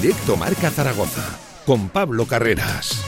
Directo Marca Zaragoza, con Pablo Carreras.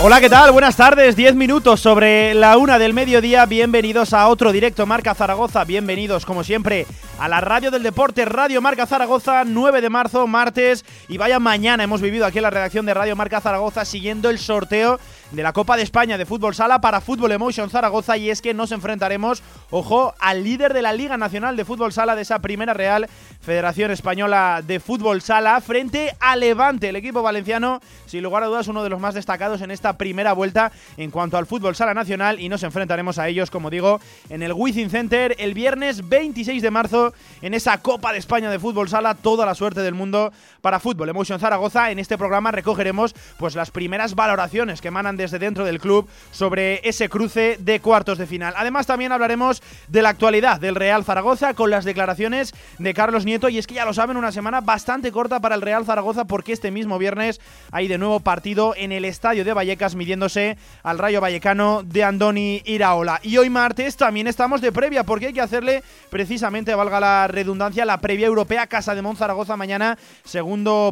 Hola, ¿qué tal? Buenas tardes, 10 minutos sobre la una del mediodía. Bienvenidos a otro directo Marca Zaragoza. Bienvenidos, como siempre, a la radio del deporte, Radio Marca Zaragoza, 9 de marzo, martes. Y vaya mañana hemos vivido aquí en la redacción de Radio Marca Zaragoza siguiendo el sorteo de la Copa de España de Fútbol Sala para Fútbol Emotion Zaragoza. Y es que nos enfrentaremos, ojo, al líder de la Liga Nacional de Fútbol Sala de esa primera Real Federación Española de Fútbol Sala frente a Levante, el equipo valenciano, sin lugar a dudas, uno de los más destacados en esta primera vuelta en cuanto al fútbol sala nacional y nos enfrentaremos a ellos, como digo, en el Wizzing Center el viernes 26 de marzo en esa Copa de España de fútbol sala. Toda la suerte del mundo para Fútbol Emotion Zaragoza. En este programa recogeremos pues las primeras valoraciones que emanan desde dentro del club sobre ese cruce de cuartos de final. Además también hablaremos de la actualidad del Real Zaragoza con las declaraciones de Carlos Nieto y es que ya lo saben, una semana bastante corta para el Real Zaragoza porque este mismo viernes hay de nuevo partido en el estadio de Vallecas midiéndose al Rayo Vallecano de Andoni Iraola. Y hoy martes también estamos de previa porque hay que hacerle precisamente, valga la redundancia, la previa europea Casa de Monzaragoza mañana,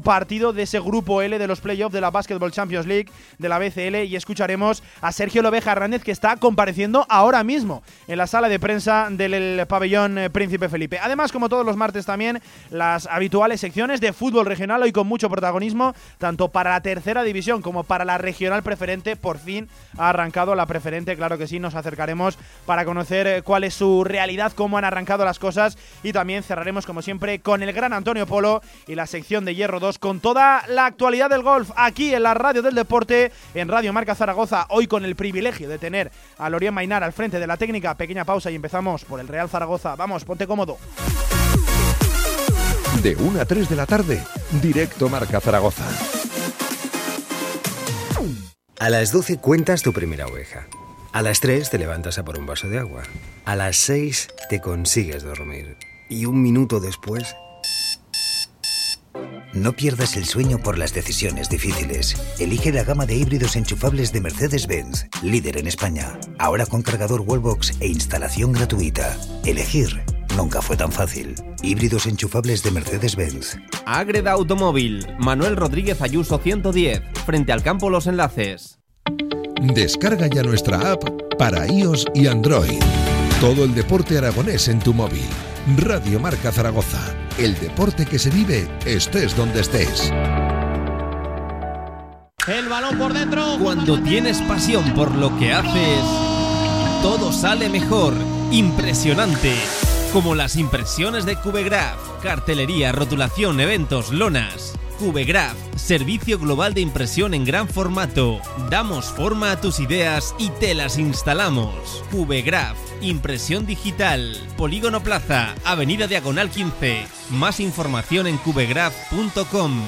partido de ese grupo L de los playoffs de la Basketball Champions League de la BCL y escucharemos a Sergio Lobeja Hernández que está compareciendo ahora mismo en la sala de prensa del pabellón eh, Príncipe Felipe. Además, como todos los martes también, las habituales secciones de fútbol regional hoy con mucho protagonismo, tanto para la tercera división como para la regional preferente por fin ha arrancado la preferente, claro que sí, nos acercaremos para conocer eh, cuál es su realidad, cómo han arrancado las cosas y también cerraremos como siempre con el gran Antonio Polo y la sección de Hierro 2 con toda la actualidad del golf aquí en la radio del deporte, en Radio Marca Zaragoza, hoy con el privilegio de tener a Lorien Mainar al frente de la técnica, pequeña pausa y empezamos por el Real Zaragoza, vamos, ponte cómodo. De 1 a 3 de la tarde, directo Marca Zaragoza. A las 12 cuentas tu primera oveja. A las 3 te levantas a por un vaso de agua. A las 6 te consigues dormir. Y un minuto después... No pierdas el sueño por las decisiones difíciles. Elige la gama de híbridos enchufables de Mercedes-Benz, líder en España. Ahora con cargador Wallbox e instalación gratuita. Elegir nunca fue tan fácil. Híbridos enchufables de Mercedes-Benz. Agreda Automóvil, Manuel Rodríguez Ayuso 110, frente al campo Los Enlaces. Descarga ya nuestra app para iOS y Android. Todo el deporte aragonés en tu móvil. Radio Marca Zaragoza. El deporte que se vive estés donde estés. El balón por dentro. Cuando tienes pasión por lo que haces, todo sale mejor. Impresionante como las impresiones de Cubegraph, cartelería, rotulación, eventos, lonas. Cubegraph, servicio global de impresión en gran formato. Damos forma a tus ideas y te las instalamos. Cubegraph, impresión digital. Polígono Plaza, Avenida Diagonal 15. Más información en cubegraph.com.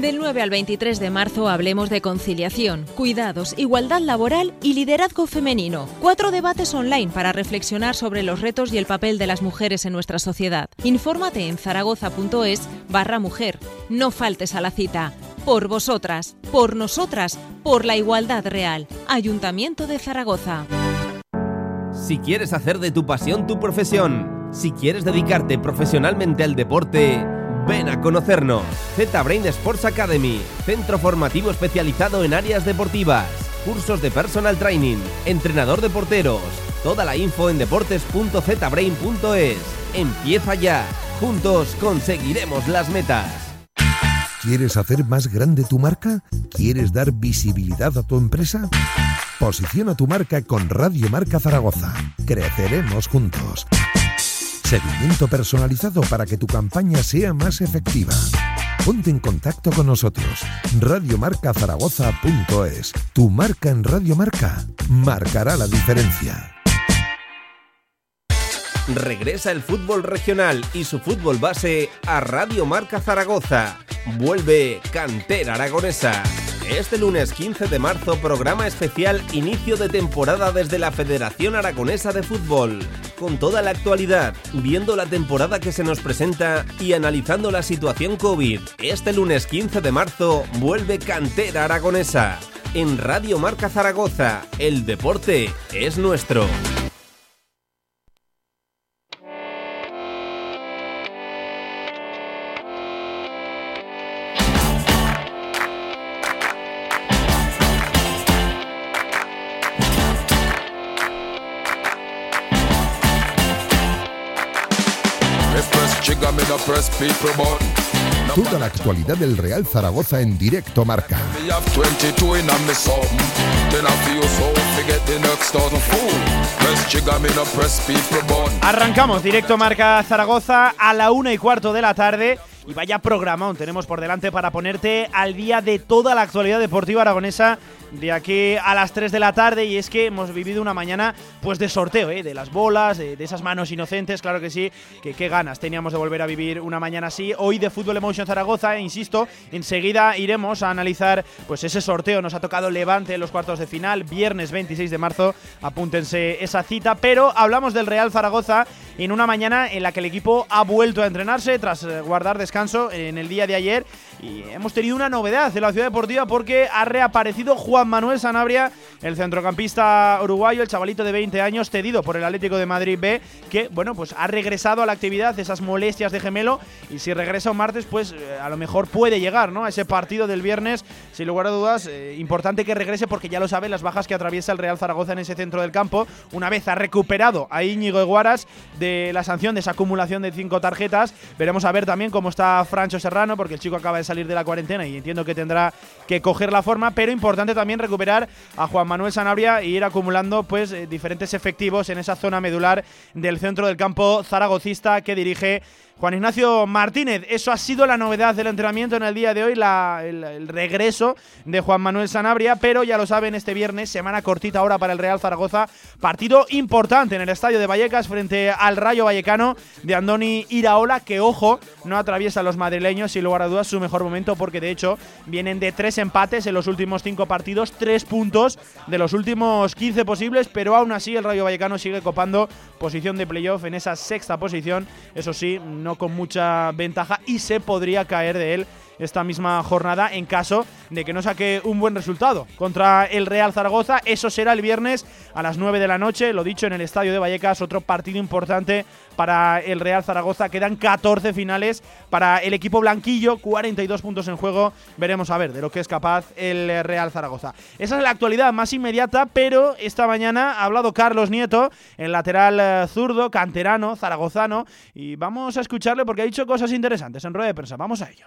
Del 9 al 23 de marzo hablemos de conciliación, cuidados, igualdad laboral y liderazgo femenino. Cuatro debates online para reflexionar sobre los retos y el papel de las mujeres en nuestra sociedad. Infórmate en zaragoza.es barra mujer. No faltes a la cita. Por vosotras, por nosotras, por la igualdad real. Ayuntamiento de Zaragoza. Si quieres hacer de tu pasión tu profesión, si quieres dedicarte profesionalmente al deporte, Ven a conocernos. Z-Brain Sports Academy, centro formativo especializado en áreas deportivas, cursos de personal training, entrenador de porteros. Toda la info en deportes.zbrain.es. Empieza ya. Juntos conseguiremos las metas. ¿Quieres hacer más grande tu marca? ¿Quieres dar visibilidad a tu empresa? Posiciona tu marca con Radio Marca Zaragoza. Creceremos juntos. Seguimiento personalizado para que tu campaña sea más efectiva. Ponte en contacto con nosotros. Radiomarcazaragoza.es. Tu marca en Radio Marca marcará la diferencia. Regresa el fútbol regional y su fútbol base a Radio Marca Zaragoza. Vuelve Cantera Aragonesa. Este lunes 15 de marzo, programa especial inicio de temporada desde la Federación Aragonesa de Fútbol. Con toda la actualidad, viendo la temporada que se nos presenta y analizando la situación COVID. Este lunes 15 de marzo, vuelve Cantera Aragonesa. En Radio Marca Zaragoza, el deporte es nuestro. Toda la actualidad del Real Zaragoza en directo marca. Arrancamos directo marca Zaragoza a la una y cuarto de la tarde. Y vaya programón tenemos por delante para ponerte al día de toda la actualidad deportiva aragonesa de aquí a las 3 de la tarde y es que hemos vivido una mañana pues de sorteo, ¿eh? de las bolas, de, esas manos inocentes, claro que sí, que qué ganas teníamos de volver a vivir una mañana así. Hoy de Fútbol Emotion Zaragoza, insisto, enseguida iremos a analizar pues ese sorteo, nos ha tocado Levante en los cuartos de final, viernes 26 de marzo, apúntense esa cita, pero hablamos del Real Zaragoza en una mañana en la que el equipo ha vuelto a entrenarse tras eh, guardar descanso en el día de ayer y hemos tenido una novedad en la ciudad deportiva porque ha reaparecido Juan Manuel Sanabria, el centrocampista uruguayo, el chavalito de 20 años, cedido por el Atlético de Madrid B, que bueno, pues ha regresado a la actividad, esas molestias de gemelo, y si regresa un martes, pues eh, a lo mejor puede llegar, ¿no? A ese partido del viernes, sin lugar a dudas, eh, importante que regrese porque ya lo sabe las bajas que atraviesa el Real Zaragoza en ese centro del campo. Una vez ha recuperado a Íñigo Eguaras de la sanción de esa acumulación de cinco tarjetas, veremos a ver también cómo está Francho Serrano, porque el chico acaba de salir de la cuarentena y entiendo que tendrá que coger la forma, pero importante también recuperar a Juan Manuel Sanabria e ir acumulando pues eh, diferentes efectivos en esa zona medular del centro del campo zaragocista que dirige Juan Ignacio Martínez. Eso ha sido la novedad del entrenamiento en el día de hoy, el, regreso de Juan Manuel Sanabria, pero ya lo saben, este viernes, semana cortita ahora para el Real Zaragoza, partido importante en el estadio de Vallecas frente al Rayo Vallecano de Andoni Iraola, que ojo, no atraviesa a los madrileños sin lugar a dudas su mejor momento, porque de hecho vienen de tres empates en los últimos cinco partidos, tres puntos de los últimos 15 posibles, pero aún así el Rayo Vallecano sigue copando posición de playoff en esa sexta posición, eso sí, no con mucha ventaja y se podría caer de él esta misma jornada en caso de que no saque un buen resultado contra el Real Zaragoza. Eso será el viernes a las 9 de la noche, lo dicho en el Estadio de Vallecas, otro partido importante para el Real Zaragoza. Quedan 14 finales para el equipo blanquillo, 42 puntos en juego. Veremos a ver de lo que es capaz el Real Zaragoza. Esa es la actualidad más inmediata, pero esta mañana ha hablado Carlos Nieto, el lateral eh, zurdo, canterano, zaragozano, y vamos a escucharle porque ha dicho cosas interesantes en rueda de prensa. Vamos a ello.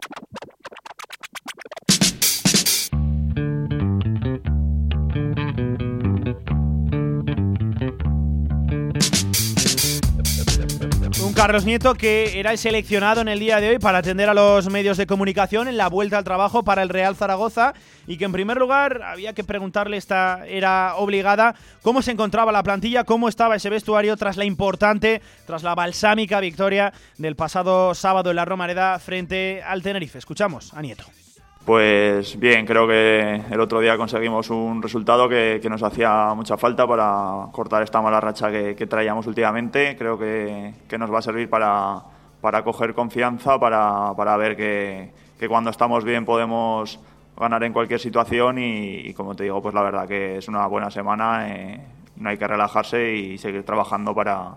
Carlos Nieto que era el seleccionado en el día de hoy para atender a los medios de comunicación en la vuelta al trabajo para el Real Zaragoza y que en primer lugar había que preguntarle, esta era obligada, cómo se encontraba la plantilla, cómo estaba ese vestuario tras la importante, tras la balsámica victoria del pasado sábado en la Romareda frente al Tenerife. Escuchamos a Nieto. Pues bien, creo que el otro día conseguimos un resultado que, nos hacía mucha falta para cortar esta mala racha que, traíamos últimamente. Creo que, nos va a servir para, para coger confianza, para, para ver que, cuando estamos bien podemos ganar en cualquier situación y, como te digo, pues la verdad que es una buena semana, eh, no hay que relajarse y seguir trabajando para,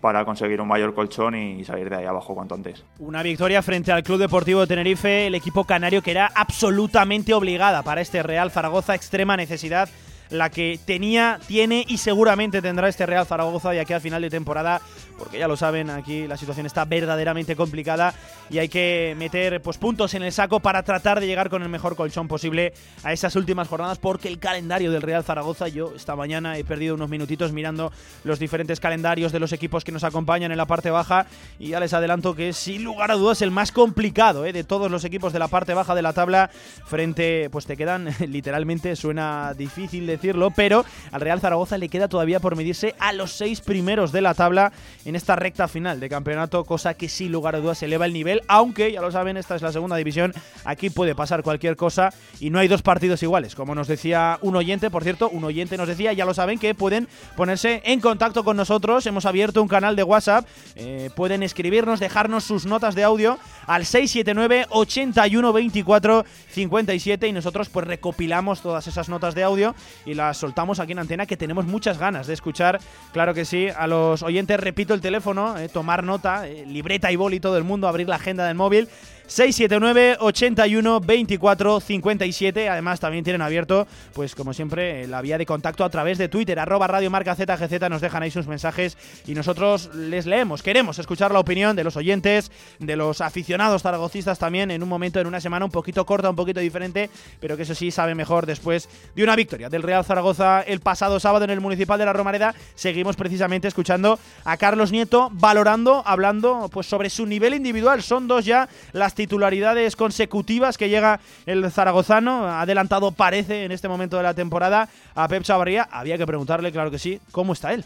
para conseguir un mayor colchón y salir de ahí abajo cuanto antes. Una victoria frente al Club Deportivo de Tenerife, el equipo canario que era absolutamente obligada para este Real Zaragoza, extrema necesidad la que tenía, tiene y seguramente tendrá este Real Zaragoza de aquí al final de temporada porque ya lo saben, aquí la situación está verdaderamente complicada y hay que meter pues, puntos en el saco para tratar de llegar con el mejor colchón posible a esas últimas jornadas, porque el calendario del Real Zaragoza, yo esta mañana he perdido unos minutitos mirando los diferentes calendarios de los equipos que nos acompañan en la parte baja y ya les adelanto que sin lugar a dudas el más complicado ¿eh? de todos los equipos de la parte baja de la tabla frente, pues te quedan literalmente, suena difícil decirlo, pero al Real Zaragoza le queda todavía por medirse a los seis primeros de la tabla esta recta final de campeonato, cosa que sin lugar a dudas eleva el nivel, aunque ya lo saben, esta es la segunda división, aquí puede pasar cualquier cosa y no hay dos partidos iguales, como nos decía un oyente, por cierto, un oyente nos decía, ya lo saben, que pueden ponerse en contacto con nosotros, hemos abierto un canal de WhatsApp, eh, pueden escribirnos, dejarnos sus notas de audio al 679 81 24 57 y nosotros pues recopilamos todas esas notas de audio y las soltamos aquí en antena que tenemos muchas ganas de escuchar, claro que sí, a los oyentes, repito el teléfono, eh, tomar nota, eh, libreta y boli todo el mundo, abrir la agenda del móvil. 679 81 24 57. Además, también tienen abierto, pues como siempre, la vía de contacto a través de Twitter, arroba Radio Marca ZGZ. Nos dejan ahí sus mensajes y nosotros les leemos. Queremos escuchar la opinión de los oyentes, de los aficionados zaragocistas también, en un momento, en una semana un poquito corta, un poquito diferente, pero que eso sí sabe mejor después de una victoria del Real Zaragoza el pasado sábado en el Municipal de la Romareda. Seguimos precisamente escuchando a Carlos Nieto valorando, hablando pues sobre su nivel individual. Son dos ya las titularidades consecutivas que llega el zaragozano. Adelantado parece en este momento de la temporada a Pep Chavarría. Había que preguntarle, claro que sí, ¿cómo está él?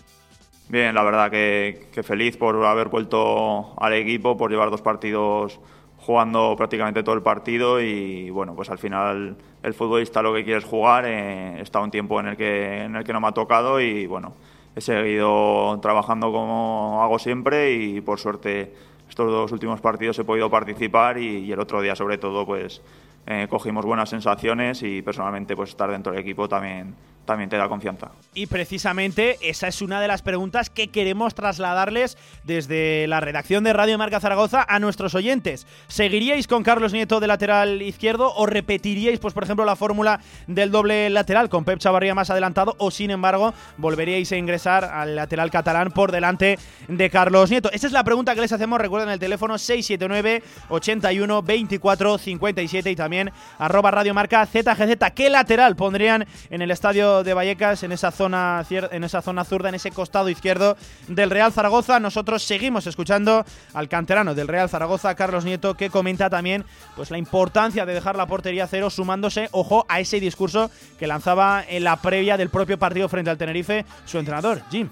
Bien, la verdad que, que feliz por haber vuelto al equipo, por llevar dos partidos jugando prácticamente todo el partido y bueno, pues al final el futbolista lo que quiere es jugar. Eh, estado un tiempo en el, que, en el que no me ha tocado y bueno, he seguido trabajando como hago siempre y por suerte estos dos últimos partidos he podido participar y, el otro día sobre todo pues eh, cogimos buenas sensaciones y personalmente pues estar dentro del equipo también también te da confianza. Y precisamente esa es una de las preguntas que queremos trasladarles desde la redacción de Radio Marca Zaragoza a nuestros oyentes. ¿Seguiríais con Carlos Nieto de lateral izquierdo o repetiríais, pues por ejemplo, la fórmula del doble lateral con Pep Chavarría más adelantado o sin embargo volveríais a ingresar al lateral catalán por delante de Carlos Nieto? Esa es la pregunta que les hacemos. Recuerden el teléfono 679 81 24 57 y también arroba Radio Marca ZGZ. ¿Qué lateral pondrían en el estadio de Vallecas, en esa zona en esa zona zurda, en ese costado izquierdo del Real Zaragoza. Nosotros seguimos escuchando al canterano del Real Zaragoza, Carlos Nieto, que comenta también pues la importancia de dejar la portería cero, sumándose, ojo, a ese discurso que lanzaba en la previa del propio partido frente al Tenerife su entrenador, Jim.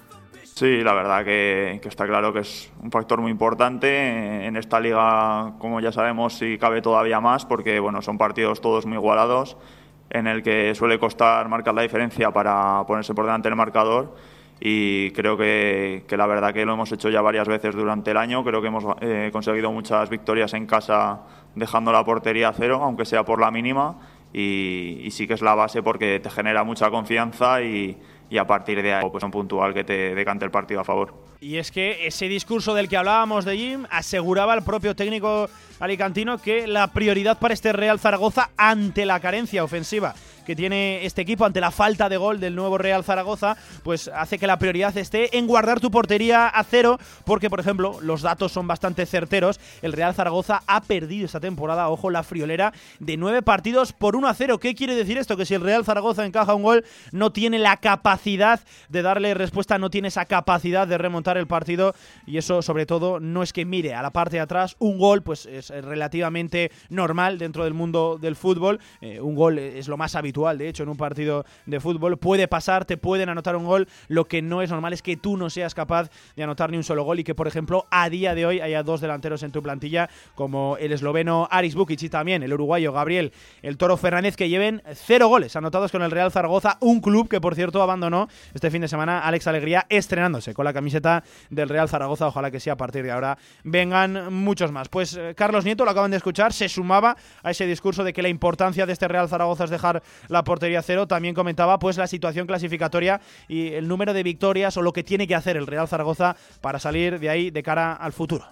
Sí, la verdad que, que, está claro que es un factor muy importante en esta liga, como ya sabemos, si cabe todavía más, porque bueno, son partidos todos muy igualados en el que suele costar marcar la diferencia para ponerse por delante del marcador y creo que, la verdad que lo hemos hecho ya varias veces durante el año. Creo que hemos eh, conseguido muchas victorias en casa dejando la portería a cero, aunque sea por la mínima, y, sí que es la base porque te genera mucha confianza y, y a partir de ahí pues un puntual que te decante el partido a favor. Y es que ese discurso del que hablábamos de Jim aseguraba al propio técnico alicantino que la prioridad para este Real Zaragoza ante la carencia ofensiva que tiene este equipo ante la falta de gol del nuevo Real Zaragoza, pues hace que la prioridad esté en guardar tu portería a cero, porque por ejemplo los datos son bastante certeros. El Real Zaragoza ha perdido esta temporada, ojo, la friolera de nueve partidos por 1 a 0. ¿Qué quiere decir esto? Que si el Real Zaragoza encaja un gol, no tiene la capacidad de darle respuesta, no tiene esa capacidad de remontar el partido y eso sobre todo no es que mire a la parte de atrás. Un gol pues es relativamente normal dentro del mundo del fútbol. Eh, un gol es lo más habitual de hecho, en un partido de fútbol. Puede pasar, te pueden anotar un gol. Lo que no es normal es que tú no seas capaz de anotar ni un solo gol y que, por ejemplo, a día de hoy haya dos delanteros en tu plantilla, como el esloveno Aris Bukic y también el uruguayo Gabriel El Toro Fernández, que lleven cero goles anotados con el Real Zaragoza, un club que, por cierto, abandonó este fin de semana Alex Alegría estrenándose con la camiseta del Real Zaragoza. Ojalá que sí, a partir de ahora vengan muchos más. Pues eh, Carlos Nieto, lo acaban de escuchar, se sumaba a ese discurso de que la importancia de este Real Zaragoza es dejar la portería cero. También comentaba pues la situación clasificatoria y el número de victorias o lo que tiene que hacer el Real Zaragoza para salir de ahí de cara al futuro.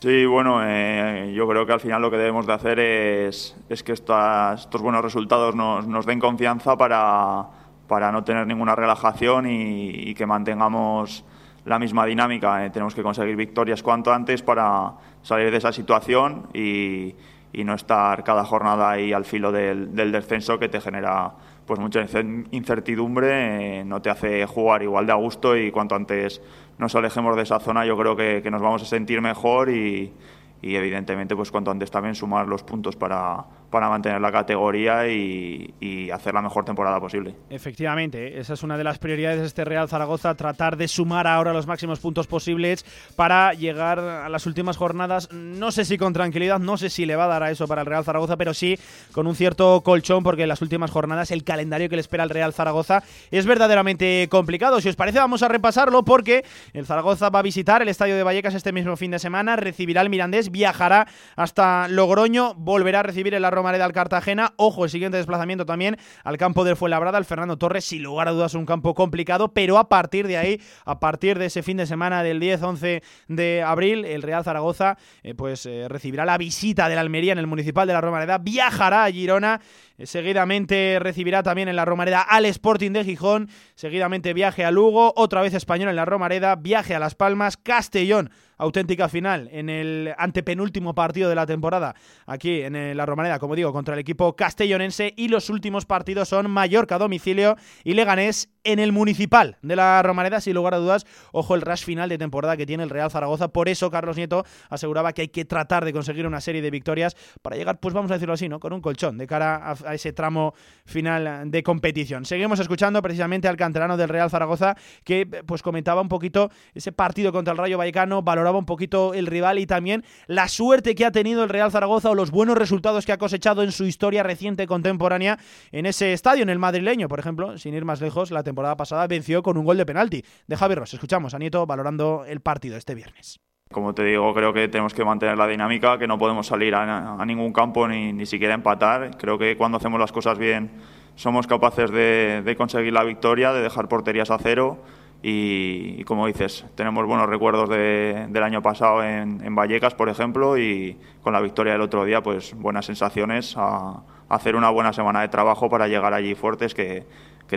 Sí, bueno, eh, yo creo que al final lo que debemos de hacer es, es que estos buenos resultados nos, nos den confianza para, para, no tener ninguna relajación y, que mantengamos la misma dinámica. Eh, tenemos que conseguir victorias cuanto antes para salir de esa situación y, y no estar cada jornada ahí al filo del, descenso que te genera pues mucha incertidumbre, eh, no te hace jugar igual de a gusto y cuanto antes nos alejemos de esa zona yo creo que, que nos vamos a sentir mejor y, y evidentemente pues cuanto antes también sumar los puntos para, para mantener la categoría y, hacer la mejor temporada posible. Efectivamente, esa es una de las prioridades de este Real Zaragoza, tratar de sumar ahora los máximos puntos posibles para llegar a las últimas jornadas, no sé si con tranquilidad, no sé si le va a dar a eso para el Real Zaragoza, pero sí con un cierto colchón, porque en las últimas jornadas el calendario que le espera al Real Zaragoza es verdaderamente complicado. Si os parece, vamos a repasarlo porque el Zaragoza va a visitar el estadio de Vallecas este mismo fin de semana, recibirá el Mirandés, viajará hasta Logroño, volverá a recibir el Arroyo Romareda al Cartagena. Ojo, el siguiente desplazamiento también al campo del Fuenlabrada, al Fernando Torres, sin lugar a dudas un campo complicado, pero a partir de ahí, a partir de ese fin de semana del 10-11 de abril, el Real Zaragoza eh, pues eh, recibirá la visita de la Almería en el Municipal de la Romareda, viajará a Girona Seguidamente recibirá también en la Romareda al Sporting de Gijón. Seguidamente viaje a Lugo, otra vez español en la Romareda, viaje a Las Palmas, Castellón auténtica final en el antepenúltimo partido de la temporada aquí en la Romareda, como digo, contra el equipo castellonense y los últimos partidos son Mallorca a domicilio y Leganés en el municipal de la Romareda, sin lugar a dudas, ojo el rush final de temporada que tiene el Real Zaragoza, por eso Carlos Nieto aseguraba que hay que tratar de conseguir una serie de victorias para llegar, pues vamos a decirlo así, ¿no? Con un colchón de cara a, ese tramo final de competición. Seguimos escuchando precisamente al canterano del Real Zaragoza que pues comentaba un poquito ese partido contra el Rayo Vallecano, valoraba un poquito el rival y también la suerte que ha tenido el Real Zaragoza o los buenos resultados que ha cosechado en su historia reciente contemporánea en ese estadio, en el madrileño, por ejemplo, sin ir más lejos, la temporada pasada venció con un gol de penalti de Javi Ross. Escuchamos a Nieto valorando el partido este viernes. Como te digo, creo que tenemos que mantener la dinámica, que no podemos salir a, ningún campo ni, ni siquiera empatar. Creo que cuando hacemos las cosas bien somos capaces de conseguir la victoria, de dejar porterías a cero y, como dices, tenemos buenos recuerdos del año pasado en, Vallecas, por ejemplo, y con la victoria del otro día, pues buenas sensaciones a, hacer una buena semana de trabajo para llegar allí fuertes, que,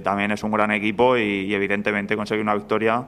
también es un gran equipo y, evidentemente conseguir una victoria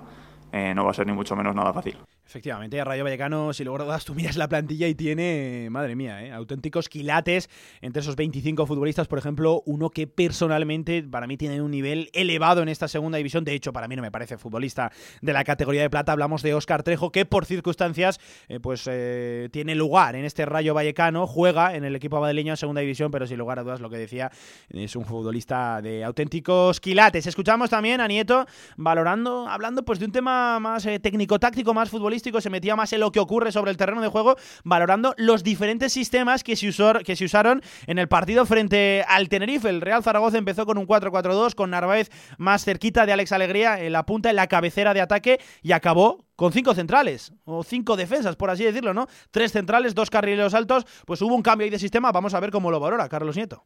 eh, no va a ser ni mucho menos nada fácil. Efectivamente, Rayo Vallecano, si luego das, tú miras la plantilla y tiene, madre mía, ¿eh? auténticos quilates entre esos 25 futbolistas, por ejemplo, uno que personalmente para mí tiene un nivel elevado en esta segunda división, de hecho para mí no me parece futbolista de la categoría de plata, hablamos de Óscar Trejo, que por circunstancias eh, pues eh, tiene lugar en este Rayo Vallecano, juega en el equipo madrileño en segunda división, pero sin lugar a dudas lo que decía, es un futbolista de auténticos quilates. Escuchamos también a Nieto valorando, hablando pues de un tema más técnico-táctico, más futbolista se metía más en lo que ocurre sobre el terreno de juego, valorando los diferentes sistemas que se, que se usaron en el partido frente al Tenerife. El Real Zaragoza empezó con un 4-4-2, con Narváez más cerquita de Alex Alegría en la punta, en la cabecera de ataque, y acabó con cinco centrales, o cinco defensas, por así decirlo, ¿no? Tres centrales, dos carrileros altos, pues hubo un cambio ahí de sistema, vamos a ver cómo lo valora Carlos Nieto.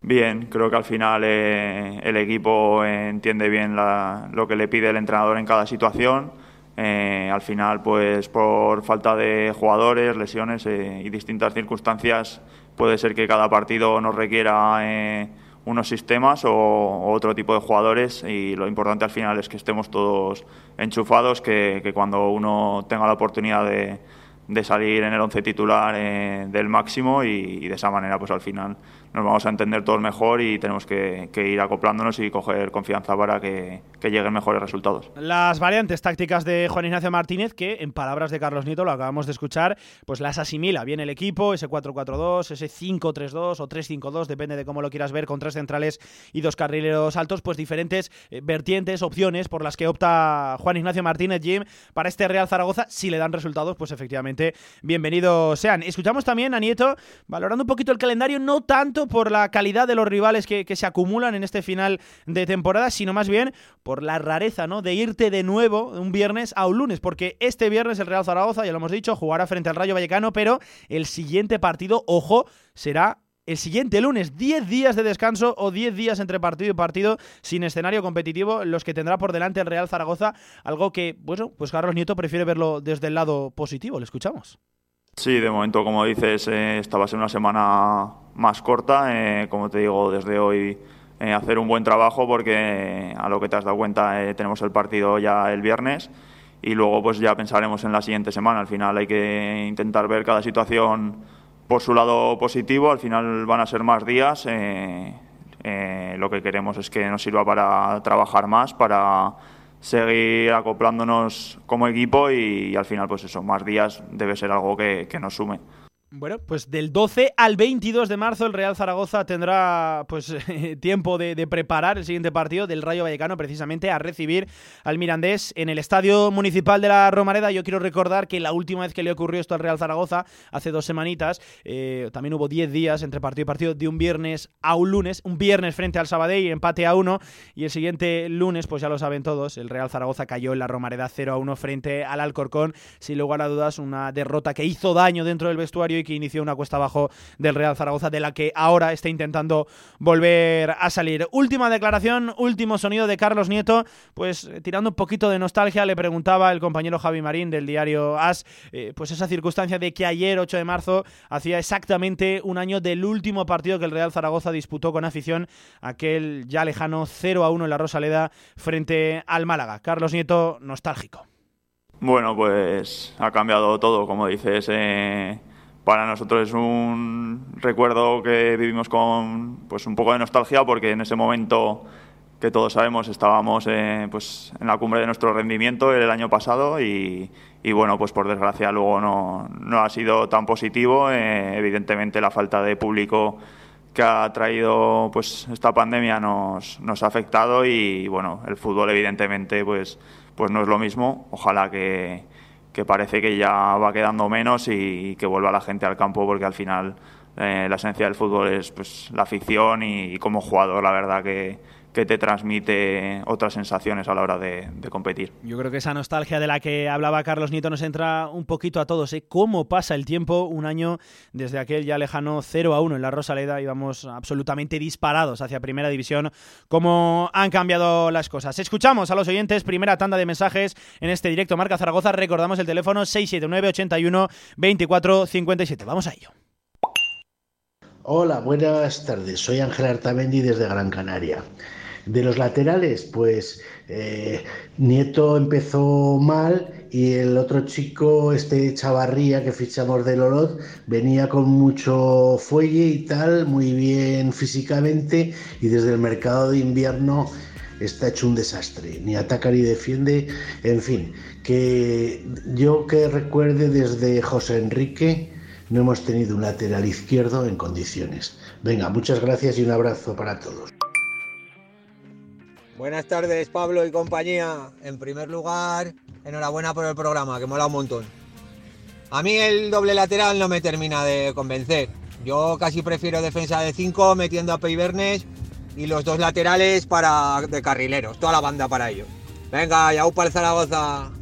Bien, creo que al final eh, el equipo entiende bien lo que le pide el entrenador en cada situación eh, al final, pues por falta de jugadores, lesiones eh, y distintas circunstancias, puede ser que cada partido nos requiera eh, unos sistemas o, otro tipo de jugadores y lo importante al final es que estemos todos enchufados, que, cuando uno tenga la oportunidad de, salir en el once titular del máximo y, de esa manera pues al final nos vamos a entender todos mejor y tenemos que, ir acoplándonos y coger confianza para que, lleguen mejores resultados. Las variantes tácticas de Juan Ignacio Martínez, que en palabras de Carlos Nieto, lo acabamos de escuchar, pues las asimila bien el equipo, ese 4-4-2, ese 5-3-2 o 3-5-2, depende de cómo lo quieras ver, con tres centrales y dos carrileros altos, pues diferentes eh, vertientes, opciones por las que opta Juan Ignacio Martínez Jim para este Real Zaragoza. Si le dan resultados, pues efectivamente bienvenidos sean. Escuchamos también a Nieto valorando un poquito el calendario, no tanto por la calidad de los rivales que, se acumulan en este final de temporada, sino más bien por la rareza, ¿no? De irte de nuevo un viernes a un lunes, porque este viernes el Real Zaragoza, ya lo hemos dicho, jugará frente al Rayo Vallecano, pero el siguiente partido, ojo, será el siguiente lunes, 10 días de descanso o 10 días entre partido y partido sin escenario competitivo, los que tendrá por delante el Real Zaragoza, algo que, bueno, pues Carlos Nieto prefiere verlo desde el lado positivo, le escuchamos. Sí, de momento, como dices, eh, esta va a ser una semana más corta. Eh, como te digo, desde hoy eh, hacer un buen trabajo porque a lo que te has dado cuenta tenemos el partido ya el viernes y luego pues ya pensaremos en la siguiente semana. Al final hay que intentar ver cada situación por su lado positivo. Al final van a ser más días. lo que queremos es que nos sirva para trabajar más, para seguir acoplándonos como equipo y, al final, pues eso, más días debe ser algo que, que nos sume. Bueno, pues del 12 al 22 de marzo el Real Zaragoza tendrá pues tiempo de, preparar el siguiente partido del Rayo Vallecano precisamente a recibir al Mirandés en el Estadio Municipal de la Romareda. Yo quiero recordar que la última vez que le ocurrió esto al Real Zaragoza, hace dos semanitas, eh, también hubo 10 días entre partido y partido de un viernes a un lunes, un viernes frente al Sabadell, empate a uno y el siguiente lunes, pues ya lo saben todos, el Real Zaragoza cayó en la Romareda 0 a 1 frente al Alcorcón, sin lugar a dudas una derrota que hizo daño dentro del vestuario y que inició una cuesta abajo del Real Zaragoza, de la que ahora está intentando volver a salir. Última declaración, último sonido de Carlos Nieto, pues eh, tirando un poquito de nostalgia, le preguntaba el compañero Javi Marín del diario AS, eh, pues esa circunstancia de que ayer, 8 de marzo, hacía exactamente un año del último partido que el Real Zaragoza disputó con afición, aquel ya lejano 0 a 1 en la Rosaleda frente al Málaga. Carlos Nieto, nostálgico. Bueno, pues ha cambiado todo, como dices. Eh, para nosotros es un recuerdo que vivimos con pues un poco de nostalgia porque en ese momento que todos sabemos estábamos eh, pues en la cumbre de nuestro rendimiento el año pasado y, bueno pues por desgracia luego no, no ha sido tan positivo eh, evidentemente la falta de público que ha traído pues esta pandemia nos, nos ha afectado y bueno el fútbol evidentemente pues pues no es lo mismo. Ojalá que, parece que ya va quedando menos y, que vuelva la gente al campo porque al final eh, la esencia del fútbol es pues la afición y como jugador la verdad que, que te transmite otras sensaciones a la hora de, competir. Yo creo que esa nostalgia de la que hablaba Carlos Nieto nos entra un poquito a todos. ¿eh? ¿Cómo pasa el tiempo? Un año desde aquel ya lejano 0 a 1 en la Rosaleda íbamos absolutamente disparados hacia Primera División. ¿Cómo han cambiado las cosas? Escuchamos a los oyentes, primera tanda de mensajes en este directo Marca Zaragoza. Recordamos el teléfono 679 81 24 57. Vamos a ello. Hola, buenas tardes. Soy Ángel Artamendi desde Gran Canaria. De los laterales, pues eh, Nieto empezó mal y el otro chico, este Chavarría que fichamos del Olot, venía con mucho fuelle y tal, muy bien físicamente y desde el mercado de invierno está hecho un desastre, ni ataca ni defiende, en fin, que yo que recuerde desde José Enrique no hemos tenido un lateral izquierdo en condiciones. Venga, muchas gracias y un abrazo para todos. Buenas tardes, Pablo y compañía. En primer lugar, enhorabuena por el programa, que mola un montón. A mí el doble lateral no me termina de convencer. Yo casi prefiero defensa de 5 metiendo a Peibernes y los dos laterales para de carrileros, toda la banda para ellos. Venga, ya para el Zaragoza.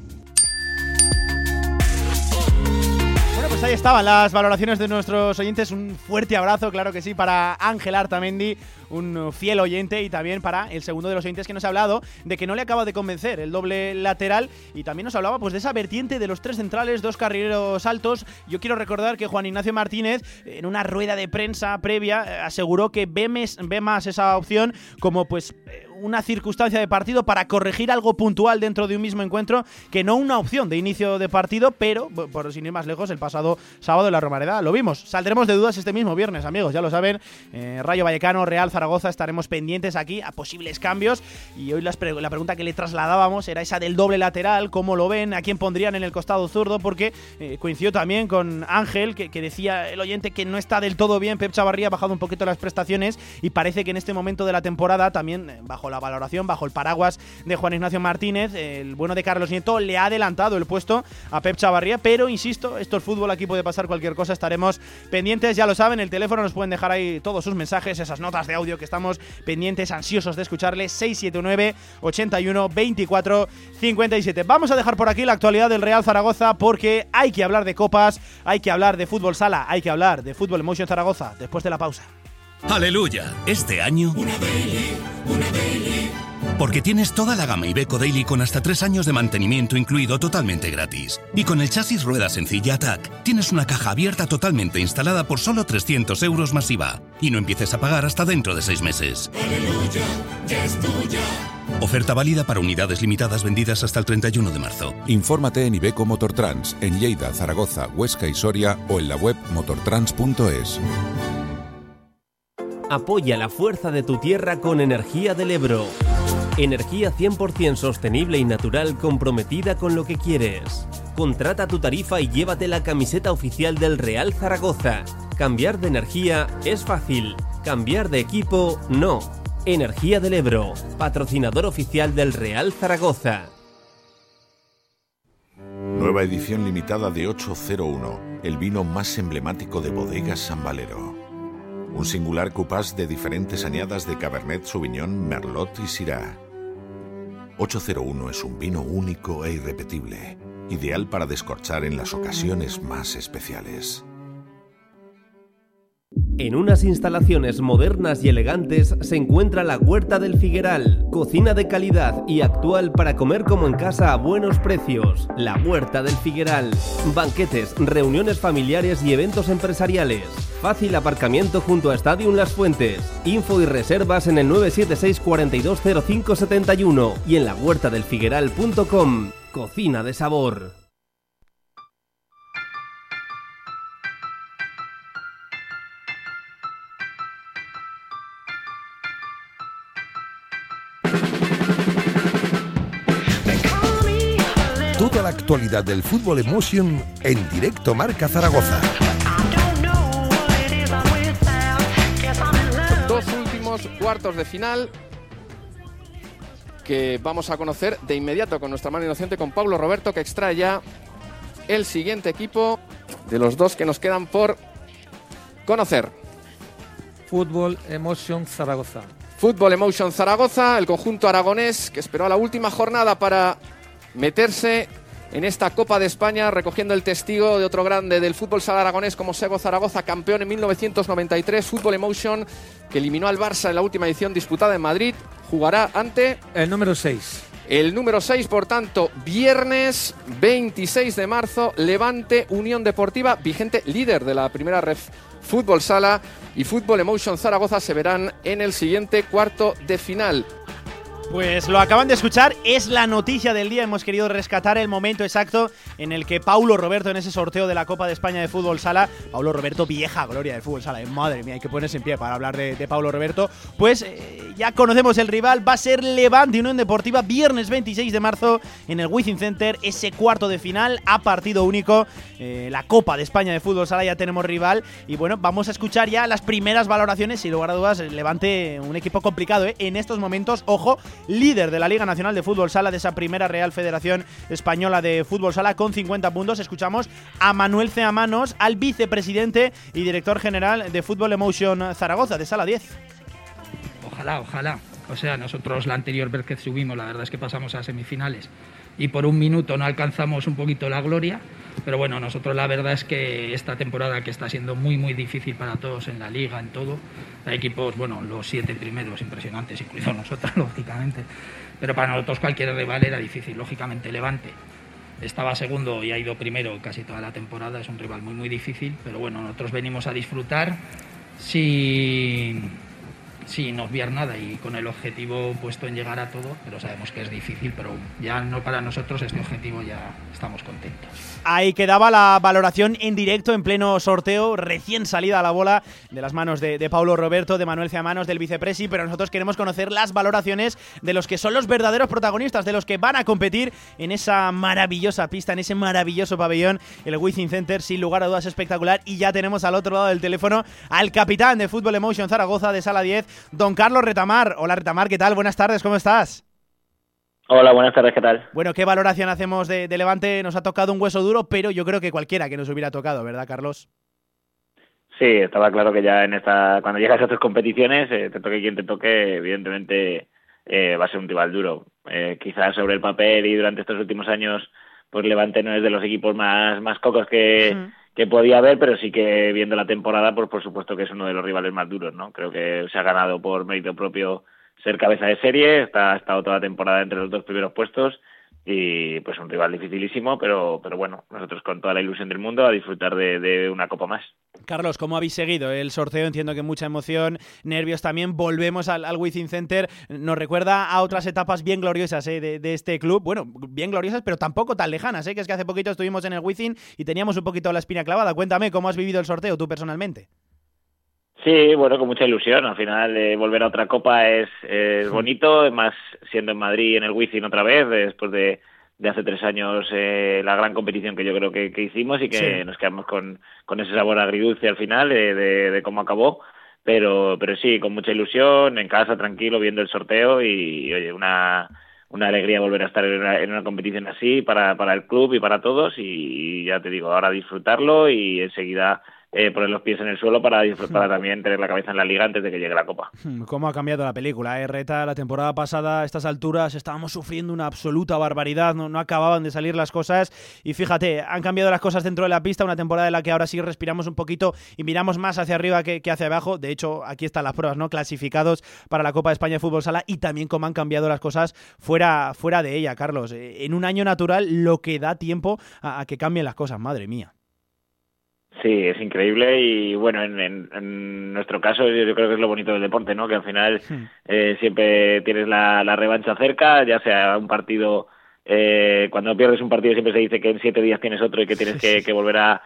Pues ahí estaban las valoraciones de nuestros oyentes. Un fuerte abrazo, claro que sí, para Ángel Artamendi, un fiel oyente y también para el segundo de los oyentes que nos ha hablado de que no le acaba de convencer el doble lateral y también nos hablaba pues de esa vertiente de los tres centrales, dos carrileros altos. Yo quiero recordar que Juan Ignacio Martínez en una rueda de prensa previa eh, aseguró que ve, ve más esa opción como pues eh, una circunstancia de partido para corregir algo puntual dentro de un mismo encuentro que no una opción de inicio de partido, pero por sin ir más lejos, el pasado sábado en la Romareda lo vimos. Saldremos de dudas este mismo viernes, amigos, ya lo saben. Eh, Rayo Vallecano, Real Zaragoza, estaremos pendientes aquí a posibles cambios y hoy la pregunta que le trasladábamos era esa del doble lateral, cómo lo ven, a quién pondrían en el costado zurdo, porque eh, coincidió también con Ángel, que, que, decía el oyente que no está del todo bien, Pep Chavarría ha bajado un poquito las prestaciones y parece que en este momento de la temporada también eh, la valoración, bajo el paraguas de Juan Ignacio Martínez, el bueno de Carlos Nieto le ha adelantado el puesto a Pep Chavarría, pero insisto, esto es fútbol, aquí puede pasar cualquier cosa, estaremos pendientes, ya lo saben, el teléfono nos pueden dejar ahí todos sus mensajes, esas notas de audio que estamos pendientes, ansiosos de escucharles, 679 81 24 57. Vamos a dejar por aquí la actualidad del Real Zaragoza porque hay que hablar de copas, hay que hablar de fútbol sala, hay que hablar de fútbol emotion Zaragoza después de la pausa. Aleluya, este año... Una una porque tienes toda la gama Ibeco Daily con hasta tres años de mantenimiento incluido totalmente gratis. Y con el chasis rueda sencilla Attack, tienes una caja abierta totalmente instalada por solo 300 euros masiva. Y no empieces a pagar hasta dentro de seis meses. ¡Aleluya! ¡Ya es tuya! Oferta válida para unidades limitadas vendidas hasta el 31 de marzo. Infórmate en Ibeco Motortrans, en Lleida, Zaragoza, Huesca y Soria o en la web motortrans.es. Apoya la fuerza de tu tierra con energía del Ebro. Energía 100% sostenible y natural comprometida con lo que quieres. Contrata tu tarifa y llévate la camiseta oficial del Real Zaragoza. Cambiar de energía es fácil, cambiar de equipo no. Energía del Ebro, patrocinador oficial del Real Zaragoza. Nueva edición limitada de 801, el vino más emblemático de bodegas San Valero. Un singular cupás de diferentes añadas de Cabernet Sauvignon, Merlot y Syrah 801 es un vino único e irrepetible, ideal para descorchar en las ocasiones más especiales. En unas instalaciones modernas y elegantes se encuentra la Huerta del Figueral, cocina de calidad y actual para comer como en casa a buenos precios. La Huerta del Figueral, banquetes, reuniones familiares y eventos empresariales. Fácil aparcamiento junto a Stadium Las Fuentes. Info y reservas en el 976 420571 y en la huertadelfigueral.com. Cocina de sabor. Actualidad del fútbol emotion en directo Marca Zaragoza. Dos últimos cuartos de final que vamos a conocer de inmediato con nuestra mano inocente con Pablo Roberto que extrae ya el siguiente equipo de los dos que nos quedan por conocer. Fútbol Emotion Zaragoza. Fútbol Emotion Zaragoza, el conjunto aragonés que esperó a la última jornada para meterse en esta Copa de España, recogiendo el testigo de otro grande del fútbol sala aragonés como Sego Zaragoza, campeón en 1993, Fútbol Emotion, que eliminó al Barça en la última edición disputada en Madrid, jugará ante... El número 6. El número 6, por tanto, viernes 26 de marzo, Levante Unión Deportiva, vigente líder de la primera ref Fútbol Sala y Fútbol Emotion Zaragoza se verán en el siguiente cuarto de final. Pues lo acaban de escuchar, es la noticia del día. Hemos querido rescatar el momento exacto en el que Paulo Roberto, en ese sorteo de la Copa de España de Fútbol Sala, Paulo Roberto, vieja gloria del Fútbol Sala, eh, madre mía, hay que ponerse en pie para hablar de, Paulo Roberto. Pues eh, ya conocemos el rival, va a ser Levante Unión Deportiva, viernes 26 de marzo en el Wizzing Center, ese cuarto de final a partido único. Eh, la Copa de España de Fútbol Sala ya tenemos rival. Y bueno, vamos a escuchar ya las primeras valoraciones. Sin lugar a dudas, Levante, un equipo complicado en estos momentos. Ojo, líder de la Liga Nacional de Fútbol Sala, de esa primera Real Federación Española de Fútbol Sala, con 50 puntos. Escuchamos a Manuel Ceamanos, al vicepresidente y director general de Fútbol Emotion Zaragoza, de Sala 10. Ojalá, ojalá. O sea, nosotros la anterior vez que subimos, la verdad es que pasamos a semifinales y por un minuto no alcanzamos un poquito la gloria. Pero bueno, nosotros la verdad es que esta temporada que está siendo muy, muy difícil para todos en la liga, en todo, hay equipos, bueno, los siete primeros impresionantes, incluido nosotros, lógicamente. Pero para nosotros cualquier rival era difícil, lógicamente Levante. Estaba segundo y ha ido primero casi toda la temporada, es un rival muy, muy difícil, pero bueno, nosotros venimos a disfrutar sin sin obviar nada y con el objetivo puesto en llegar a todo, pero sabemos que es difícil, pero ya no para nosotros este objetivo ya estamos contentos. Ahí quedaba la valoración en directo, en pleno sorteo, recién salida a la bola de las manos de, de Paulo Roberto, de Manuel Ciamanos, del vicepresi, pero nosotros queremos conocer las valoraciones de los que son los verdaderos protagonistas, de los que van a competir en esa maravillosa pista, en ese maravilloso pabellón, el Wizzing Center, sin lugar a dudas espectacular, y ya tenemos al otro lado del teléfono al capitán de Fútbol Emotion Zaragoza de Sala 10, don Carlos Retamar. Hola Retamar, ¿qué tal? Buenas tardes, ¿cómo estás? Hola, buenas tardes, ¿qué tal? Bueno, ¿qué valoración hacemos de, Levante? Nos ha tocado un hueso duro, pero yo creo que cualquiera que nos hubiera tocado, ¿verdad, Carlos? Sí, estaba claro que ya en esta, cuando llegas a otras competiciones, eh, te toque quien te toque, evidentemente eh, va a ser un rival duro. Eh, quizás sobre el papel y durante estos últimos años, pues Levante no es de los equipos más, más cocos que, que podía haber, pero sí que viendo la temporada, pues por supuesto que es uno de los rivales más duros, ¿no? Creo que se ha ganado por mérito propio ser cabeza de serie, está, ha estado toda la temporada entre los dos primeros puestos y pues un rival dificilísimo, pero, pero bueno, nosotros con toda la ilusión del mundo a disfrutar de, una copa más. Carlos, ¿cómo habéis seguido el sorteo? Entiendo que mucha emoción, nervios también. Volvemos al, al Center. Nos recuerda a otras etapas bien gloriosas ¿eh? de, este club. Bueno, bien gloriosas, pero tampoco tan lejanas. ¿eh? Que es que hace poquito estuvimos en el Wizzing y teníamos un poquito la espina clavada. Cuéntame, ¿cómo has vivido el sorteo tú personalmente? Sí, bueno, con mucha ilusión. Al final, eh, volver a otra copa es, es bonito, más siendo en Madrid en el Wizzing otra vez, después de, de hace tres años eh, la gran competición que yo creo que, hicimos y que nos quedamos con, con ese sabor agridulce al final de, de, cómo acabó. Pero, pero sí, con mucha ilusión, en casa, tranquilo, viendo el sorteo y, oye, una, una alegría volver a estar en una, en una competición así para, para el club y para todos y ya te digo, ahora disfrutarlo y enseguida eh, poner los pies en el suelo para disfrutar también tener la cabeza en la liga antes de que llegue la Copa. Hmm, ¿Cómo ha cambiado la película? Eh? Reta, la temporada pasada a estas alturas estábamos sufriendo una absoluta barbaridad, no, no acababan de salir las cosas y fíjate, han cambiado las cosas dentro de la pista, una temporada en la que ahora sí respiramos un poquito y miramos más hacia arriba que, hacia abajo. De hecho, aquí están las pruebas, ¿no? Clasificados para la Copa de España de Fútbol Sala y también cómo han cambiado las cosas fuera, fuera de ella, Carlos. Eh, en un año natural lo que da tiempo a que cambien las cosas, madre mía. Sí, es increíble y bueno, en, nuestro caso yo, creo que es lo bonito del deporte, ¿no? Que al final hmm. eh, siempre tienes la, revancha cerca, ya sea un partido, eh, cuando pierdes un partido siempre se dice que en siete días tienes otro y que tienes que, volver a,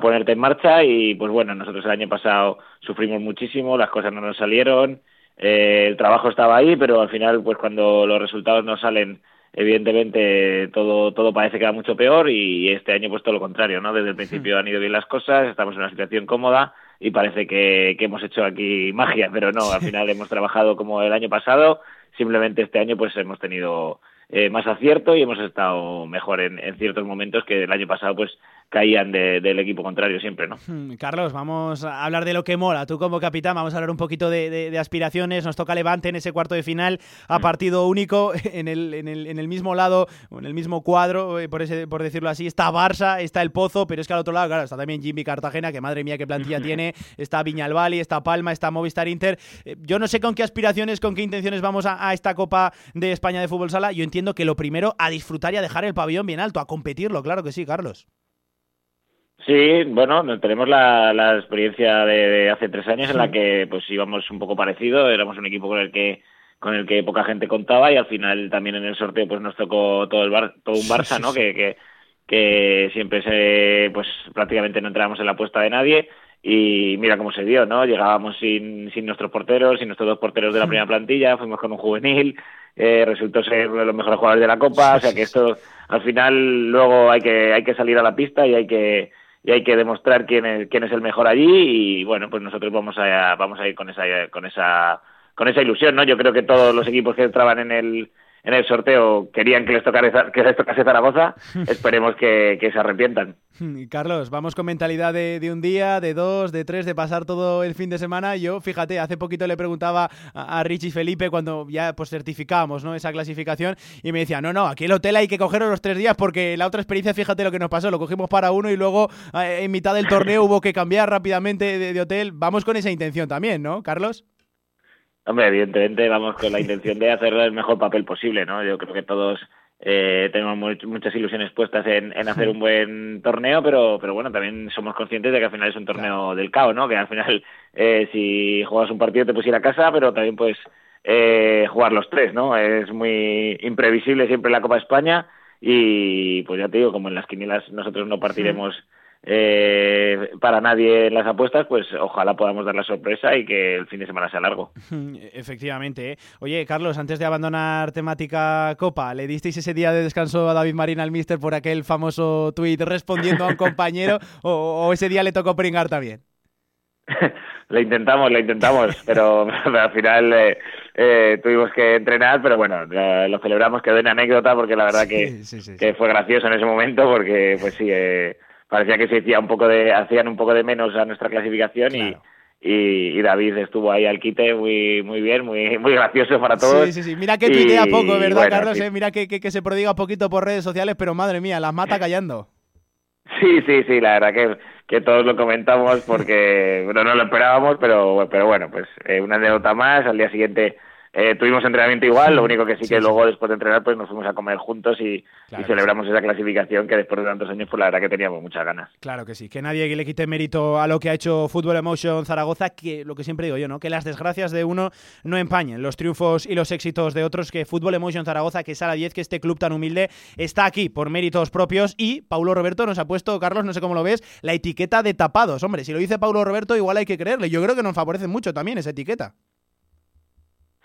ponerte en marcha y pues bueno, nosotros el año pasado sufrimos muchísimo, las cosas no nos salieron, eh, el trabajo estaba ahí, pero al final pues cuando los resultados no salen evidentemente todo, todo parece que va mucho peor y este año pues todo lo contrario, ¿no? Desde el principio han ido bien las cosas, estamos en una situación cómoda y parece que, que hemos hecho aquí magia, pero no, al final hemos trabajado como el año pasado, simplemente este año pues hemos tenido eh, más acierto y hemos estado mejor en, en, ciertos momentos que el año pasado pues caían del equipo contrario siempre, ¿no? Hmm, Carlos, vamos a hablar de lo que mola. Tú como capitán, vamos a hablar un poquito de, aspiraciones. Nos toca Levante en ese cuarto de final a hmm. partido único en el, en el, en el mismo lado, en el mismo cuadro, eh, por, ese, por decirlo así. Está Barça, está el Pozo, pero es que al otro lado, claro, está también Jimmy Cartagena, que madre mía qué plantilla tiene. Está Viñalbali, está Palma, está Movistar Inter. Eh, yo no sé con qué aspiraciones, con qué intenciones vamos a, a esta Copa de España de Fútbol Sala. Yo entiendo que lo primero, a disfrutar y a dejar el pabellón bien alto, a competirlo, claro que sí, Carlos. Sí, bueno, tenemos la, la experiencia de, hace tres años en la que pues íbamos un poco parecido, éramos un equipo con el que con el que poca gente contaba y al final también en el sorteo pues nos tocó todo el bar, todo un Barça, ¿no? Que, que, que siempre se pues prácticamente no entrábamos en la apuesta de nadie y mira cómo se dio, ¿no? Llegábamos sin, sin nuestros porteros, sin nuestros dos porteros de la primera plantilla, fuimos con un juvenil, eh, resultó ser uno de los mejores jugadores de la Copa, o sea que esto al final luego hay que hay que salir a la pista y hay que y hay que demostrar quién es, quién es el mejor allí y bueno, pues nosotros vamos a, vamos a ir con esa, con esa, con esa ilusión, ¿no? Yo creo que todos los equipos que entraban en el, en el sorteo querían que les, tocara, que les tocase Zaragoza, esperemos que, se arrepientan. Carlos, vamos con mentalidad de, un día, de dos, de tres, de pasar todo el fin de semana. Yo, fíjate, hace poquito le preguntaba a, Richie Felipe cuando ya pues certificábamos ¿no? esa clasificación y me decía, no, no, aquí el hotel hay que cogerlo los tres días porque la otra experiencia, fíjate lo que nos pasó, lo cogimos para uno y luego eh, en mitad del torneo hubo que cambiar rápidamente de hotel. Vamos con esa intención también, ¿no, Carlos? Hombre, evidentemente vamos con la intención de hacer el mejor papel posible, ¿no? Yo creo que todos eh, tenemos muchas ilusiones puestas en, hacer un buen torneo, pero, pero bueno, también somos conscientes de que al final es un torneo del caos, ¿no? Que al final, eh, si juegas un partido te puedes ir a casa, pero también puedes eh, jugar los tres, ¿no? Es muy imprevisible siempre la Copa España y pues ya te digo, como en las quinielas nosotros no partiremos eh, para nadie en las apuestas, pues ojalá podamos dar la sorpresa y que el fin de semana sea largo. Efectivamente. ¿eh? Oye, Carlos, antes de abandonar temática Copa, ¿le disteis ese día de descanso a David Marín al Mister por aquel famoso tuit respondiendo a un compañero o, ese día le tocó pringar también? lo intentamos, lo intentamos, pero, al final eh, eh, tuvimos que entrenar, pero bueno, lo celebramos, quedó en anécdota porque la verdad que, que fue gracioso en ese momento porque pues sí, eh, parecía que se hacía un poco de, hacían un poco de menos a nuestra clasificación y, y, David estuvo ahí al quite muy muy bien, muy muy gracioso para todos. Sí, sí, sí. Mira que tuitea poco, ¿verdad, Carlos? Eh, mira que, que, se prodiga poquito por redes sociales, pero madre mía, las mata callando. Sí, sí, sí, la verdad que, que todos lo comentamos porque bueno, no lo esperábamos, pero, pero bueno, pues eh, una anécdota más. Al día siguiente eh, tuvimos entrenamiento igual, lo único que sí que luego después de entrenar pues nos fuimos a comer juntos y, celebramos esa clasificación que después de tantos años pues la verdad que teníamos muchas ganas. Claro que sí, que nadie le quite mérito a lo que ha hecho Fútbol Emotion Zaragoza, que lo que siempre digo yo, ¿no? Que las desgracias de uno no empañen los triunfos y los éxitos de otros, que Fútbol Emotion Zaragoza, que es a la 10, que este club tan humilde está aquí por méritos propios y Paulo Roberto nos ha puesto, Carlos, no sé cómo lo ves, la etiqueta de tapados. Hombre, si lo dice Paulo Roberto igual hay que creerle. Yo creo que nos favorece mucho también esa etiqueta.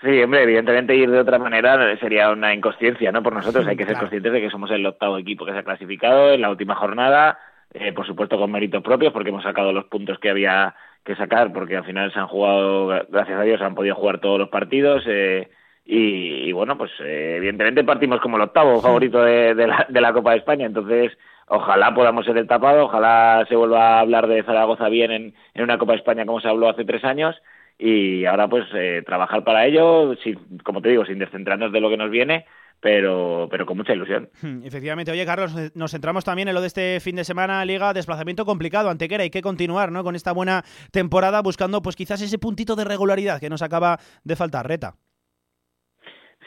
Sí, hombre, evidentemente ir de otra manera sería una inconsciencia, ¿no? Por nosotros hay que ser conscientes de que somos el octavo equipo que se ha clasificado en la última jornada, eh, por supuesto con méritos propios, porque hemos sacado los puntos que había que sacar, porque al final se han jugado, gracias a Dios, han podido jugar todos los partidos. Eh, y, bueno, pues eh, evidentemente partimos como el octavo favorito de, la, de la Copa de España, entonces ojalá podamos ser el tapado, ojalá se vuelva a hablar de Zaragoza bien en, en una Copa de España como se habló hace tres años y ahora pues eh, trabajar para ello, sin, como te digo, sin descentrarnos de lo que nos viene, pero, pero con mucha ilusión. Hmm, efectivamente. Oye, Carlos, nos centramos también en lo de este fin de semana, Liga, desplazamiento complicado, Antequera, hay que continuar ¿no? con esta buena temporada buscando pues quizás ese puntito de regularidad que nos acaba de faltar, Reta.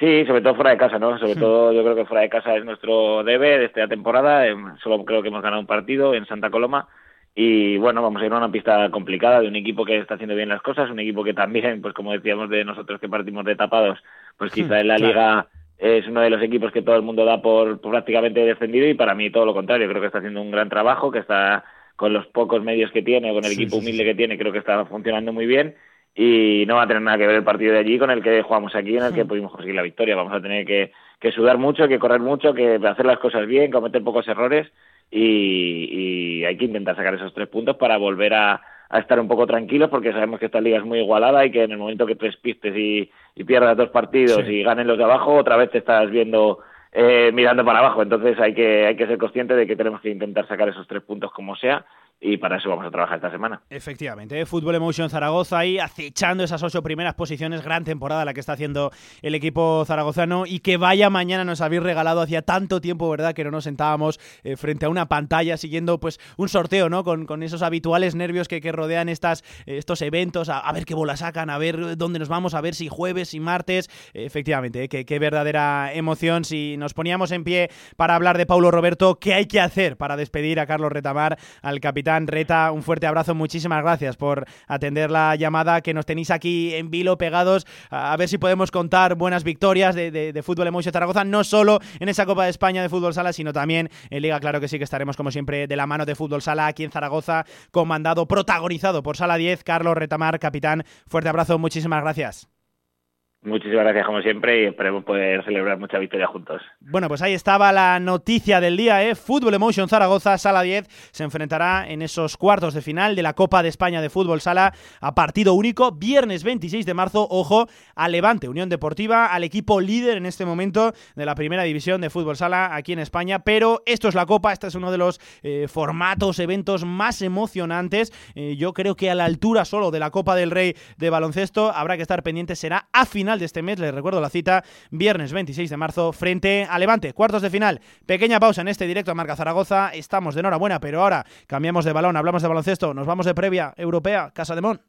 Sí, sobre todo fuera de casa, ¿no? Sobre hmm. todo yo creo que fuera de casa es nuestro debe de esta temporada. Em, solo creo que hemos ganado un partido en Santa Coloma. Y bueno, vamos a ir a una pista complicada de un equipo que está haciendo bien las cosas, un equipo que también, pues como decíamos de nosotros que partimos de tapados, pues quizá en la liga es uno de los equipos que todo el mundo da por, prácticamente defendido y para mí todo lo contrario, creo que está haciendo un gran trabajo, que está con los pocos medios que tiene, con el equipo humilde que tiene, creo que está funcionando muy bien y no va a tener nada que ver el partido de allí con el que jugamos aquí, en el que pudimos conseguir la victoria. Vamos a tener que, que sudar mucho, que correr mucho, que hacer las cosas bien, cometer pocos errores y, y hay que intentar sacar esos tres puntos para volver a, a estar un poco tranquilos porque sabemos que esta liga es muy igualada y que en el momento que tres pistes y, y pierdas dos partidos y ganen los de abajo, otra vez te estás viendo eh, mirando para abajo. Entonces hay que, hay que ser consciente de que tenemos que intentar sacar esos tres puntos como sea y para eso vamos a trabajar esta semana. Efectivamente, ¿eh? Fútbol Emotion Zaragoza ahí acechando esas ocho primeras posiciones, gran temporada la que está haciendo el equipo zaragozano y que vaya mañana nos habéis regalado hacía tanto tiempo, ¿verdad? Que no nos sentábamos eh, frente a una pantalla siguiendo pues un sorteo, ¿no? Con, con esos habituales nervios que, rodean estas, eh, estos eventos, a, ver qué bola sacan, a ver dónde nos vamos, a ver si jueves, si martes, efectivamente, qué, qué verdadera emoción si nos poníamos en pie para hablar de Paulo Roberto, qué hay que hacer para despedir a Carlos Retamar, al capitán Reta, un fuerte abrazo, muchísimas gracias por atender la llamada que nos tenéis aquí en vilo pegados, a ver si podemos contar buenas victorias de, Fútbol Emotion Zaragoza, no solo en esa Copa de España de Fútbol Sala, sino también en Liga, claro que sí que estaremos como siempre de la mano de Fútbol Sala aquí en Zaragoza, comandado, protagonizado por Sala 10, Carlos Retamar, capitán, fuerte abrazo, muchísimas gracias. Muchísimas gracias como siempre y esperemos poder celebrar mucha victoria juntos. Bueno, pues ahí estaba la noticia del día, ¿eh? Fútbol Emotion Zaragoza, Sala 10, se enfrentará en esos cuartos de final de la Copa de España de Fútbol Sala a partido único, viernes 26 de marzo, ojo, a Levante, Unión Deportiva, al equipo líder en este momento de la primera división de Fútbol Sala aquí en España, pero esto es la Copa, este es uno de los eh, formatos, eventos más emocionantes, eh, yo creo que a la altura solo de la Copa del Rey de baloncesto, habrá que estar pendiente, será a final de este mes. Les recuerdo la cita, viernes 26 de marzo, frente a Levante. Cuartos de final. Pequeña pausa en este directo a Marca Zaragoza. Estamos de enhorabuena, pero ahora cambiamos de balón, hablamos de baloncesto, nos vamos de previa europea, Casa de Mon.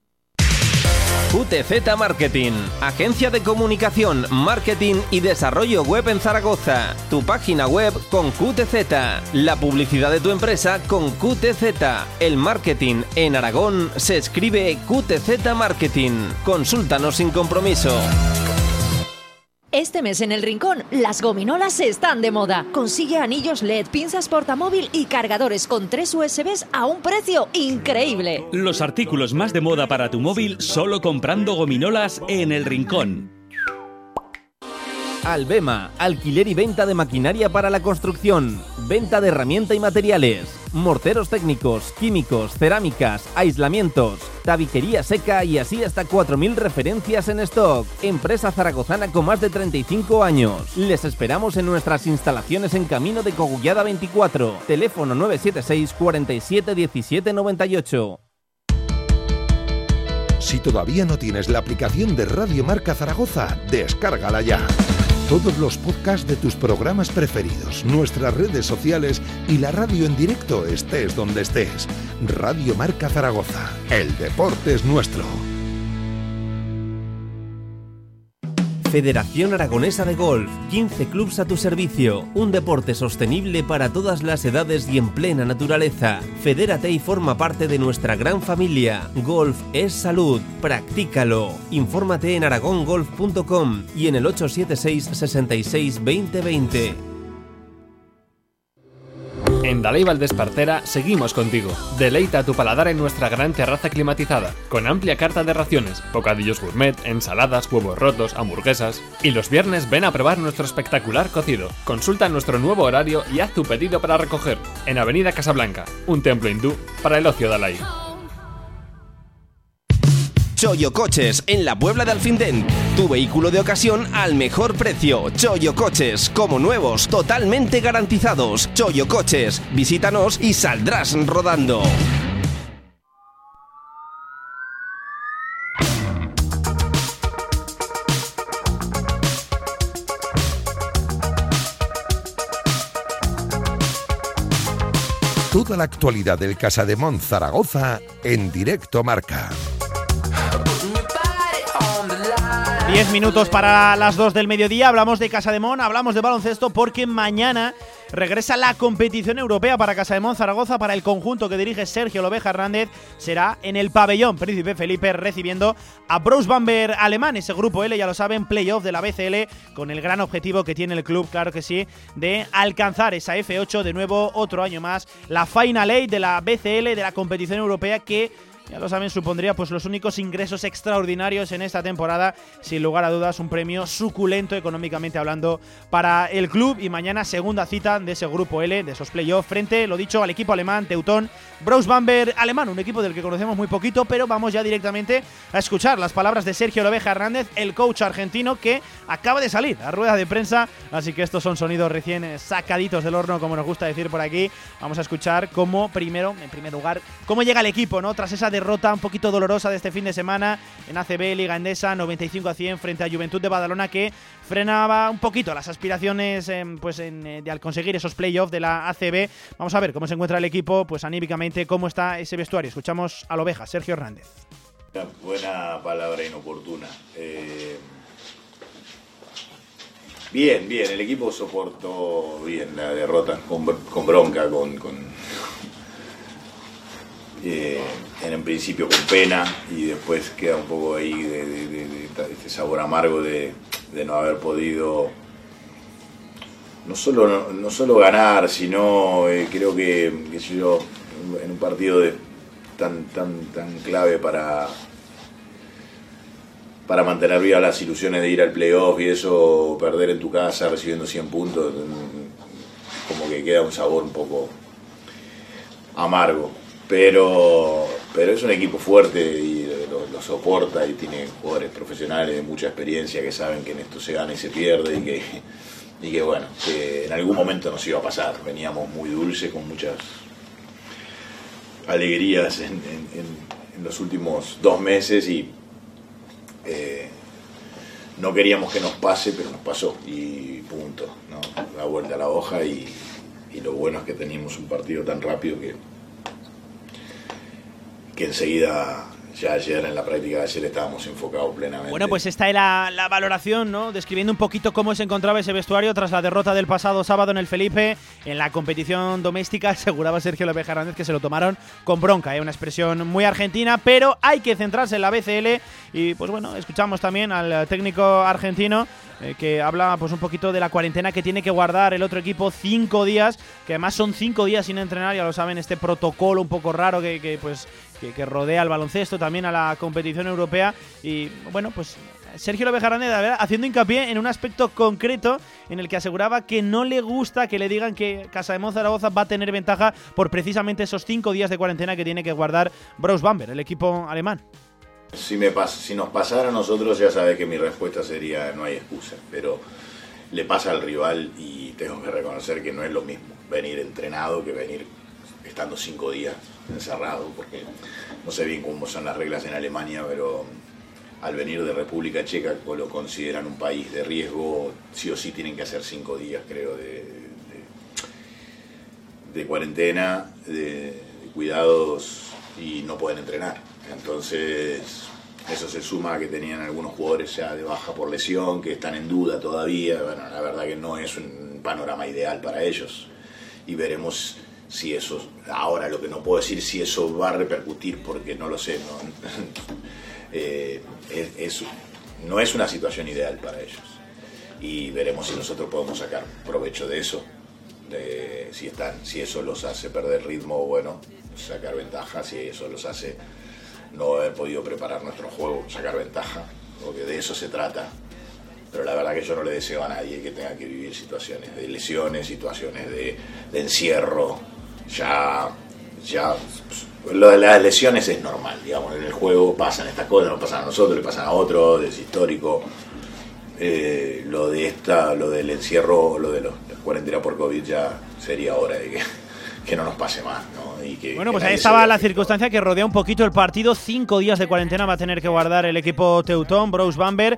QTZ Marketing, agencia de comunicación, marketing y desarrollo web en Zaragoza. Tu página web con QTZ, la publicidad de tu empresa con QTZ. El marketing en Aragón se escribe QTZ Marketing. Consúltanos sin compromiso. Este mes en El Rincón, las gominolas están de moda. Consigue anillos LED, pinzas portamóvil y cargadores con tres USBs a un precio increíble. Los artículos más de moda para tu móvil solo comprando gominolas en El Rincón. Albema, alquiler y venta de maquinaria para la construcción, venta de herramienta y materiales, morteros técnicos, químicos, cerámicas, aislamientos, tabiquería seca y así hasta 4.000 referencias en stock. Empresa zaragozana con más de 35 años. Les esperamos en nuestras instalaciones en Camino de Cogullada 24, teléfono 976 47 17 98. Si todavía no tienes la aplicación de Radio Marca Zaragoza, descárgala ya todos los podcasts de tus programas preferidos, nuestras redes sociales y la radio en directo estés donde estés. Radio Marca Zaragoza. El deporte es nuestro. Federación Aragonesa de Golf, 15 clubs a tu servicio, un deporte sostenible para todas las edades y en plena naturaleza. Fedérate y forma parte de nuestra gran familia. Golf es salud, practícalo. Infórmate en aragongolf.com y en el 876 66 2020. En Dalai Valdespartera seguimos contigo. Deleita tu paladar en nuestra gran terraza climatizada, con amplia carta de raciones, bocadillos gourmet, ensaladas, huevos rotos, hamburguesas. Y los viernes ven a probar nuestro espectacular cocido. Consulta nuestro nuevo horario y haz tu pedido para recoger en Avenida Casablanca, un templo hindú para el ocio Dalai. Choyo Coches, en la Puebla de Alfindén. Tu vehículo de ocasión al mejor precio. Choyo Coches, como nuevos, totalmente garantizados. Choyo Coches, visítanos y saldrás rodando. Toda la actualidad del Casa de Mon Zaragoza en directo marca. 10 minutos para las 2 del mediodía. Hablamos de Casa de Mon, hablamos de baloncesto porque mañana regresa la competición europea para Casa de Mon Zaragoza para el conjunto que dirige Sergio Lobeja Hernández. Será en el pabellón Príncipe Felipe recibiendo a Bruce Bamber alemán. Ese grupo L, ya lo saben, playoff de la BCL con el gran objetivo que tiene el club, claro que sí, de alcanzar esa F8 de nuevo otro año más. La Final Eight de la BCL de la competición europea que ya lo saben, supondría pues los únicos ingresos extraordinarios en esta temporada, sin lugar a dudas un premio suculento económicamente hablando para el club y mañana segunda cita de ese grupo L, de esos playoffs frente, lo dicho, al equipo alemán Teutón Brose Bamber alemán, un equipo del que conocemos muy poquito, pero vamos ya directamente a escuchar las palabras de Sergio Lobeja Hernández, el coach argentino que acaba de salir a rueda de prensa, así que estos son sonidos recién sacaditos del horno, como nos gusta decir por aquí. Vamos a escuchar cómo primero, en primer lugar, cómo llega el equipo, ¿no? Tras esa derrota un poquito dolorosa de este fin de semana en ACB, Liga Endesa, 95 a 100 frente a Juventud de Badalona que frenaba un poquito las aspiraciones em, pues de al conseguir esos playoffs de la ACB. Vamos a ver cómo se encuentra el equipo, pues anímicamente, cómo está ese vestuario. Escuchamos a la oveja, Sergio Hernández. Buena palabra inoportuna. Eh, bien, bien, el equipo soportó bien la derrota con, bronca, con, eh, en principio con pena y después queda un poco ahí de, este sabor amargo de, no haber podido no solo, no, solo ganar, sino eh, creo que, en un partido de, tan, tan, tan clave para, para mantener vivas las ilusiones de ir al playoff y eso, perder en tu casa recibiendo 100 puntos, como que queda un sabor un poco amargo. Pero, pero es un equipo fuerte y lo, soporta y tiene jugadores profesionales de mucha experiencia que saben que en esto se gana y se pierde y que, y que bueno, que en algún momento nos iba a pasar. Veníamos muy dulces con muchas alegrías en, los últimos dos meses y eh, no queríamos que nos pase, pero nos pasó y punto. ¿no? La vuelta a la hoja y, y lo bueno es que teníamos un partido tan rápido que que enseguida ya ayer en la práctica de ayer estábamos enfocados plenamente. Bueno, pues esta era la valoración, ¿no? Describiendo un poquito cómo se encontraba ese vestuario tras la derrota del pasado sábado en el Felipe. En la competición doméstica aseguraba Sergio López Hernández que se lo tomaron con bronca, ¿eh? una expresión muy argentina, pero hay que centrarse en la BCL. Y pues bueno, escuchamos también al técnico argentino eh, que habla pues un poquito de la cuarentena que tiene que guardar el otro equipo cinco días, que además son cinco días sin entrenar, ya lo saben, este protocolo un poco raro que, pues que, rodea al baloncesto, también a la competición europea. Y bueno, pues Sergio López Garraneda, haciendo hincapié en un aspecto concreto en el que aseguraba que no le gusta que le digan que Casa de Zaragoza va a tener ventaja por precisamente esos cinco días de cuarentena que tiene que guardar Bruce Bamber, el equipo alemán. Si, me si nos pasara a nosotros, ya sabes que mi respuesta sería no hay excusa, pero le pasa al rival y tengo que reconocer que no es lo mismo venir entrenado que venir estando cinco días encerrado, porque no sé bien cómo son las reglas en Alemania, pero al venir de República Checa lo consideran un país de riesgo, sí o sí tienen que hacer cinco días, creo, de, de, cuarentena, de, cuidados y no pueden entrenar. Entonces, eso se suma a que tenían algunos jugadores ya de baja por lesión, que están en duda todavía. Bueno, la verdad que no es un panorama ideal para ellos. Y veremos si eso, ahora lo que no puedo decir si eso va a repercutir porque no lo sé, no, eh, es, no es una situación ideal para ellos. Y veremos si nosotros podemos sacar provecho de eso, de, si, están, si eso los hace perder ritmo, bueno, sacar ventaja, si eso los hace no haber podido preparar nuestro juego, sacar ventaja, porque de eso se trata. Pero la verdad que yo no le deseo a nadie que tenga que vivir situaciones de lesiones, situaciones de, encierro, ya, ya Lo de las lesiones es normal, digamos, en el juego pasan estas cosas, nos pasan a nosotros, le pasan a otros, es histórico. Eh, lo de esta, lo del encierro, lo de los, la cuarentena por COVID ya sería hora de que, que no nos pase más, ¿no? Y que, Bueno, pues ahí estaba la circunstancia que rodea un poquito el partido. Cinco días de cuarentena va a tener que guardar el equipo Teutón, Bruce Bamber.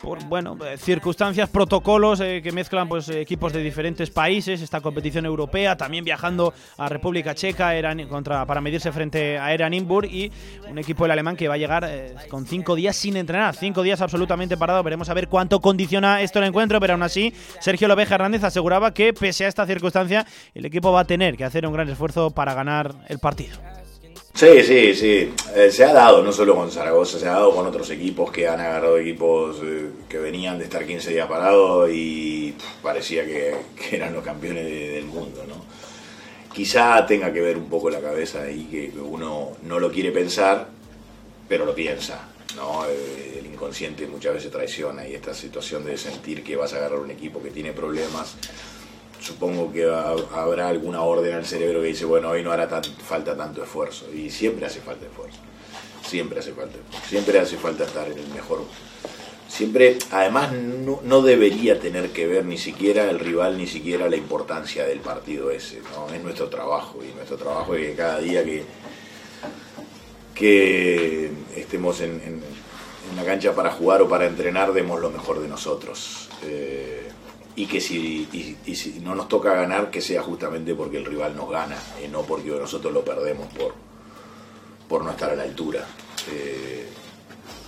Por, bueno, eh, circunstancias, protocolos eh, que mezclan pues equipos de diferentes países, esta competición europea, también viajando a República Checa contra, para medirse frente a Eran y un equipo el alemán que va a llegar eh, con cinco días sin entrenar, cinco días absolutamente parado. Veremos a ver cuánto condiciona esto el encuentro, pero aún así Sergio Lobeja Hernández aseguraba que pese a esta circunstancia el equipo va a tener que hacer un gran esfuerzo para ganar el partido. Sí, sí, sí. Eh, se ha dado, no solo con Zaragoza, se ha dado con otros equipos que han agarrado equipos eh, que venían de estar 15 días parados y parecía que, eran los campeones de- del mundo, ¿no? Quizá tenga que ver un poco la cabeza ahí, que que uno no lo quiere pensar, pero lo piensa, ¿no? Eh, El inconsciente muchas veces traiciona y esta situación de sentir que vas a agarrar un equipo que tiene problemas, supongo que ha- habrá alguna orden al cerebro que dice, bueno, hoy no hará falta tanto esfuerzo. Y siempre hace falta esfuerzo. Siempre hace falta. Siempre hace falta estar en el mejor. Siempre, además, no, debería tener que ver ni siquiera el rival, ni siquiera la importancia del partido ese. Es nuestro trabajo. Y nuestro trabajo es que cada día que, que estemos en la cancha para jugar o para entrenar, demos lo mejor de nosotros. Eh, y que si, y, y si no nos toca ganar, que sea justamente porque el rival nos gana, y no porque nosotros lo perdemos por, por no estar a la altura. Eh,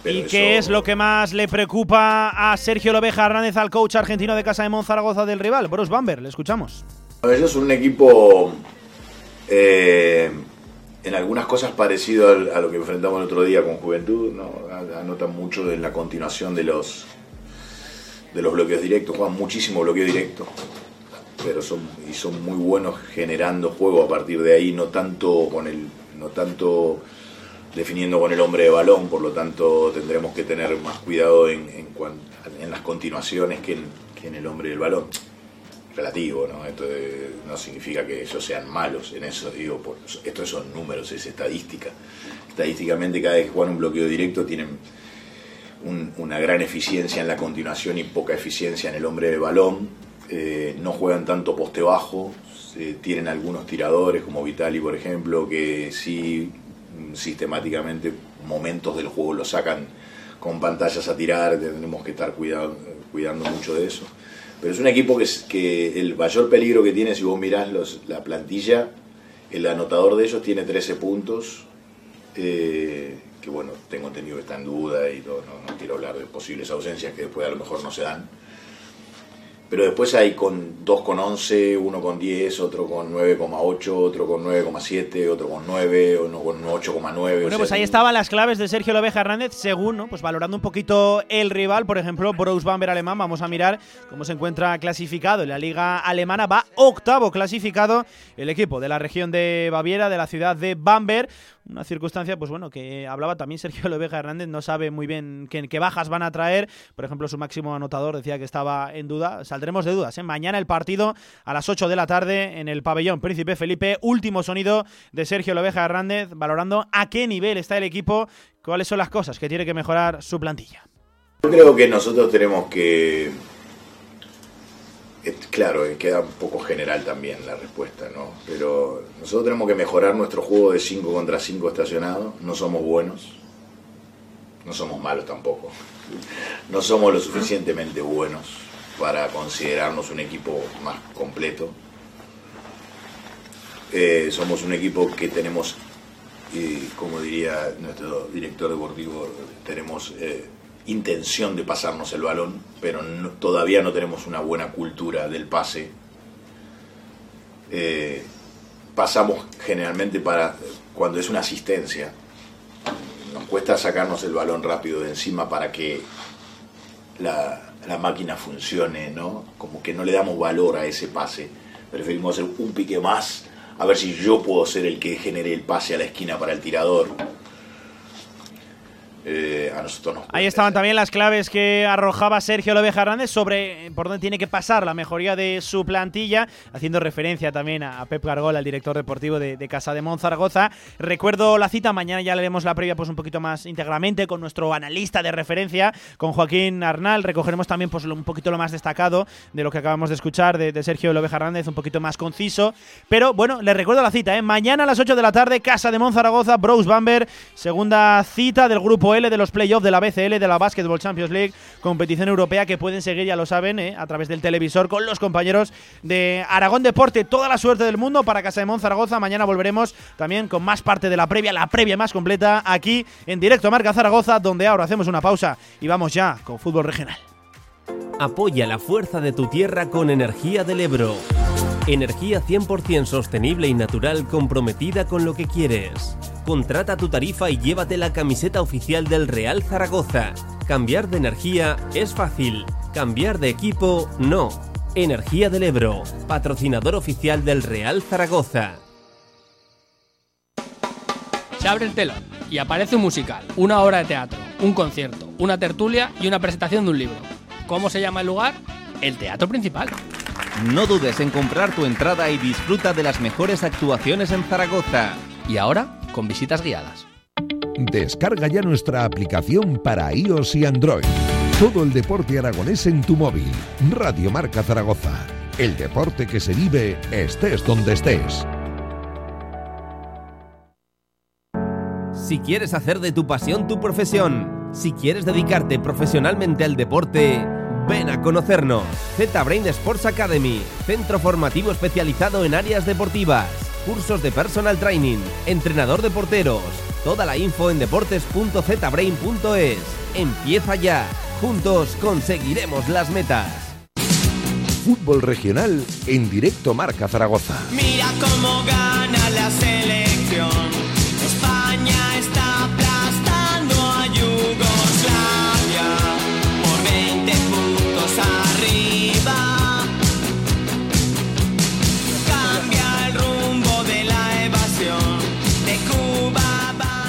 pero ¿Y eso- qué es lo que más le preocupa a Sergio Lobeja Hernández, al coach argentino de Casa de Monzaragoza del rival? Bruce Bamber, le escuchamos. Ellos son un equipo eh, en algunas cosas parecido a lo que enfrentamos el otro día con Juventud. ¿no? Anotan mucho en la continuación de los de los bloqueos directos, juegan muchísimo bloqueo directo, pero son y son muy buenos generando juego a partir de ahí, no tanto con el no tanto definiendo con el hombre de balón, por lo tanto tendremos que tener más cuidado en, en, en las continuaciones que en, que en el hombre del balón relativo, ¿no? Esto de- no significa que ellos sean malos en eso, digo, por- estos son números, es estadística. Estadísticamente cada vez que juegan un bloqueo directo tienen un- una gran eficiencia en la continuación y poca eficiencia en el hombre de balón. Eh, no juegan tanto poste bajo, eh, tienen algunos tiradores como Vitali, por ejemplo, que sí mm, sistemáticamente momentos del juego lo sacan con pantallas a tirar, tenemos que estar cuidando mucho de eso. Pero es un equipo que, es- que el mayor peligro que tiene, si vos mirás la plantilla, el anotador de ellos tiene 13 puntos, eh, que bueno, tengo entendido que está en duda y todo, no, no quiero hablar de posibles ausencias que después a lo mejor no se dan. Pero después hay con 2 con 11, uno con 10, otro con 9,8, otro con 9,7, otro con 9, uno con 8,9. Bueno, pues ahí estaban las claves de Sergio Lobeja Hernández, según, ¿no? pues valorando un poquito el rival, por ejemplo, Bruce Bamber alemán, vamos a mirar cómo se encuentra clasificado en la liga alemana, va octavo clasificado el equipo de la región de Baviera, de la ciudad de Bamberg, una circunstancia, pues bueno, que hablaba también Sergio Lobeja Hernández, no sabe muy bien qué, bajas van a traer, por ejemplo, su máximo anotador decía que estaba en duda, saldremos de dudas, ¿eh? mañana el partido a las 8 de la tarde en el pabellón Príncipe Felipe, último sonido de Sergio Lobeja Hernández, valorando a qué nivel está el equipo, cuáles son las cosas que tiene que mejorar su plantilla. Yo creo que nosotros tenemos que. Eh, Claro, eh, queda un poco general también la respuesta, ¿no? Pero nosotros tenemos que mejorar nuestro juego de 5 contra 5 estacionado. No somos buenos. No somos malos tampoco. No somos lo suficientemente buenos para considerarnos un equipo más completo. Eh, somos un equipo que tenemos, eh, como diría nuestro director deportivo, tenemos intención de pasarnos el balón, pero todavía no tenemos una buena cultura del pase. Eh, pasamos generalmente para cuando es una asistencia. Nos cuesta sacarnos el balón rápido de encima para que la, la máquina funcione, ¿no? Como que no le damos valor a ese pase. Preferimos hacer un pique más, a ver si yo puedo ser el que genere el pase a la esquina para el tirador. Eh, a nosotros nos Ahí estaban también las claves que arrojaba Sergio López Hernández sobre por dónde tiene que pasar la mejoría de su plantilla, haciendo referencia también a Pep Gargol, al director deportivo de, Casa de Monzaragoza. Recuerdo la cita, mañana ya leeremos la previa pues un poquito más íntegramente con nuestro analista de referencia, con Joaquín Arnal. Recogeremos también pues un poquito lo más destacado de lo que acabamos de escuchar de, Sergio López Hernández, un poquito más conciso. Pero bueno, les recuerdo la cita, ¿eh? mañana a las 8 de la tarde, Casa de Monzaragoza, Brose Bamber, segunda cita del grupo L de los playoffs de la BCL, de la Basketball Champions League, competición europea que pueden seguir, ya lo saben, eh, a través del televisor con los compañeros de Aragón Deporte. Toda la suerte del mundo para Casa de Monzaragoza. Mañana volveremos también con más parte de la previa, la previa más completa, aquí en directo a Marca Zaragoza, donde ahora hacemos una pausa y vamos ya con fútbol regional. Apoya la fuerza de tu tierra con Energía del Ebro. Energía 100% sostenible y natural comprometida con lo que quieres. Contrata tu tarifa y llévate la camiseta oficial del Real Zaragoza. Cambiar de energía es fácil, cambiar de equipo no. Energía del Ebro, patrocinador oficial del Real Zaragoza. Se abre el telón y aparece un musical, una obra de teatro, un concierto, una tertulia y una presentación de un libro. ¿Cómo se llama el lugar? El teatro principal. No dudes en comprar tu entrada y disfruta de las mejores actuaciones en Zaragoza. Y ahora, con visitas guiadas. Descarga ya nuestra aplicación para iOS y Android. Todo el deporte aragonés en tu móvil. Radio Marca Zaragoza. El deporte que se vive estés donde estés. Si quieres hacer de tu pasión tu profesión, si quieres dedicarte profesionalmente al deporte, ven a conocernos. Z-Brain Sports Academy, centro formativo especializado en áreas deportivas cursos de personal training, entrenador de porteros. Toda la info en deportes.zbrain.es. Empieza ya. Juntos conseguiremos las metas. Fútbol regional en directo Marca Zaragoza. Mira cómo gana la selección.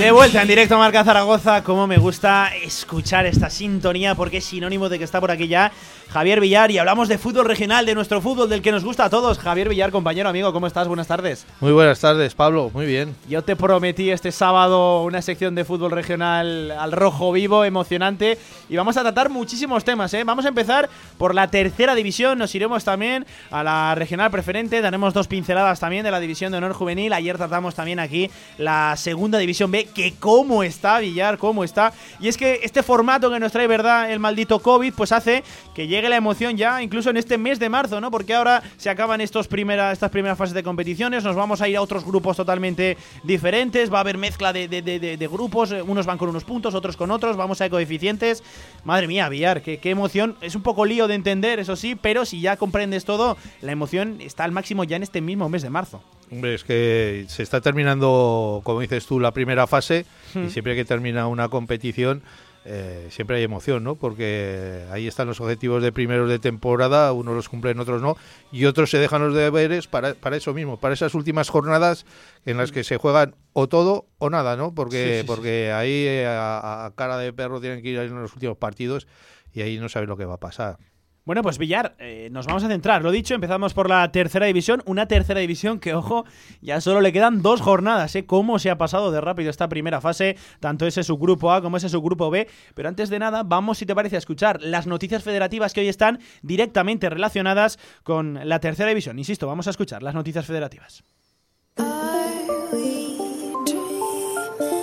De vuelta en directo a Marca Zaragoza, como me gusta escuchar esta sintonía porque es sinónimo de que está por aquí ya Javier Villar y hablamos de fútbol regional, de nuestro fútbol del que nos gusta a todos. Javier Villar, compañero, amigo, ¿cómo estás? Buenas tardes. Muy buenas tardes, Pablo, muy bien. Yo te prometí este sábado una sección de fútbol regional al rojo vivo, emocionante, y vamos a tratar muchísimos temas. ¿eh? Vamos a empezar por la tercera división, nos iremos también a la regional preferente, daremos dos pinceladas también de la división de honor juvenil. Ayer tratamos también aquí la segunda división B, que cómo está Villar, cómo está. Y es que este formato que nos trae, ¿verdad? El maldito COVID, pues hace que llegue la emoción ya, incluso en este mes de marzo, ¿no? Porque ahora se acaban estos estas primeras fases de competiciones, nos vamos a ir a otros grupos totalmente diferentes, va a haber mezcla de, grupos, eh, unos van con unos puntos, otros con otros, vamos a coeficientes. Madre mía, Villar, qué, qué emoción. Es un poco lío de entender, eso sí, pero si ya comprendes todo, la emoción está al máximo ya en este mismo mes de marzo. Hombre, es que se está terminando, como dices tú, la primera fase y hmm. siempre que termina una competición eh, siempre hay emoción, ¿no? Porque ahí están los objetivos de primeros de temporada, unos los cumplen, otros no, y otros se dejan los deberes para, para eso mismo, para esas últimas jornadas en las que se juegan o todo o nada, ¿no? Porque, porque ahí eh, a, cara de perro tienen que ir en los últimos partidos y ahí no saben lo que va a pasar. Bueno, pues Villar, eh, nos vamos a centrar. Lo dicho, empezamos por la tercera división. Una tercera división que, ojo, ya solo le quedan dos jornadas. ¿eh? ¿Cómo se ha pasado de rápido esta primera fase? Tanto ese subgrupo A como ese subgrupo B. Pero antes de nada, vamos, si te parece, a escuchar las noticias federativas que hoy están directamente relacionadas con la tercera división. Insisto, vamos a escuchar las noticias federativas.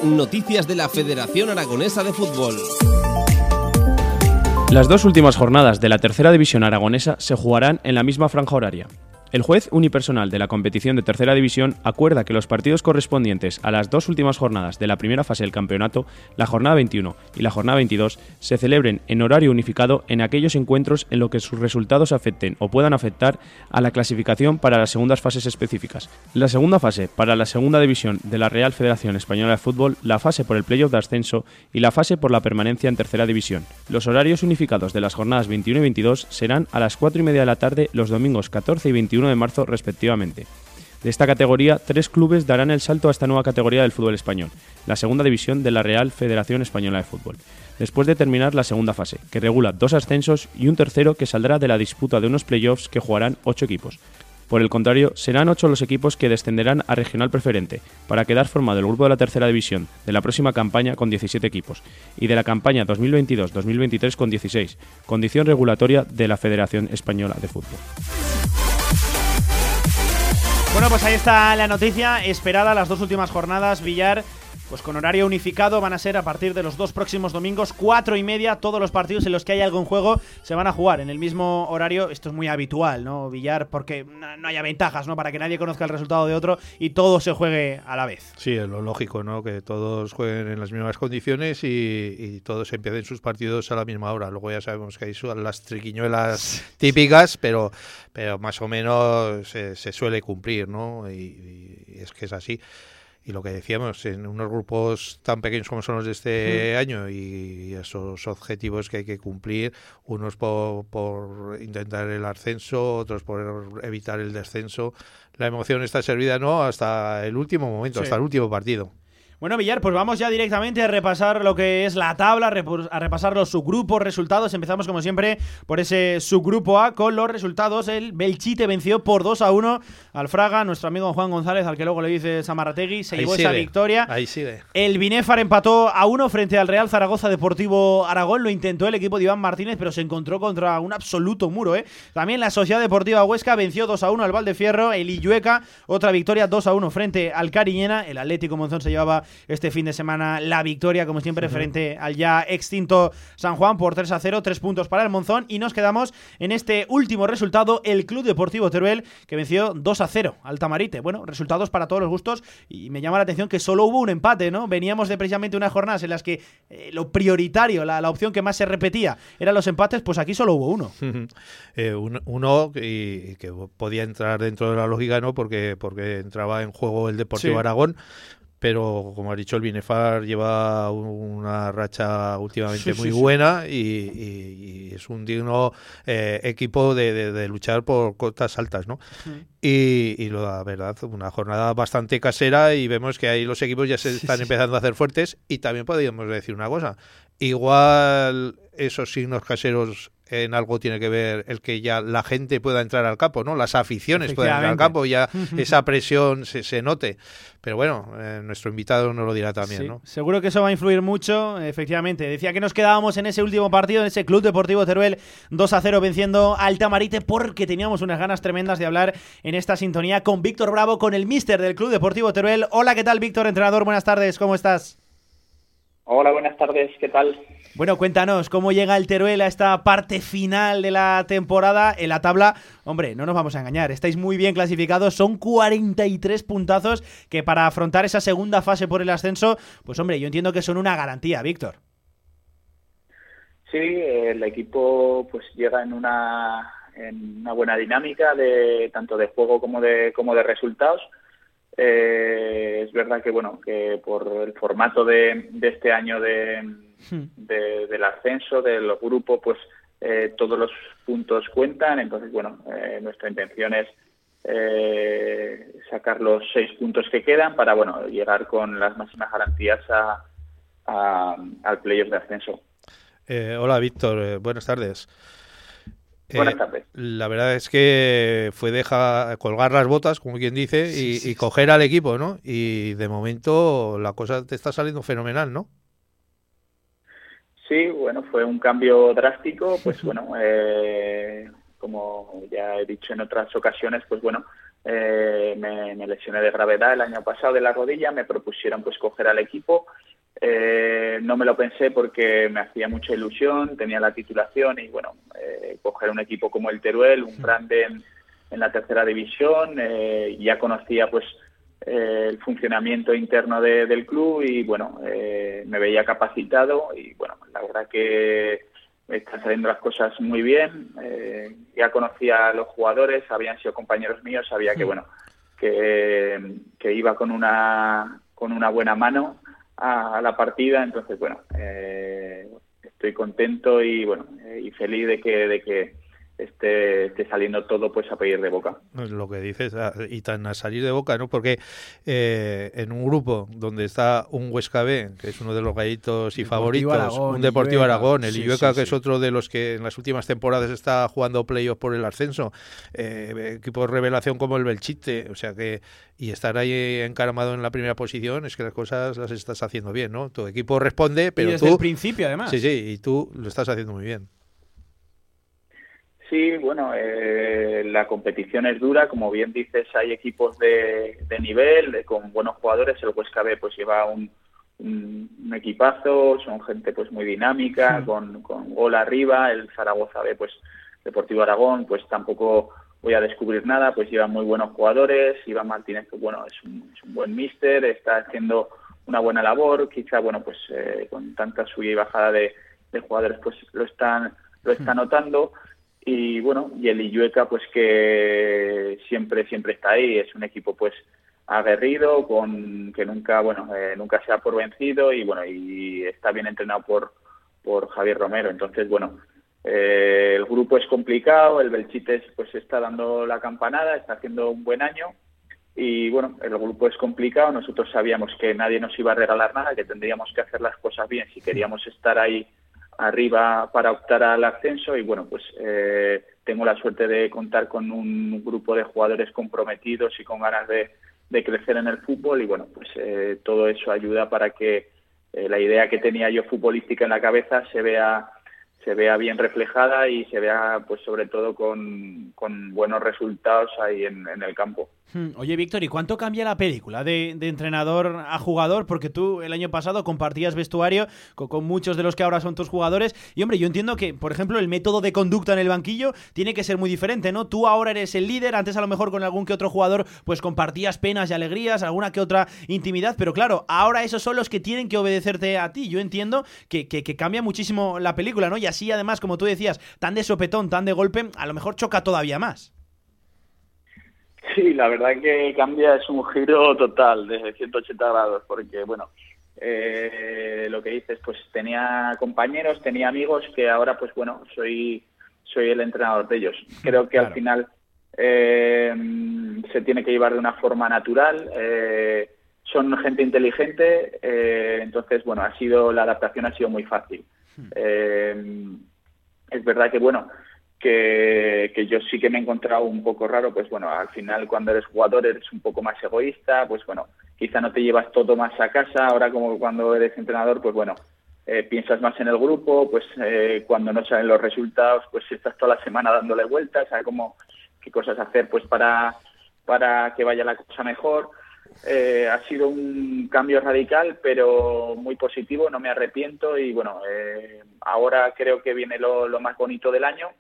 Noticias de la Federación Aragonesa de Fútbol. Las dos últimas jornadas de la tercera división aragonesa se jugarán en la misma franja horaria. El juez unipersonal de la competición de tercera división acuerda que los partidos correspondientes a las dos últimas jornadas de la primera fase del campeonato, la jornada 21 y la jornada 22, se celebren en horario unificado en aquellos encuentros en los que sus resultados afecten o puedan afectar a la clasificación para las segundas fases específicas. La segunda fase para la segunda división de la Real Federación Española de Fútbol, la fase por el playoff de ascenso y la fase por la permanencia en tercera división. Los horarios unificados de las jornadas 21 y 22 serán a las 4 y media de la tarde los domingos 14 y 21 de marzo respectivamente. De esta categoría, tres clubes darán el salto a esta nueva categoría del fútbol español, la segunda división de la Real Federación Española de Fútbol, después de terminar la segunda fase, que regula dos ascensos y un tercero que saldrá de la disputa de unos playoffs que jugarán ocho equipos. Por el contrario, serán ocho los equipos que descenderán a regional preferente, para quedar formado el grupo de la tercera división de la próxima campaña con 17 equipos, y de la campaña 2022-2023 con 16, condición regulatoria de la Federación Española de Fútbol. Bueno, pues ahí está la noticia esperada las dos últimas jornadas. Villar pues con horario unificado van a ser a partir de los dos próximos domingos, cuatro y media, todos los partidos en los que hay algo en juego se van a jugar en el mismo horario. Esto es muy habitual, ¿no? Billar, porque no haya ventajas, ¿no? Para que nadie conozca el resultado de otro y todo se juegue a la vez. Sí, es lo lógico, ¿no? Que todos jueguen en las mismas condiciones y, todos empiecen sus partidos a la misma hora. Luego ya sabemos que hay las triquiñuelas típicas, pero, pero más o menos se, suele cumplir, ¿no? y es que es así y lo que decíamos, en unos grupos tan pequeños como son los de este año y esos objetivos que hay que cumplir, unos por, por, intentar el ascenso, otros por evitar el descenso, la emoción está servida no hasta el último momento, hasta el último partido. Bueno, Villar, pues vamos ya directamente a repasar lo que es la tabla, a repasar los subgrupos, resultados. Empezamos, como siempre, por ese subgrupo A con los resultados. El Belchite venció por 2 a 1 al Fraga, nuestro amigo Juan González, al que luego le dice Samarategui, se llevó esa victoria. Ahí sigue. El Binefar empató a 1 frente al Real Zaragoza Deportivo Aragón. Lo intentó el equipo de Iván Martínez, pero se encontró contra un absoluto muro. ¿eh? También la Sociedad Deportiva Huesca venció 2 a 1 al Valdefierro. El Illueca, otra victoria 2 a 1 frente al Cariñena. El Atlético Monzón se llevaba este fin de semana la victoria, como siempre, frente al ya extinto San Juan por 3 a 0, tres puntos para el Monzón. Y nos quedamos en este último resultado, el Club Deportivo Teruel, que venció 2 a 0 al Tamarite. Bueno, resultados para todos los gustos y me llama la atención que solo hubo un empate, ¿no? Veníamos de precisamente unas jornadas en las que eh, lo prioritario, la, opción que más se repetía eran los empates, pues aquí solo hubo uno. Eh, uno y, que podía entrar dentro de la lógica, ¿no? Porque, porque entraba en juego el Deportivo Aragón, pero como ha dicho el Binefar lleva una racha últimamente muy buena y, es un digno eh, equipo de, luchar por cotas altas, ¿no? Y, la verdad, una jornada bastante casera y vemos que ahí los equipos ya se están empezando a hacer fuertes y también podríamos decir una cosa, igual esos signos caseros en algo tiene que ver el que ya la gente pueda entrar al campo, ¿no? Las aficiones puedan entrar al campo, ya esa presión se, se note. Pero bueno, eh, nuestro invitado nos lo dirá también, ¿no? Seguro que eso va a influir mucho, efectivamente. Decía que nos quedábamos en ese último partido, en ese Club Deportivo Teruel 2 a 0 venciendo al Tamarite porque teníamos unas ganas tremendas de hablar en esta sintonía con Víctor Bravo, con el míster del Club Deportivo Teruel. Hola, ¿qué tal, Víctor? Entrenador, buenas tardes, ¿cómo estás? Hola, buenas tardes, ¿qué tal? Bueno, cuéntanos, ¿cómo llega el Teruel a esta parte final de la temporada? En la tabla, hombre, no nos vamos a engañar, estáis muy bien clasificados, son 43 puntazos que para afrontar esa segunda fase por el ascenso, pues hombre, yo entiendo que son una garantía, Víctor. Sí, el equipo pues llega en una, en una buena dinámica de tanto de juego como de, como de resultados eh, es verdad que bueno que por el formato de, este año de, hmm. del ascenso del grupo, pues eh, todos los puntos cuentan. Entonces, bueno, eh, nuestra intención es sacar los seis puntos que quedan para bueno llegar con las máximas garantías a, al playoff de ascenso. hola, Víctor. buenas tardes. Buenas eh. La verdad es que fue dejar colgar las botas, como quien dice, y, coger al equipo, ¿no? Y de momento la cosa te está saliendo fenomenal, ¿no? Sí, bueno, fue un cambio drástico, pues bueno, eh, como ya he dicho en otras ocasiones, pues bueno, eh, me, me, lesioné de gravedad el año pasado de la rodilla, me propusieron pues coger al equipo eh, no me lo pensé porque me hacía mucha ilusión, tenía la titulación y bueno, eh, coger un equipo como el Teruel, un grande en, la tercera división, eh, ya conocía pues el funcionamiento interno del club y bueno, me veía capacitado y bueno, la verdad que están saliendo las cosas muy bien, ya conocía a los jugadores, habían sido compañeros míos, sabía que bueno, que, que iba con una, con una buena mano a, la partida. Entonces, bueno, eh, estoy contento y bueno eh, y feliz de que, de que esté, esté saliendo todo pues a pedir de boca. Lo que dices, ah, y tan a salir de boca, ¿no? Porque eh, en un grupo donde está un Huesca B, que es uno de los gallitos y favoritos, Aragón, un Deportivo. Aragón, el Sí, que es otro de los que en las últimas temporadas está jugando playoff por el ascenso, eh, equipo de revelación como el Belchite, o sea que, y estar ahí encaramado en la primera posición, es que las cosas las estás haciendo bien, ¿no? Tu equipo responde, pero desde tú... el principio, además. Sí, sí, y tú lo estás haciendo muy bien. Sí, bueno, eh, la competición es dura, como bien dices, hay equipos de, de nivel, de- con buenos jugadores, el Huesca B pues lleva un, un, un equipazo, son gente pues muy dinámica, con, con gol arriba, el Zaragoza B pues Deportivo Aragón pues tampoco voy a descubrir nada, pues lleva muy buenos jugadores, Iván Martínez pues bueno, es un, es un buen míster, está haciendo una buena labor, quizá bueno pues eh, con tanta subida y bajada de, de jugadores pues lo están lo está notando y bueno y el Illueca pues que siempre siempre está ahí. Es un equipo pues aguerrido con que nunca bueno eh, nunca se da por vencido y bueno y está bien entrenado por por Javier Romero. Entonces bueno eh, el grupo es complicado el Belchites pues está dando la campanada está haciendo un buen año y bueno, el grupo es complicado, nosotros sabíamos que nadie nos iba a regalar nada, que tendríamos que hacer las cosas bien si queríamos estar ahí arriba para optar al ascenso y bueno, pues eh, tengo la suerte de contar con un grupo de jugadores comprometidos y con ganas de, crecer en el fútbol y bueno, pues eh, todo eso ayuda para que eh, la idea que tenía yo futbolística en la cabeza se vea se vea bien reflejada y se vea pues sobre todo con, buenos resultados ahí en el campo. Hmm, Oye, Víctor, ¿y cuánto cambia la película de, de entrenador a jugador? Porque tú el año pasado compartías vestuario con, muchos de los que ahora son tus jugadores. Y hombre, yo entiendo que, por ejemplo, el método de conducta en el banquillo tiene que ser muy diferente, ¿no? Tú ahora eres el líder, antes a lo mejor con algún que otro jugador pues compartías penas y alegrías, alguna que otra intimidad, pero claro, ahora esos son los que tienen que obedecerte a ti. Yo entiendo que, que, que cambia muchísimo la película, ¿no? Y así además, como tú decías, tan de sopetón, tan de golpe, a lo mejor choca todavía más. Sí, la verdad que cambia, es un giro total de 180 grados, porque bueno, eh, lo que dices, pues tenía compañeros, tenía amigos que ahora pues bueno, soy, soy el entrenador de ellos. Creo que al final eh, se tiene que llevar de una forma natural. eh, son gente inteligente, eh, entonces bueno, ha sido la adaptación ha sido muy fácil. Eh, es verdad que bueno, que, yo sí que me he encontrado un poco raro, pues bueno, al final cuando eres jugador eres un poco más egoísta, pues bueno, quizá no te llevas todo más a casa, ahora como cuando eres entrenador, pues bueno, eh, piensas más en el grupo, pues eh, cuando no salen los resultados, pues estás toda la semana dándole vueltas a cómo, qué cosas hacer pues para, para que vaya la cosa mejor. Eh, ha sido un cambio radical, pero muy positivo, no me arrepiento y bueno, eh, ahora creo que viene lo, lo más bonito del año,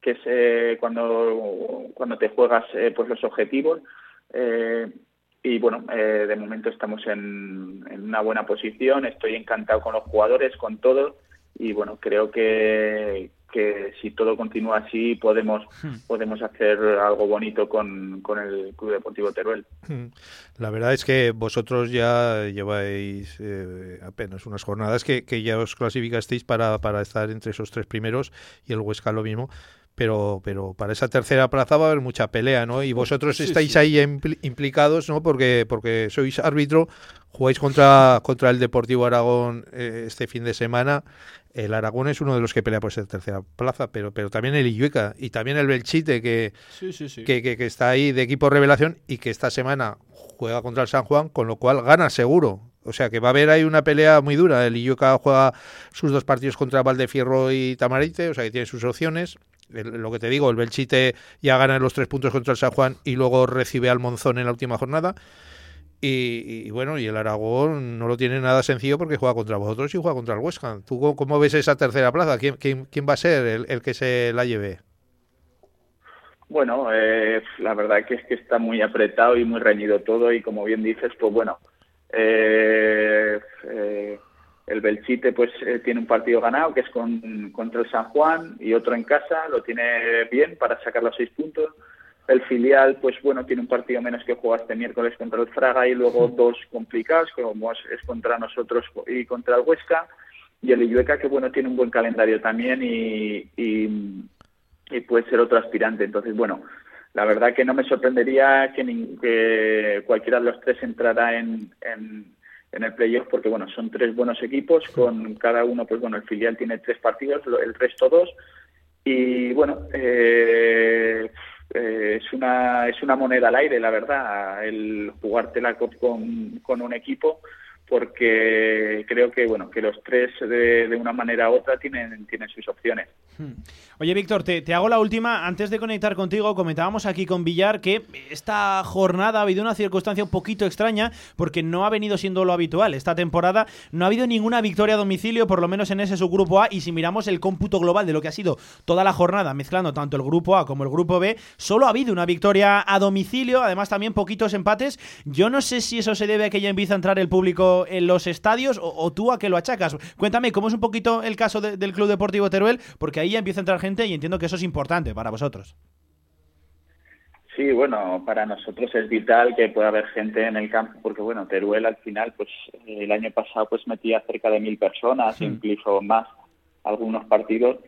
que es eh, cuando, cuando te juegas eh, pues los objetivos. Eh, y bueno, eh, de momento estamos en, en una buena posición, estoy encantado con los jugadores, con todo y bueno, creo que, que si todo continúa así podemos, podemos hacer algo bonito con, con el Club Deportivo Teruel. La verdad es que vosotros ya lleváis eh, apenas unas jornadas que, que ya os clasificasteis para, para estar entre esos tres primeros y el Huesca lo mismo. Pero, pero para esa tercera plaza va a haber mucha pelea, ¿no? Y vosotros Sí, estáis sí. ahí impl- implicados, ¿no? Porque, porque sois árbitro, jugáis contra, contra el Deportivo Aragón eh, este fin de semana. El Aragón es uno de los que pelea por esa tercera plaza, pero, pero también el Illueca y también el Belchite, Sí, que, que- que está ahí de equipo revelación y que esta semana juega contra el San Juan, con lo cual gana seguro. O sea que va a haber ahí una pelea muy dura. El Illueca juega sus dos partidos contra Valdefierro y Tamarite, o sea que tiene sus opciones. Lo que te digo, el Belchite ya gana los tres puntos contra el San Juan y luego recibe al Monzón en la última jornada. Y, bueno, y el Aragón no lo tiene nada sencillo porque juega contra vosotros y juega contra el Huesca. ¿Tú cómo, ves esa tercera plaza? ¿Quién, va a ser el, el que se la lleve? Bueno, eh, la verdad que es que está muy apretado y muy reñido todo y como bien dices, pues bueno, el Belchite pues eh, tiene un partido ganado que es con, contra el San Juan y otro en casa, lo tiene bien para sacar los seis puntos. El filial, pues bueno, tiene un partido menos que juega este miércoles contra el Fraga y luego dos complicados, como es, es contra nosotros y contra el Huesca. Y el Illueca, que bueno, tiene un buen calendario también y, y, y puede ser otro aspirante. Entonces, bueno, la verdad que no me sorprendería que, nin- que cualquiera de los tres entrara en, en, en el playoff porque, bueno, son tres buenos equipos, con cada uno, pues bueno, el filial tiene tres partidos, el resto dos. Y bueno, eh, eh, es una es una moneda al aire, la verdad, el jugarte la COP con, con un equipo, porque creo que bueno que los tres de, de una manera u otra tienen tienen sus opciones. Oye, Víctor, te, te hago la última. Antes de conectar contigo, comentábamos aquí con Villar que esta jornada ha habido una circunstancia un poquito extraña porque no ha venido siendo lo habitual. Esta temporada no ha habido ninguna victoria a domicilio, por lo menos en ese subgrupo A. Y si miramos el cómputo global de lo que ha sido toda la jornada, mezclando tanto el grupo A como el grupo B, solo ha habido una victoria a domicilio, además también poquitos empates. Yo no sé si eso se debe a que ya empieza a entrar el público en los estadios o, tú a qué lo achacas. Cuéntame cómo es un poquito el caso de- del Club Deportivo Teruel, porque ahí ya empieza a entrar gente y entiendo que eso es importante para vosotros. Sí, bueno, para nosotros es vital que pueda haber gente en el campo, porque bueno, Teruel al final, pues el año pasado pues metía cerca de mil personas, Sí. incluso más algunos partidos,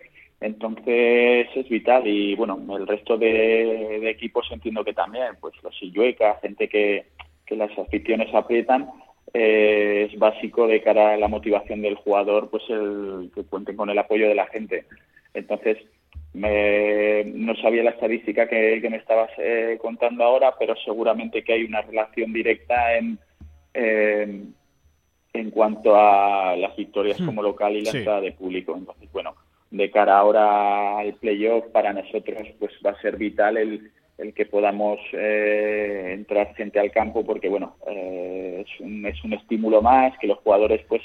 entonces es vital y bueno, el resto de, de equipos entiendo que también, pues los Illueca, gente que, que las aficiones aprietan, eh, es básico de cara a la motivación del jugador, pues el que cuenten con el apoyo de la gente. Entonces, me- no sabía la estadística que, que me estabas eh, contando ahora, pero seguramente que hay una relación directa en, en, en cuanto a las victorias Hmm. como local y la Sí. entrada de público. Entonces, bueno, de cara ahora al playoff, para nosotros pues va a ser vital el, el que podamos eh, entrar gente al campo, porque bueno, eh, es, un, es un estímulo más, que los jugadores pues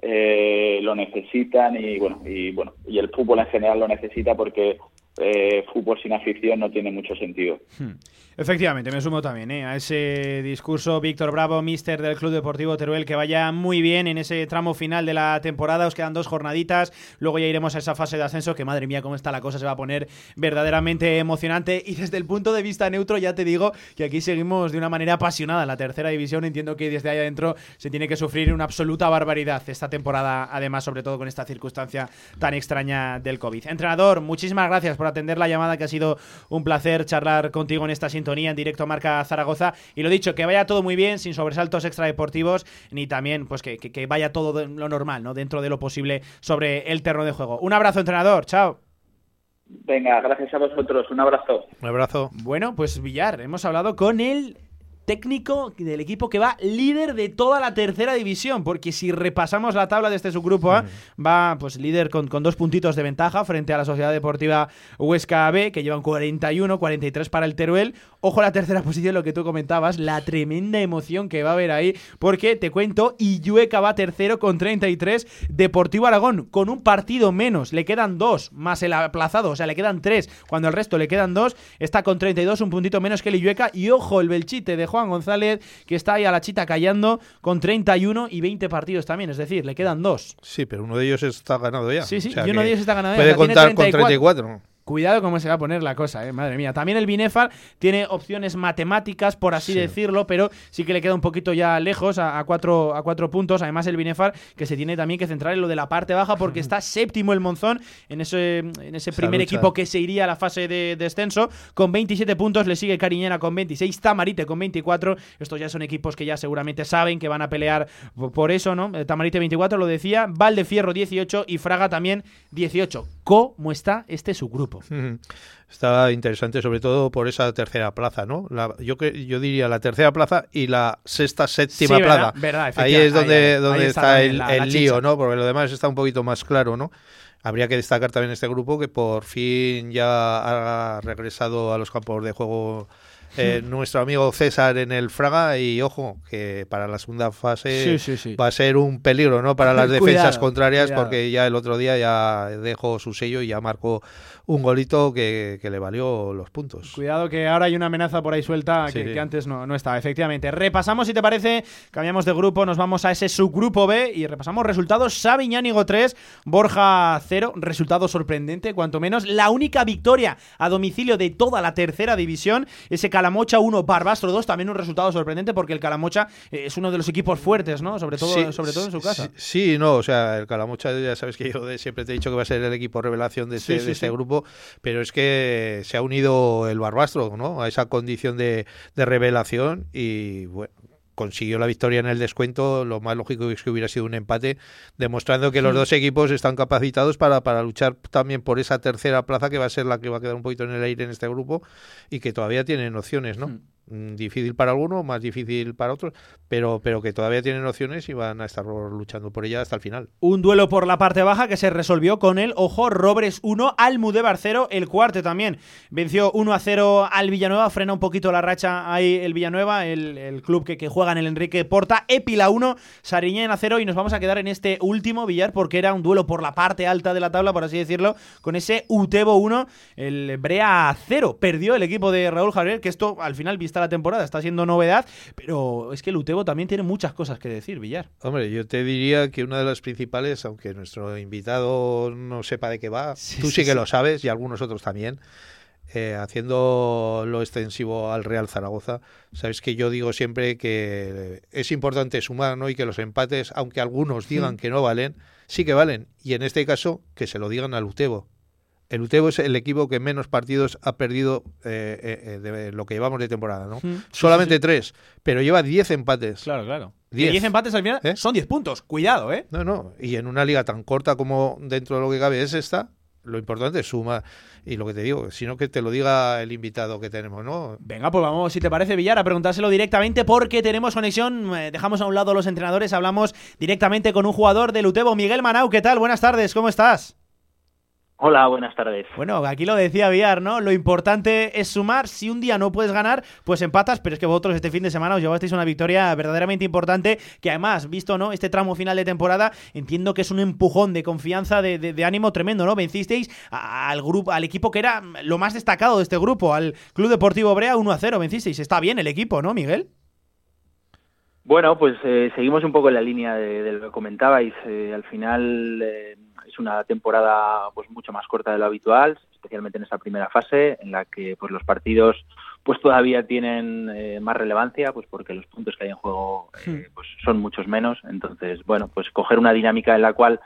eh, lo necesitan y bueno y bueno y el fútbol en general lo necesita porque eh, fútbol sin afición no tiene mucho sentido. Efectivamente, me sumo también ¿eh? a ese discurso. Víctor Bravo, mister del Club Deportivo Teruel, que vaya muy bien en ese tramo final de la temporada. Os quedan dos jornaditas. Luego ya iremos a esa fase de ascenso, que madre mía, cómo está la cosa, se va a poner verdaderamente emocionante. Y desde el punto de vista neutro, ya te digo que aquí seguimos de una manera apasionada en la tercera división. Entiendo que desde ahí adentro se tiene que sufrir una absoluta barbaridad esta temporada, además, sobre todo con esta circunstancia tan extraña del COVID. Entrenador, muchísimas gracias por atender la llamada, que ha sido un placer charlar contigo en esta sintonía en directo Marca Zaragoza. Y lo dicho, que vaya todo muy bien, sin sobresaltos extradeportivos, ni también pues que, que- que vaya todo lo normal, ¿no? Dentro de lo posible sobre el terreno de juego. Un abrazo, entrenador. Chao. Venga, gracias a vosotros, un abrazo. Un abrazo. Bueno, pues Villar, hemos hablado con el técnico del equipo que va líder de toda la tercera división, porque si repasamos la tabla de este subgrupo A, va pues líder con, con dos puntitos de ventaja frente a la Sociedad Deportiva Huesca B, que llevan 41, 43 para el Teruel. Ojo a la tercera posición, lo que tú comentabas, la tremenda emoción que va a haber ahí, porque te cuento, Illueca va tercero con 33, Deportivo Aragón con un partido menos, le quedan dos, más el aplazado, o sea, le quedan tres, cuando el resto le quedan dos, está con 32, un puntito menos que el Illueca, y ojo, el Belchite de Juan González, que está ahí a la chita callando, con 31 y 20 partidos también, es decir, le quedan dos. Sí, pero uno de ellos está ganado ya. Sí, sí, O sea y uno de ellos está ganado ya, Puede contar con 34. 34. Cuidado cómo se va a poner la cosa, eh, madre mía. También el Binefar tiene opciones matemáticas, por así Sí. decirlo, pero sí que le queda un poquito ya lejos, a, a cuatro, a cuatro puntos. Además, el Binefar que se tiene también que centrar en lo de la parte baja, porque está séptimo el Monzón en ese, en ese primer lucha. equipo que se iría a la fase de descenso. Con 27 puntos le sigue Cariñena con 26, Tamarite con 24. Estos ya son equipos que ya seguramente saben que van a pelear por- por eso, ¿no? Eh, Tamarite 24, lo decía, Valdefierro 18 y Fraga también 18. ¿Cómo está este subgrupo? Está interesante, sobre todo por esa tercera plaza, ¿no? La- yo, yo diría la tercera plaza y la sexta, séptima Sí, plaza. verdad, ahí es donde, ahí, donde Ahí está, está el, también la- el la lío. ¿no? Porque lo demás está un poquito más claro, ¿no? Habría que destacar también este grupo que por fin ya ha regresado a los campos de juego eh, nuestro amigo César en el Fraga y ojo que para la segunda fase Sí, sí, sí. va a ser un peligro no para las defensas Cuidado, contrarias cuidado. porque ya el otro día ya dejó su sello y ya marcó un golito que, que le valió los puntos. Cuidado que ahora hay una amenaza por ahí suelta Sí, que, sí. que antes no, no estaba, efectivamente. Repasamos, si te parece, cambiamos de grupo, nos vamos a ese subgrupo B y repasamos resultados. Sabiñánigo 3, Borja 0, resultado sorprendente, cuanto menos. La única victoria a domicilio de toda la tercera división, ese Calamocha 1, Barbastro 2, también un resultado sorprendente porque el Calamocha eh, es uno de los equipos fuertes, ¿no? Sobre todo, Sí, sobre todo en su casa. Sí, no, o sea, el Calamocha ya sabes que yo siempre te he dicho que va a ser el equipo revelación de este, sí, de este sí. Pero es que se ha unido el Barbastro, ¿no? A esa condición de, de revelación y bueno, consiguió la victoria en el descuento, lo más lógico es que hubiera sido un empate, demostrando que los dos equipos están capacitados para, para luchar también por esa tercera plaza que va a ser la que va a quedar un poquito en el aire en este grupo y que todavía tienen opciones, ¿no? Mm, Difícil para algunos, más difícil para otros, pero, pero que todavía tienen opciones y van a estar luchando por ella hasta el final. Un duelo por la parte baja que se resolvió con el Ojo Robres 1, Almudévar 0, el cuarto también. Venció 1 a 0 al Villanueva, frena un poquito la racha ahí el Villanueva, el, el club que, que juega en el Enrique Porta. Epila 1, Sariñena 0 y nos vamos a quedar en este último billar porque era un duelo por la parte alta de la tabla, por así decirlo, con ese Utebo 1, el Brea 0. Perdió el equipo de Raúl Javier, que esto al final vista la temporada está siendo novedad, pero es que el Utebo también tiene muchas cosas que decir, Villar. Hombre, yo te diría que una de las principales, aunque nuestro invitado no sepa de qué va, tú sí, sí, que sí. lo sabes y algunos otros también, eh, haciendo lo extensivo al Real Zaragoza, sabes que yo digo siempre que es importante sumar, ¿no? Y que los empates, aunque algunos digan que no valen, sí que valen. Y en este caso, que se lo digan al Utebo. El Utebo es el equipo que menos partidos ha perdido eh, eh, eh, de lo que llevamos de temporada, ¿no? Mm, sí, Solamente sí, sí. tres, pero lleva 10 empates. Claro, claro. Y Diez. 10 empates al final son 10 puntos. Cuidado, ¿eh? No, no. Y en una liga tan corta como dentro de lo que cabe es esta, lo importante es suma. Y lo que te digo, sino que te lo diga el invitado que tenemos, ¿no? Venga, pues vamos, si te parece, Villar, a preguntárselo directamente porque tenemos conexión. Dejamos a un lado a los entrenadores, hablamos directamente con un jugador del Utebo, Miguel Manau. ¿Qué tal? Buenas tardes, ¿cómo estás? Hola, buenas tardes. Bueno, aquí lo decía Villar, ¿no? Lo importante es sumar. Si un día no puedes ganar, pues empatas, pero es que vosotros este fin de semana os llevasteis una victoria verdaderamente importante, que además, visto, ¿no? Este tramo final de temporada, entiendo que es un empujón de confianza, de, de- de ánimo tremendo, ¿no? Vencisteis al grupo, al equipo que era lo más destacado de este grupo, al Club Deportivo Brea 1 a 0, vencisteis. Está bien el equipo, ¿no, Miguel? Bueno, pues eh, seguimos un poco en la línea de, de lo que comentabais. Eh, al final eh, una temporada pues mucho más corta de lo habitual, especialmente en esta primera fase, en la que pues los partidos pues todavía tienen eh, más relevancia, pues porque los puntos que hay en juego eh, pues son muchos menos. Entonces, bueno, pues coger una dinámica en la cual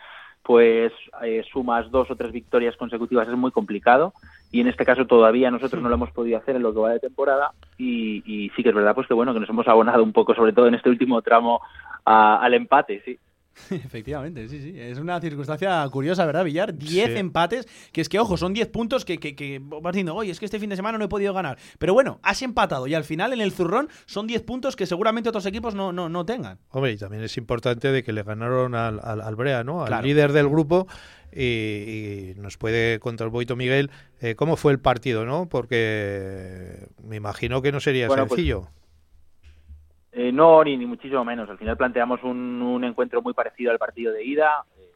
pues eh, sumas dos o tres victorias consecutivas es muy complicado. Y en este caso todavía nosotros no lo hemos podido hacer en lo que va de temporada. Y, y sí que es verdad pues que bueno que nos hemos abonado un poco sobre todo en este último tramo a- al empate sí Efectivamente, sí, sí. Es una circunstancia curiosa, ¿verdad, Villar? 10 Sí. empates, que es que, ojo, son 10 puntos que, que, que vas diciendo, oye, es que este fin de semana no he podido ganar. Pero bueno, has empatado y al final en el zurrón son 10 puntos que seguramente otros equipos no, no, no tengan. Hombre, y también es importante de que le ganaron al, al, al Brea, ¿no? Al Claro. líder del grupo. Y, y nos puede contar un poquito, Miguel, eh, cómo fue el partido, ¿no? Porque me imagino que no sería Bueno, pues, sencillo. Eh, no, ni, ni muchísimo menos. Al final planteamos un, encuentro muy parecido al partido de ida. Eh,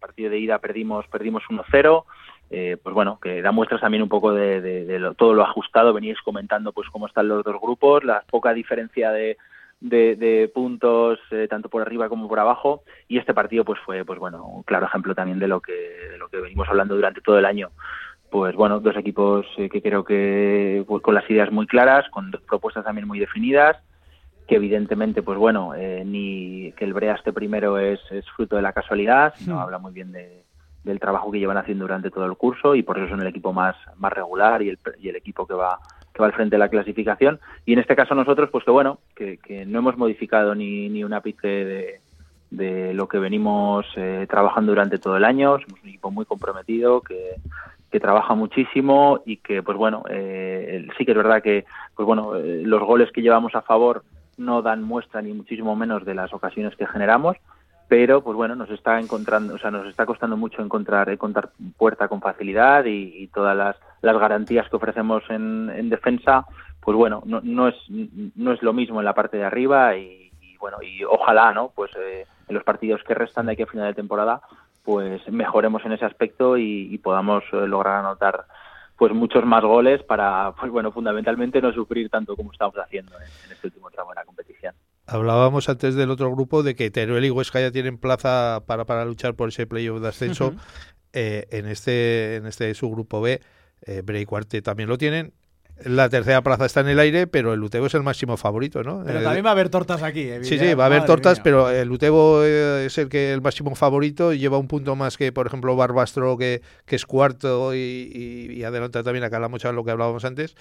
partido de ida perdimos perdimos 1-0. Eh, pues bueno, que da muestras también un poco de, lo- todo lo ajustado. Veníais comentando pues cómo están los dos grupos, la poca diferencia de, de, puntos eh, tanto por arriba como por abajo. Y este partido pues fue pues bueno un claro ejemplo también de lo que de lo que venimos hablando durante todo el año pues bueno, dos equipos eh, que creo que pues, con las ideas muy claras, con propuestas también muy definidas, que evidentemente, pues bueno, eh, ni que el Brea esté primero es, es fruto de la casualidad, sino habla muy bien de- del trabajo que llevan haciendo durante todo el curso y por eso son el equipo más, más regular y el, y el equipo que va que va al frente de la clasificación. Y en este caso nosotros pues que bueno que, que no hemos modificado ni, ni un ápice de, de lo que venimos eh, trabajando durante todo el año. Somos un equipo muy comprometido que, que trabaja muchísimo y que pues bueno eh, sí que es verdad que pues bueno eh, los goles que llevamos a favor no dan muestra ni muchísimo menos de las ocasiones que generamos pero pues bueno nos está encontrando o sea nos está costando mucho encontrar encontrar puerta con facilidad y, y todas las, las garantías que ofrecemos en, en defensa pues bueno no, no es no es lo mismo en la parte de arriba y, y, bueno y ojalá no pues eh, en los partidos que restan de aquí a final de temporada pues mejoremos en ese aspecto y, y podamos eh, lograr anotar pues muchos más goles para pues bueno fundamentalmente no sufrir tanto como estamos haciendo en, en este último tramo de la competición Hablábamos antes del otro grupo de que Teruel y Huesca ya tienen plaza para, para luchar por ese playoff de ascenso. Eh, en este en este subgrupo B, eh, Cuarte también lo tienen. La tercera plaza está en el aire, pero el Utebo es el máximo favorito, ¿no? Pero Eh, también va a haber tortas aquí. eh, Sí, sí, va a haber tortas, mía. pero el Utebo eh, es el que el máximo favorito y lleva un punto más que, por ejemplo, Barbastro, que, que es cuarto y, y- y adelanta también a Calamocha, lo que hablábamos antes.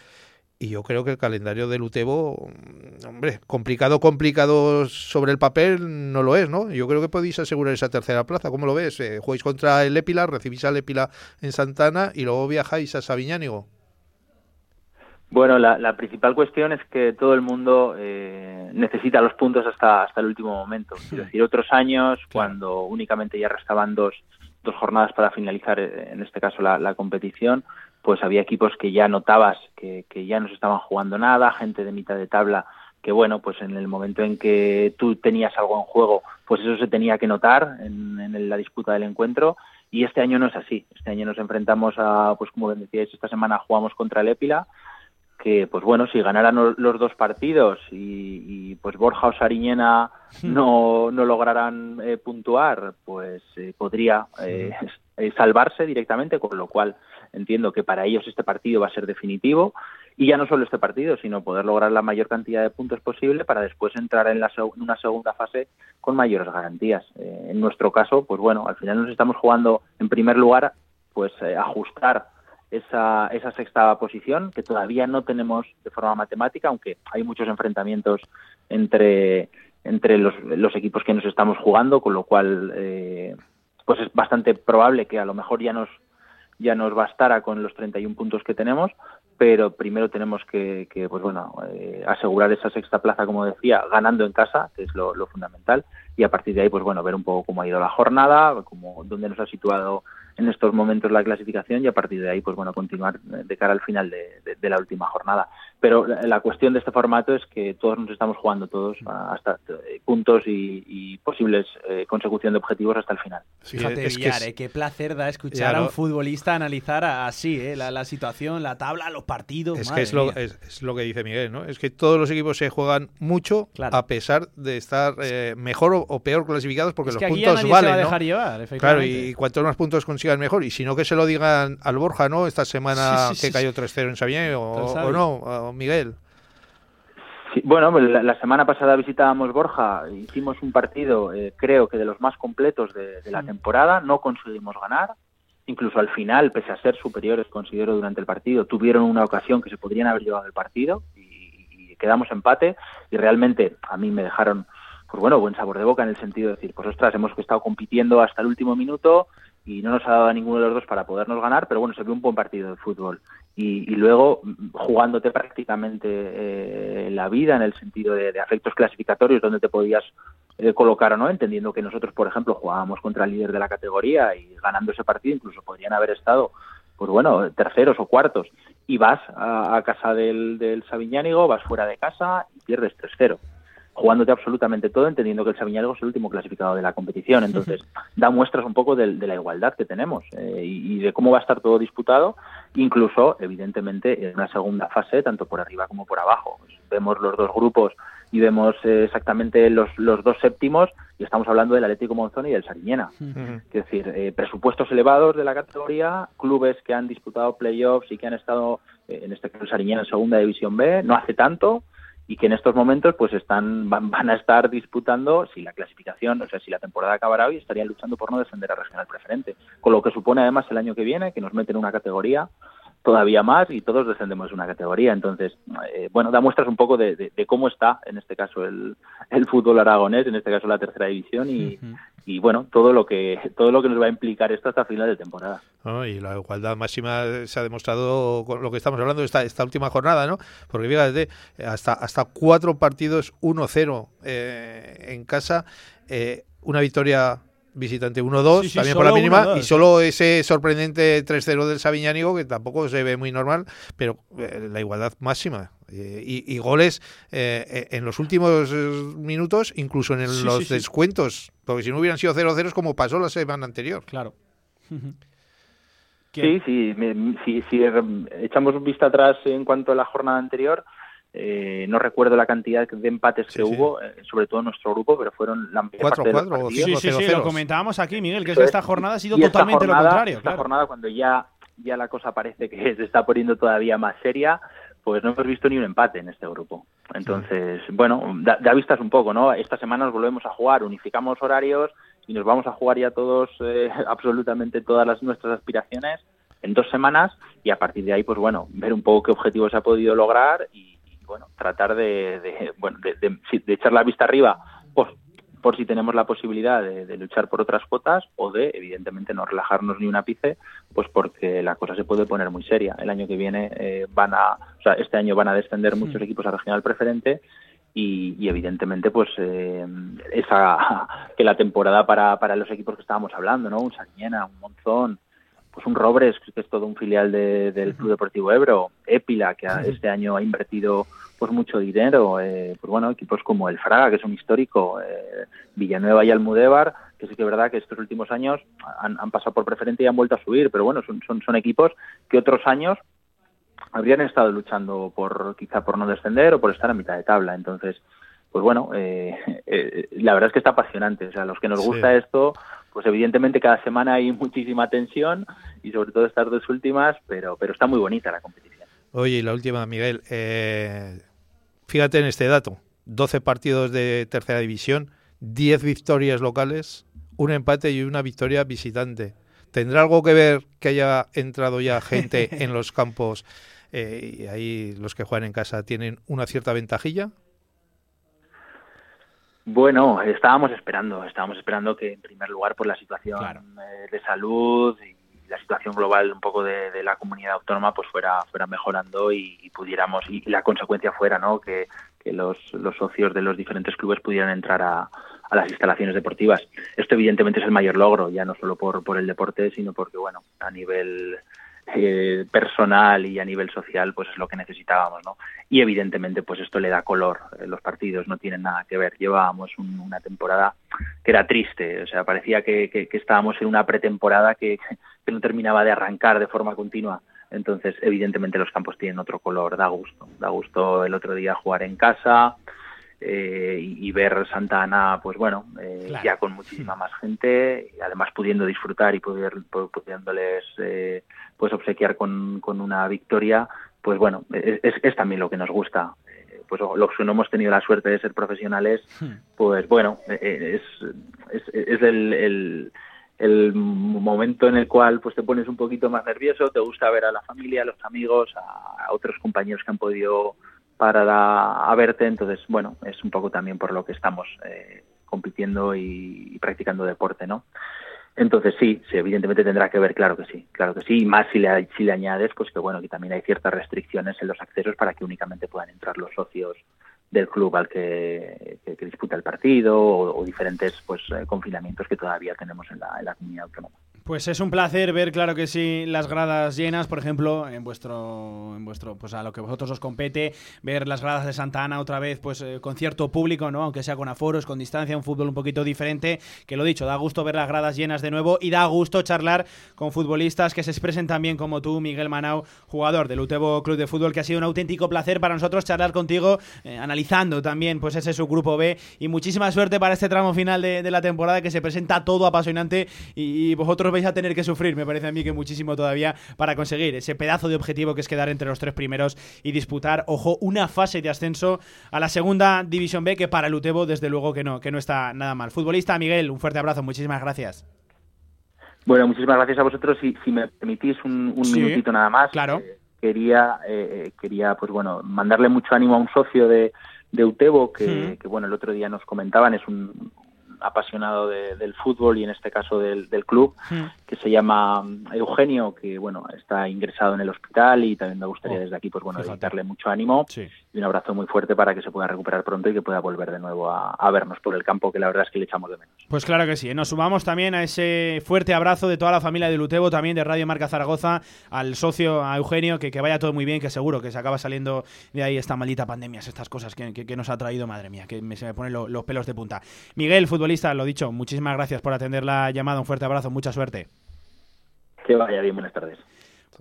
Y yo creo que el calendario del Utebo, mm, hombre, complicado, complicado sobre el papel no lo es, ¿no? Yo creo que podéis asegurar esa tercera plaza. ¿Cómo lo ves? Eh, jugáis contra el Épila, recibís al Épila en Santana y luego viajáis a Sabiñánigo. Bueno, la, la principal cuestión es que todo el mundo eh, necesita los puntos hasta, hasta el último momento. Es decir, otros años, cuando únicamente ya restaban dos, dos jornadas para finalizar, eh, en este caso, la, la competición, pues había equipos que ya notabas que, que ya no se estaban jugando nada, gente de mitad de tabla que, bueno, pues en el momento en que tú tenías algo en juego, pues eso se tenía que notar en, en la disputa del encuentro. Y este año no es así. Este año nos enfrentamos a, pues como decíais, esta semana jugamos contra el Épila, que pues bueno, si ganaran lo- los dos partidos y, y, pues Borja o Sariñena no, no lograran eh, puntuar, pues eh, podría eh, eh, salvarse directamente, con lo cual entiendo que para ellos este partido va a ser definitivo. Y ya no solo este partido, sino poder lograr la mayor cantidad de puntos posible para después entrar en, la en una segunda fase con mayores garantías. Eh, en nuestro caso, pues bueno, al final nos estamos jugando en primer lugar pues eh, ajustar esa, esa sexta posición que todavía no tenemos de forma matemática, aunque hay muchos enfrentamientos entre, entre los, equipos que nos estamos jugando, con lo cual eh, pues es bastante probable que a lo mejor ya nos ya nos bastara con los 31 puntos que tenemos, pero primero tenemos que, que, pues bueno, eh, asegurar esa sexta plaza, como decía, ganando en casa, que es lo, lo fundamental, y a partir de ahí, pues bueno, ver un poco cómo ha ido la jornada, cómo, dónde nos ha situado en estos momentos la clasificación y a partir de ahí, pues bueno, continuar de cara al final de, de- la última jornada. Pero la, la cuestión de este formato es que todos nos estamos jugando todos a- hasta eh, puntos y, y posibles eh, consecución de objetivos hasta el final. Fíjate, es que es- eh, qué placer da escuchar Ya, a un ¿no? futbolista analizar así eh, la, la situación, la tabla, los partidos. Es que es lo, es, es lo que dice Miguel, ¿no? Es que todos los equipos se juegan mucho a pesar de estar eh, mejor o, o peor clasificados porque Es los puntos nadie se va valen, a ¿no? dejar llevar, Claro, y cuantos más puntos consigan mejor. Y si no, que se lo digan al Borja, ¿no? Esta semana Sí, sí, que sí, cayó 3-0 en Sabiñán, o, o sabe. No, Miguel. Sí, bueno, la, la semana pasada visitábamos Borja, hicimos un partido, eh, creo que de los más completos de, de la temporada, no conseguimos ganar, incluso al final, pese a ser superiores, considero, durante el partido, tuvieron una ocasión que se podrían haber llevado el partido y, y quedamos empate y realmente a mí me dejaron, pues bueno, buen sabor de boca en el sentido de decir, pues ostras, hemos estado compitiendo hasta el último minuto y no nos ha dado a ninguno de los dos para podernos ganar, pero bueno, se vio un buen partido de fútbol. Y, luego mm, jugándote prácticamente eh, la vida en el sentido de, afectos clasificatorios donde te podías eh, colocar o no, entendiendo que nosotros, por ejemplo, jugábamos contra el líder de la categoría y ganando ese partido incluso podrían haber estado, pues bueno, terceros o cuartos. Y vas a, a casa del, del Sabiñánigo, vas fuera de casa y pierdes 3-0 jugándote absolutamente todo, entendiendo que el Sabiñánigo es el último clasificado de la competición. Entonces, da muestras un poco de, de la igualdad que tenemos eh, y, y de cómo va a estar todo disputado, incluso, evidentemente, en una segunda fase, tanto por arriba como por abajo. Vemos los dos grupos y vemos eh, exactamente los, los dos séptimos y estamos hablando del Atlético Monzón y del Sariñena. Es decir, eh, presupuestos elevados de la categoría, clubes que han disputado playoffs y que han estado, eh, en este caso el Sariñena en segunda división B, no hace tanto, y que en estos momentos pues están van, van a estar disputando si la clasificación, o sea, si la temporada acabará hoy, estarían luchando por no descender a regional preferente, con lo que supone además el año que viene que nos meten en una categoría todavía más y todos descendemos de una categoría. Entonces, eh, bueno, da muestras un poco de, de- de cómo está, en este caso, el, el fútbol aragonés, en este caso la tercera división, y, y bueno, todo lo que todo lo que nos va a implicar esto hasta final de temporada. Y la igualdad máxima se ha demostrado con lo que estamos hablando esta, esta última jornada, ¿no? Porque fíjate, hasta, hasta cuatro partidos 1-0 eh, en casa, eh, una victoria visitante 1-2, Sí, sí, también por la mínima, 1-2, y solo ese sorprendente 3-0 del Sabiñánigo, que tampoco se ve muy normal, pero eh, la igualdad máxima. Eh, y, y goles eh, eh, en los últimos minutos, incluso en el- Sí, los sí, sí. descuentos, porque si no hubieran sido 0-0 como pasó la semana anterior. Claro. Sí, sí, me- si, si eh, echamos vista atrás en cuanto a la jornada anterior, eh, no recuerdo la cantidad de empates que hubo, eh, sobre todo en nuestro grupo, pero fueron la mayor parte de los partidos. Sí, sí, sí, lo comentábamos aquí, Miguel, que es esta jornada ha sido totalmente lo contrario. Esta claro. jornada, cuando ya, ya la cosa parece que se está poniendo todavía más seria, pues no hemos visto ni un empate en este grupo. Entonces, bueno, da, da, vistas un poco, ¿no? Esta semana nos volvemos a jugar, unificamos horarios y nos vamos a jugar ya todos eh, absolutamente todas las nuestras aspiraciones en dos semanas y a partir de ahí, pues bueno, ver un poco qué objetivos se ha podido lograr y bueno, tratar de, de bueno, de, de, de, echar la vista arriba, pues por si tenemos la posibilidad de, de, luchar por otras cuotas o de, evidentemente, no relajarnos ni un ápice, pues porque la cosa se puede poner muy seria. El año que viene eh, van a, o sea, este año van a descender muchos equipos a regional preferente y, y evidentemente, pues eh, esa que la temporada para, para los equipos que estábamos hablando, ¿no? Un Sariñena, un Monzón, pues un Robres, que es todo un filial de, del Club Deportivo Ebro, Épila, que este año ha invertido pues mucho dinero, eh, pues bueno, equipos como el Fraga, que es un histórico, eh, Villanueva y Almudévar, que sí que es verdad que estos últimos años han, han, pasado por preferente y han vuelto a subir, pero bueno, son, son, son equipos que otros años habrían estado luchando por quizá por no descender o por estar a mitad de tabla, entonces pues bueno, eh, eh, la verdad es que está apasionante. O sea, a los que nos gusta sí. esto, pues evidentemente cada semana hay muchísima tensión y sobre todo estas dos últimas, pero, pero está muy bonita la competición. Oye, y la última, Miguel, eh, fíjate en este dato, 12 partidos de tercera división, 10 victorias locales, un empate y una victoria visitante. ¿Tendrá algo que ver que haya entrado ya gente en los campos eh, y ahí los que juegan en casa tienen una cierta ventajilla? Bueno, estábamos esperando, estábamos esperando que en primer lugar por la situación claro. eh, de salud y la situación global un poco de, de, la comunidad autónoma pues fuera fuera mejorando y, y pudiéramos y, y, la consecuencia fuera no que, que los, los, socios de los diferentes clubes pudieran entrar a, a, las instalaciones deportivas esto evidentemente es el mayor logro ya no solo por por el deporte sino porque bueno a nivel eh, personal y a nivel social pues es lo que necesitábamos no y evidentemente pues esto le da color. Eh, los partidos no tienen nada que ver. Llevábamos un, una temporada que era triste. O sea parecía que, que, que estábamos en una pretemporada que, que no terminaba de arrancar de forma continua. Entonces evidentemente los campos tienen otro color. Da gusto. Da gusto el otro día jugar en casa eh, y, y, ver Santa Ana, pues bueno, eh, claro. ya con muchísima más gente, y además pudiendo disfrutar y poder, pudiéndoles eh, pues obsequiar con, con, una victoria, pues bueno, es, es, también lo que nos gusta. Eh, pues los que no hemos tenido la suerte de ser profesionales, pues bueno, es, es, es el, el, el, momento en el cual pues te pones un poquito más nervioso, te gusta ver a la familia, a los amigos, a, a otros compañeros que han podido para la, a verte. Entonces, bueno, es un poco también por lo que estamos eh, compitiendo y, y, practicando deporte, ¿no? Entonces sí, sí, evidentemente tendrá que ver, claro que sí, claro que sí, y más si le, si le añades, pues que bueno, que también hay ciertas restricciones en los accesos para que únicamente puedan entrar los socios del club al que, que, que disputa el partido o, diferentes pues eh, confinamientos que todavía tenemos en la, en la comunidad autónoma. Pues es un placer ver, claro que sí, las gradas llenas, por ejemplo, en vuestro, en vuestro, pues a lo que vosotros os compete, ver las gradas de Santa Ana otra vez, pues eh, con cierto público, ¿no? Aunque sea con aforos, con distancia, un fútbol un poquito diferente, que lo dicho, da gusto ver las gradas llenas de nuevo y da gusto charlar con futbolistas que se expresen también como tú, Miguel Manau, jugador del Utebo Club de Fútbol, que ha sido un auténtico placer para nosotros charlar contigo, eh, analizando también, pues ese subgrupo B y muchísima suerte para este tramo final de, de la temporada que se presenta todo apasionante y, y vosotros vais a tener que sufrir, me parece a mí que muchísimo todavía para conseguir ese pedazo de objetivo que es quedar entre los tres primeros y disputar, ojo, una fase de ascenso a la segunda división B que para el Utebo desde luego que no, que no está nada mal. Futbolista Miguel, un fuerte abrazo, muchísimas gracias. Bueno, muchísimas gracias a vosotros. Si, si me permitís un, un sí, minutito nada más, claro. Eh, quería, eh, quería, pues bueno, mandarle mucho ánimo a un socio de, de Utebo que, que, bueno, el otro día nos comentaban, es un, apasionado de, del fútbol y en este caso del, del club, mm. que se llama Eugenio, que bueno, está ingresado en el hospital y también me gustaría oh, desde aquí pues bueno, darle mucho ánimo sí. Y un abrazo muy fuerte para que se pueda recuperar pronto y que pueda volver de nuevo a, a, vernos por el campo, que la verdad es que le echamos de menos. Pues claro que sí, nos sumamos también a ese fuerte abrazo de toda la familia de Lutebo, también de Radio Marca Zaragoza, al socio, a Eugenio, que, que vaya todo muy bien, que seguro que se acaba saliendo de ahí esta maldita pandemia, estas cosas que, que, que nos ha traído, madre mía, que me, se me ponen lo, los pelos de punta. Miguel, futbolista, lo dicho, muchísimas gracias por atender la llamada, un fuerte abrazo, mucha suerte. Que vaya bien, buenas tardes.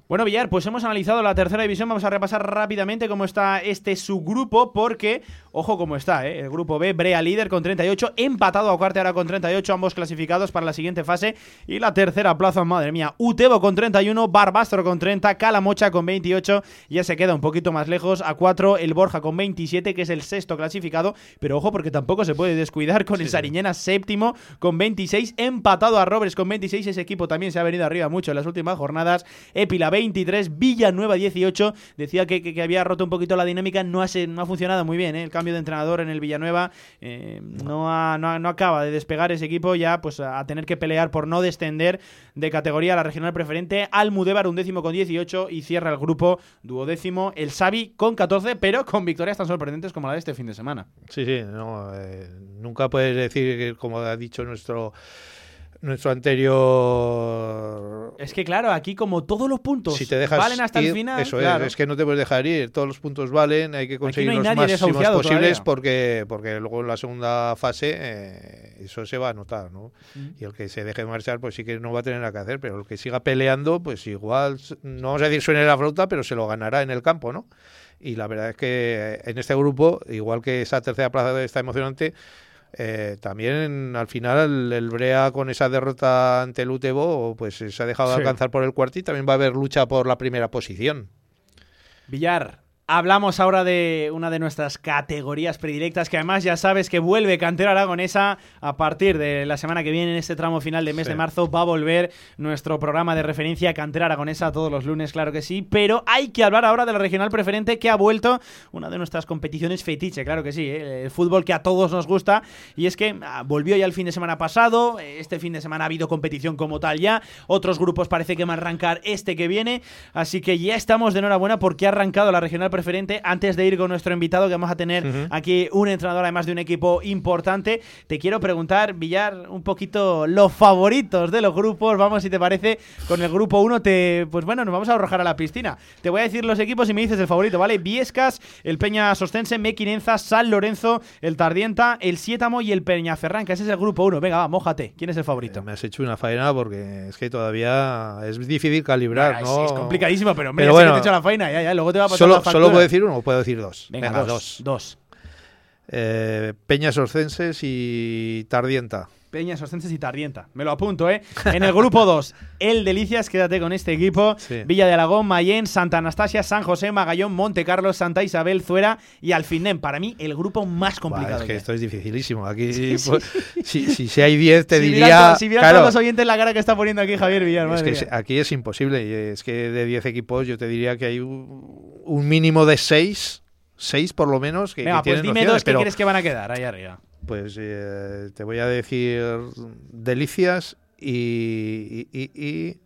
Bueno, Villar, pues hemos analizado la tercera división. Vamos a repasar rápidamente cómo está este subgrupo, porque, ojo cómo está, ¿eh? el grupo B, Brea líder con 38, empatado a cuarta ahora con 38, ambos clasificados para la siguiente fase. Y la tercera plaza, madre mía, Utebo con 31, Barbastro con 30, Calamocha con 28, ya se queda un poquito más lejos, a 4 el Borja con 27, que es el sexto clasificado, pero ojo porque tampoco se puede descuidar con el Sariñena séptimo con 26, empatado a Robles con 26, ese equipo también se ha venido arriba mucho en las últimas jornadas, Epila 23, Villanueva 18. Decía que, había roto un poquito la dinámica, no ha, no ha funcionado muy bien ¿eh? el cambio de entrenador en el Villanueva. Eh, no, no, no, acaba de despegar ese equipo ya pues a, a, tener que pelear por no descender de categoría a la regional preferente. Almudévar un décimo con 18 y cierra el grupo duodécimo el Xavi con 14, pero con victorias tan sorprendentes como la de este fin de semana. Sí, sí, no, eh, nunca puedes decir, como ha dicho nuestro nuestro anterior. Es que claro, aquí como todos los puntos si te dejas valen hasta ir, el final. Eso claro. es, es que no te puedes dejar ir. Todos los puntos valen, hay que conseguir no hay los máximos posibles todavía. porque, porque luego en la segunda fase eh, eso se va a notar, ¿no? Y el que se deje marchar, pues sí que no va a tener nada que hacer, pero el que siga peleando, pues igual, no vamos a decir suene la flauta, pero se lo ganará en el campo, ¿no? Y la verdad es que en este grupo, igual que esa tercera plaza está emocionante, eh, también al final el, Brea con esa derrota ante el Utebo pues se ha dejado de alcanzar por el cuarto y también va a haber lucha por la primera posición. Villar, hablamos ahora de una de nuestras categorías predilectas, que además ya sabes que vuelve Cantera Aragonesa a partir de la semana que viene, en este tramo final de mes Sí. de marzo, va a volver nuestro programa de referencia Cantera Aragonesa todos los lunes, claro que sí, pero hay que hablar ahora de la regional preferente que ha vuelto una de nuestras competiciones fetiche, claro que sí, ¿eh? el fútbol que a todos nos gusta, y es que ah, volvió ya el fin de semana pasado, este fin de semana ha habido competición como tal ya, otros grupos parece que van a arrancar este que viene, así que ya estamos de enhorabuena porque ha arrancado la regional preferente. Antes de ir con nuestro invitado, que vamos a tener aquí un entrenador además de un equipo importante, te quiero preguntar, Villar, un poquito los favoritos de los grupos. Vamos, si te parece, con el grupo 1, te, pues bueno, nos vamos a arrojar a la piscina. Te voy a decir los equipos y me dices el favorito, ¿vale? Viescas, el Peña Sostense, Mequinenza, San Lorenzo, el Tardienta, el Siétamo y el Peñaferrán, que ese es el grupo 1. Venga, va, mójate. ¿Quién es el favorito? Me has hecho una faena porque es que todavía es difícil calibrar, Bueno, ¿no? es, es complicadísimo, pero mira, Pero sí bueno, que te he hecho la faena, ya, ya, luego te va a pasar solo, la factura. ¿Solo puedo decir uno o puedo decir dos? Venga, dos, dos. Eh, Peñas Orcenses y Tardienta. Peña, Sostenses y Tardienta. Me lo apunto, ¿eh? En el grupo 2, el Delicias, quédate con este equipo. Sí. Villa de Alagón, Mayén, Santa Anastasia, San José, Magallón, Monte Carlos, Santa Isabel, Zuera y Alfinem. Para mí, el grupo más complicado. Es que esto es dificilísimo. Aquí, Sí, sí. pues, si, si, si hay 10, te si diría. si vieran claro, todos los oyentes la cara que está poniendo aquí Javier Villar, es que mía. aquí es imposible. y Es que de 10 equipos, yo te diría que hay un, un mínimo de 6. 6 por lo menos que, Venga, que pues tienen dime dos que pero crees que van a quedar ahí arriba. Pues eh, te voy a decir Delicias y, y, y- y-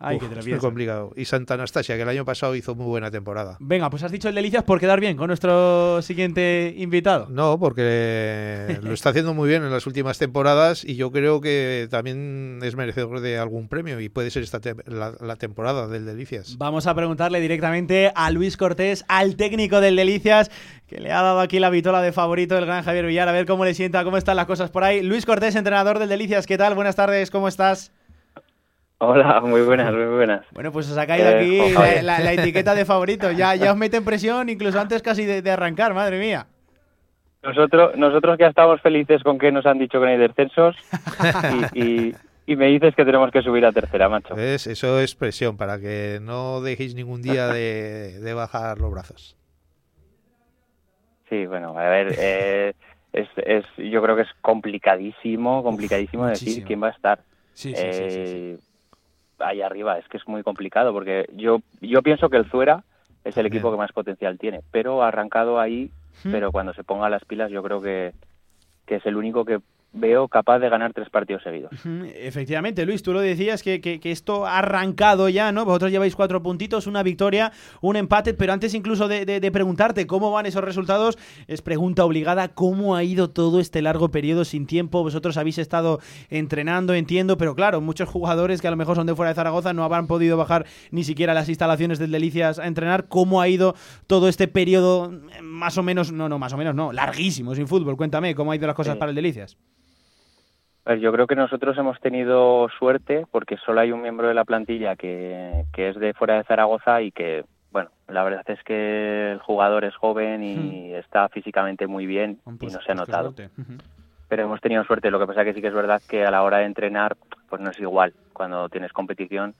Ay, Uf, que te lo es muy complicado. Y Santa Anastasia, que el año pasado hizo muy buena temporada. Venga, pues has dicho el Delicias por quedar bien con nuestro siguiente invitado. No, porque lo está haciendo muy bien en las últimas temporadas y yo creo que también es merecedor de algún premio y puede ser esta te- la, la temporada del Delicias. Vamos a preguntarle directamente a Luis Cortés, al técnico del Delicias, que le ha dado aquí la vitola de favorito del gran Javier Villar, a ver cómo le sienta, cómo están las cosas por ahí. Luis Cortés, entrenador del Delicias, ¿qué tal? Buenas tardes, ¿cómo estás? Hola, muy buenas, muy buenas. Bueno, pues os ha caído Eh, aquí la, la etiqueta de favorito. Ya, ya os meten presión, incluso antes casi de, de arrancar, madre mía. Nosotros, nosotros ya estamos felices con que nos han dicho que no hay descensos y, y- y me dices que tenemos que subir a tercera, macho. ¿Ves? Eso es presión para que no dejéis ningún día de, de bajar los brazos. Sí, bueno, a ver, eh, es, es, yo creo que es complicadísimo, complicadísimo decir muchísimo. quién va a estar. Sí, sí, sí, sí, sí. Ahí arriba, es que es muy complicado porque yo, yo pienso que el Zuera es el equipo que más potencial tiene, pero ha arrancado ahí, Hmm. pero cuando se ponga las pilas yo creo que, que es el único que veo capaz de ganar tres partidos seguidos. Efectivamente, Luis, tú lo decías que, que- que esto ha arrancado ya, ¿no? Vosotros lleváis cuatro puntitos, una victoria, un empate, pero antes incluso de, de- de preguntarte cómo van esos resultados, es pregunta obligada, ¿cómo ha ido todo este largo periodo sin tiempo? Vosotros habéis estado entrenando, entiendo, pero claro, muchos jugadores que a lo mejor son de fuera de Zaragoza no habrán podido bajar ni siquiera las instalaciones del Delicias a entrenar. ¿Cómo ha ido todo este periodo eh, más o menos, no, no, más o menos, no, larguísimo sin fútbol? Cuéntame, ¿cómo ha ido las cosas Sí. para el Delicias? Pues yo creo que nosotros hemos tenido suerte porque solo hay un miembro de la plantilla que, que es de fuera de Zaragoza y que, bueno, la verdad es que el jugador es joven y está físicamente muy bien y no se ha notado. Pero hemos tenido suerte, lo que pasa que sí que es verdad que a la hora de entrenar pues no es igual cuando tienes competición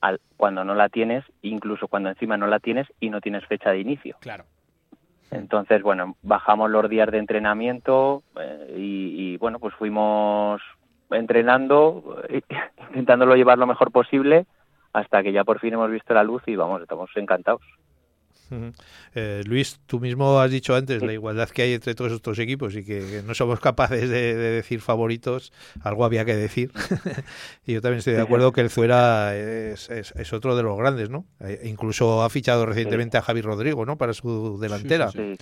al, cuando no la tienes, incluso cuando encima no la tienes y no tienes fecha de inicio. Claro. Entonces, bueno, bajamos los días de entrenamiento eh, y, y, bueno, pues fuimos entrenando, eh, intentándolo llevar lo mejor posible hasta que ya por fin hemos visto la luz y vamos, estamos encantados. Eh, Luis, tú mismo has dicho antes la igualdad que hay entre todos estos equipos y que, que no somos capaces de, de decir favoritos, algo había que decir. y yo también estoy de acuerdo que el Zuera es, es- es otro de los grandes, ¿no? Eh, incluso ha fichado recientemente a Javi Rodrigo, ¿no? Para su delantera. Sí.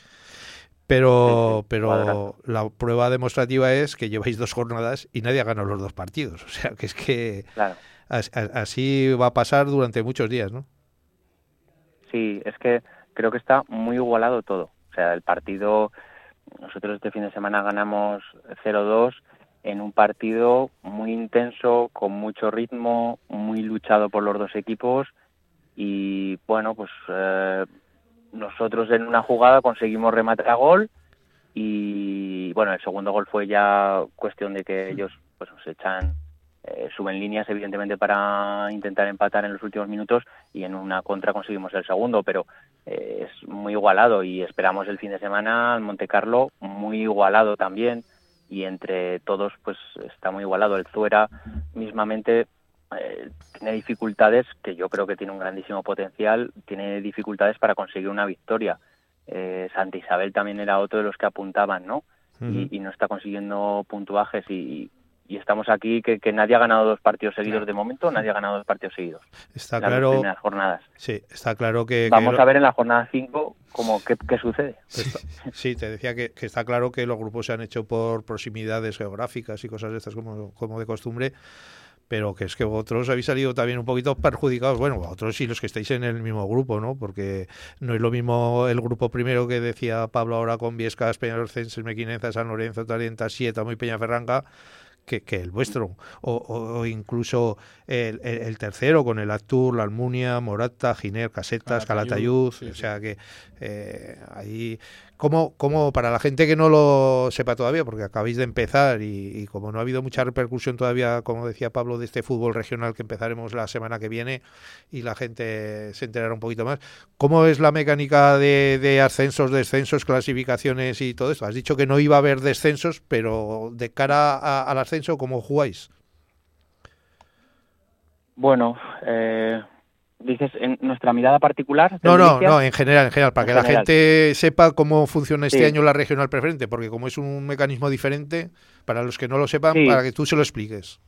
Pero, pero la prueba demostrativa es que lleváis dos jornadas y nadie ha ganado los dos partidos. O sea, que es que Claro. así va a pasar durante muchos días, ¿no? Sí, es que creo que está muy igualado todo. O sea, el partido, nosotros este fin de semana ganamos 0-2 en un partido muy intenso, con mucho ritmo, muy luchado por los dos equipos y bueno, pues eh, nosotros en una jugada conseguimos rematar a gol y bueno, el segundo gol fue ya cuestión de que ellos pues nos echan eh, suben líneas evidentemente para intentar empatar en los últimos minutos y en una contra conseguimos el segundo, pero eh, es muy igualado y esperamos el fin de semana al Monte Carlo muy igualado también y entre todos pues está muy igualado. El Zuera mismamente eh, tiene dificultades que yo creo que tiene un grandísimo potencial, tiene dificultades para conseguir una victoria. Eh, Santa Isabel también era otro de los que apuntaban, ¿no? y, y no está consiguiendo puntuajes y, y estamos aquí que, que nadie ha ganado dos partidos seguidos de momento, nadie ha ganado dos partidos seguidos. Está Las claro. primeras jornadas. Sí, está claro que. Vamos que- a ver en la jornada 5 cómo, qué, qué sucede. Sí, te decía que, que está claro que los grupos se han hecho por proximidades geográficas y cosas de estas como, como de costumbre, pero que es que vosotros habéis salido también un poquito perjudicados, bueno, vosotros y los que estáis en el mismo grupo, ¿no? Porque no es lo mismo el grupo primero que decía Pablo ahora con Viescas, Peñarolcenses, Mequinenza, San Lorenzo, Talienta, Sieta, muy Peñaferranga, que, que el vuestro, o, o- o incluso el, el- el tercero con el Actur, la Almunia, Morata, Giner, Casetas, Calatayud, Calatayud, o sea que eh, ahí, como, como para la gente que no lo sepa todavía, porque acabáis de empezar y, como no ha habido mucha repercusión todavía, como decía Pablo, de este fútbol regional que empezaremos la semana que viene y la gente se enterará un poquito más, ¿cómo es la mecánica de, de ascensos, descensos, clasificaciones y todo esto? Has dicho que no iba a haber descensos, pero de cara a- al ascenso, ¿cómo jugáis? Bueno, eh, dices en nuestra mirada particular. No, no, no, en general, en general, para En que la gente sepa cómo funciona este Sí. año la regional preferente, porque como es un mecanismo diferente, para los que no lo sepan, Sí. para que tú se lo expliques.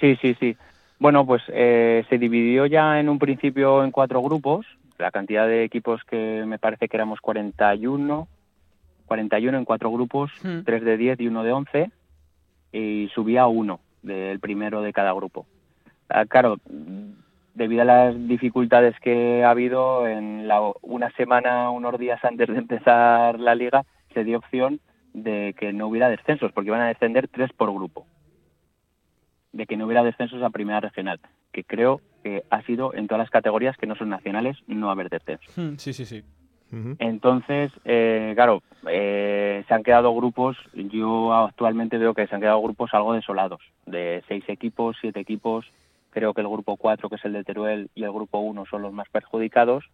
Sí, sí, sí. Bueno, pues eh, se dividió ya en un principio en cuatro grupos. La cantidad de equipos que me parece que éramos 41, 41 en cuatro grupos, Hmm. tres de 10 y uno de 11, y subía uno del primero de cada grupo. Ah, claro, debido a las dificultades que ha habido, en la, una semana, unos días antes de empezar la liga, se dio opción de que no hubiera descensos, porque iban a descender tres por grupo de que no hubiera descensos a primera regional, que creo que ha sido en todas las categorías que no son nacionales no haber descensos. Hmm, Sí, sí, sí. Entonces, eh, claro, eh, se han quedado grupos, yo actualmente veo que se han quedado grupos algo desolados, de seis equipos, siete equipos, creo que el grupo cuatro, que es el de Teruel, y el grupo uno son los más perjudicados,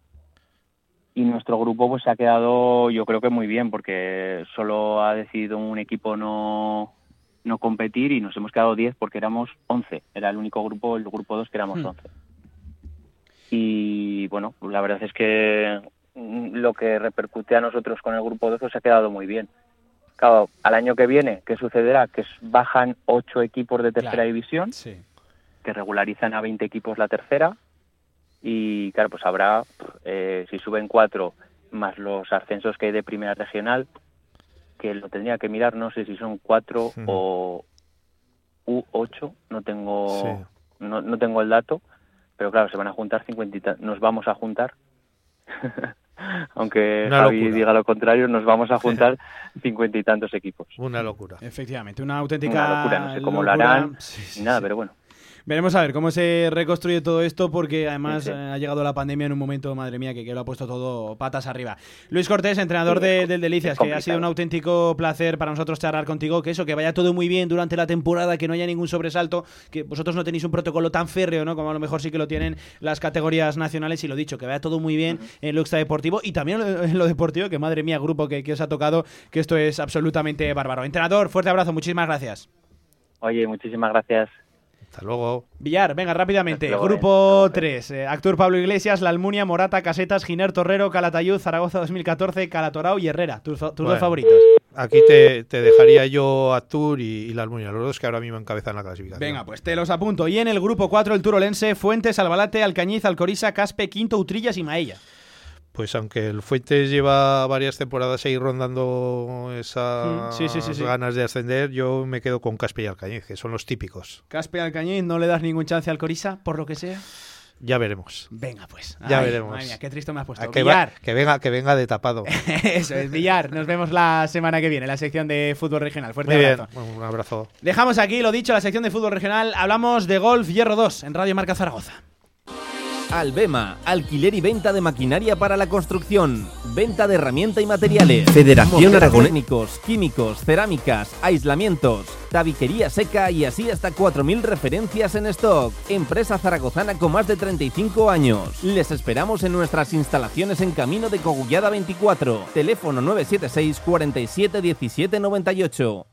y nuestro grupo pues se ha quedado yo creo que muy bien, porque solo ha decidido un equipo no, no competir y nos hemos quedado 10 porque éramos 11, era el único grupo, el grupo 2 que éramos Hmm. 11. Y bueno, la verdad es que lo que repercute a nosotros con el grupo 2 pues, se ha quedado muy bien. Claro, al año que viene, ¿qué sucederá? Que bajan 8 equipos de tercera Claro, división, que regularizan a 20 equipos la tercera, y claro, pues habrá, eh, si suben 4 más los ascensos que hay de primera regional, que lo tendría que mirar, no sé si son 4 o U8, no tengo, no, no tengo el dato, pero claro, se van a juntar 50 y ta- nos vamos a juntar aunque Una Javi locura. diga lo contrario, nos vamos a juntar cincuenta y tantos equipos. Una locura. Efectivamente, una auténtica Una locura, no sé cómo lo harán, ni nada, pero bueno. Veremos a ver cómo se reconstruye todo esto porque además Sí, eh, ha llegado la pandemia en un momento, madre mía, que, que lo ha puesto todo patas arriba. Luis Cortés, entrenador de- del Delicias, que ha sido un auténtico placer para nosotros charlar contigo, que eso, que vaya todo muy bien durante la temporada, que no haya ningún sobresalto, que vosotros no tenéis un protocolo tan férreo, ¿no? Como a lo mejor sí que lo tienen las categorías nacionales y lo dicho, que vaya todo muy bien en lo extradeportivo y también en lo- en lo deportivo, que madre mía, grupo que, que os ha tocado, que esto es absolutamente bárbaro. Entrenador, fuerte abrazo, muchísimas gracias. Oye, muchísimas gracias. Hasta luego. Villar, venga, rápidamente. Luego, Grupo 3. Actor Pablo Iglesias, La Almunia, Morata, Casetas, Giner Torrero, Calatayud, Zaragoza 2014, Calatorao y Herrera. Tus, tus Bueno. dos favoritos. Aquí te, te dejaría yo a Tour y, y la Almunia, los dos que ahora mismo encabezan la clasificación. Venga, pues te los apunto. Y en el grupo 4, el Turolense, Fuentes, Albalate, Alcañiz, Alcorisa, Caspe, Quinto, Utrillas y Maella. Pues aunque el Fuentes lleva varias temporadas ahí rondando esas Mm, sí, sí, sí, sí. ganas de ascender, yo me quedo con Caspe y Alcañiz, que son los típicos. Caspe, Alcañiz, ¿no le das ningún chance al Alcorisa, por lo que sea? Ya veremos. Venga, pues. Ya Ay, veremos. Madre mía, qué triste me has puesto. Que, va- que venga, que venga de tapado. Eso es, Villar. Nos vemos la semana que viene en la sección de fútbol regional. Fuerte Muy bien, abrazo. un abrazo. Dejamos aquí, lo dicho, la sección de fútbol regional. Hablamos de golf Hierro 2 en Radio Marca Zaragoza. Albema, alquiler y venta de maquinaria para la construcción, venta de herramienta y materiales, Federación Aragonesa. Técnicos, químicos, cerámicas, aislamientos, tabiquería seca y así hasta 4.000 referencias en stock. Empresa zaragozana con más de 35 años. Les esperamos en nuestras instalaciones en Camino de Cogullada 24. Teléfono 976 47 17 98.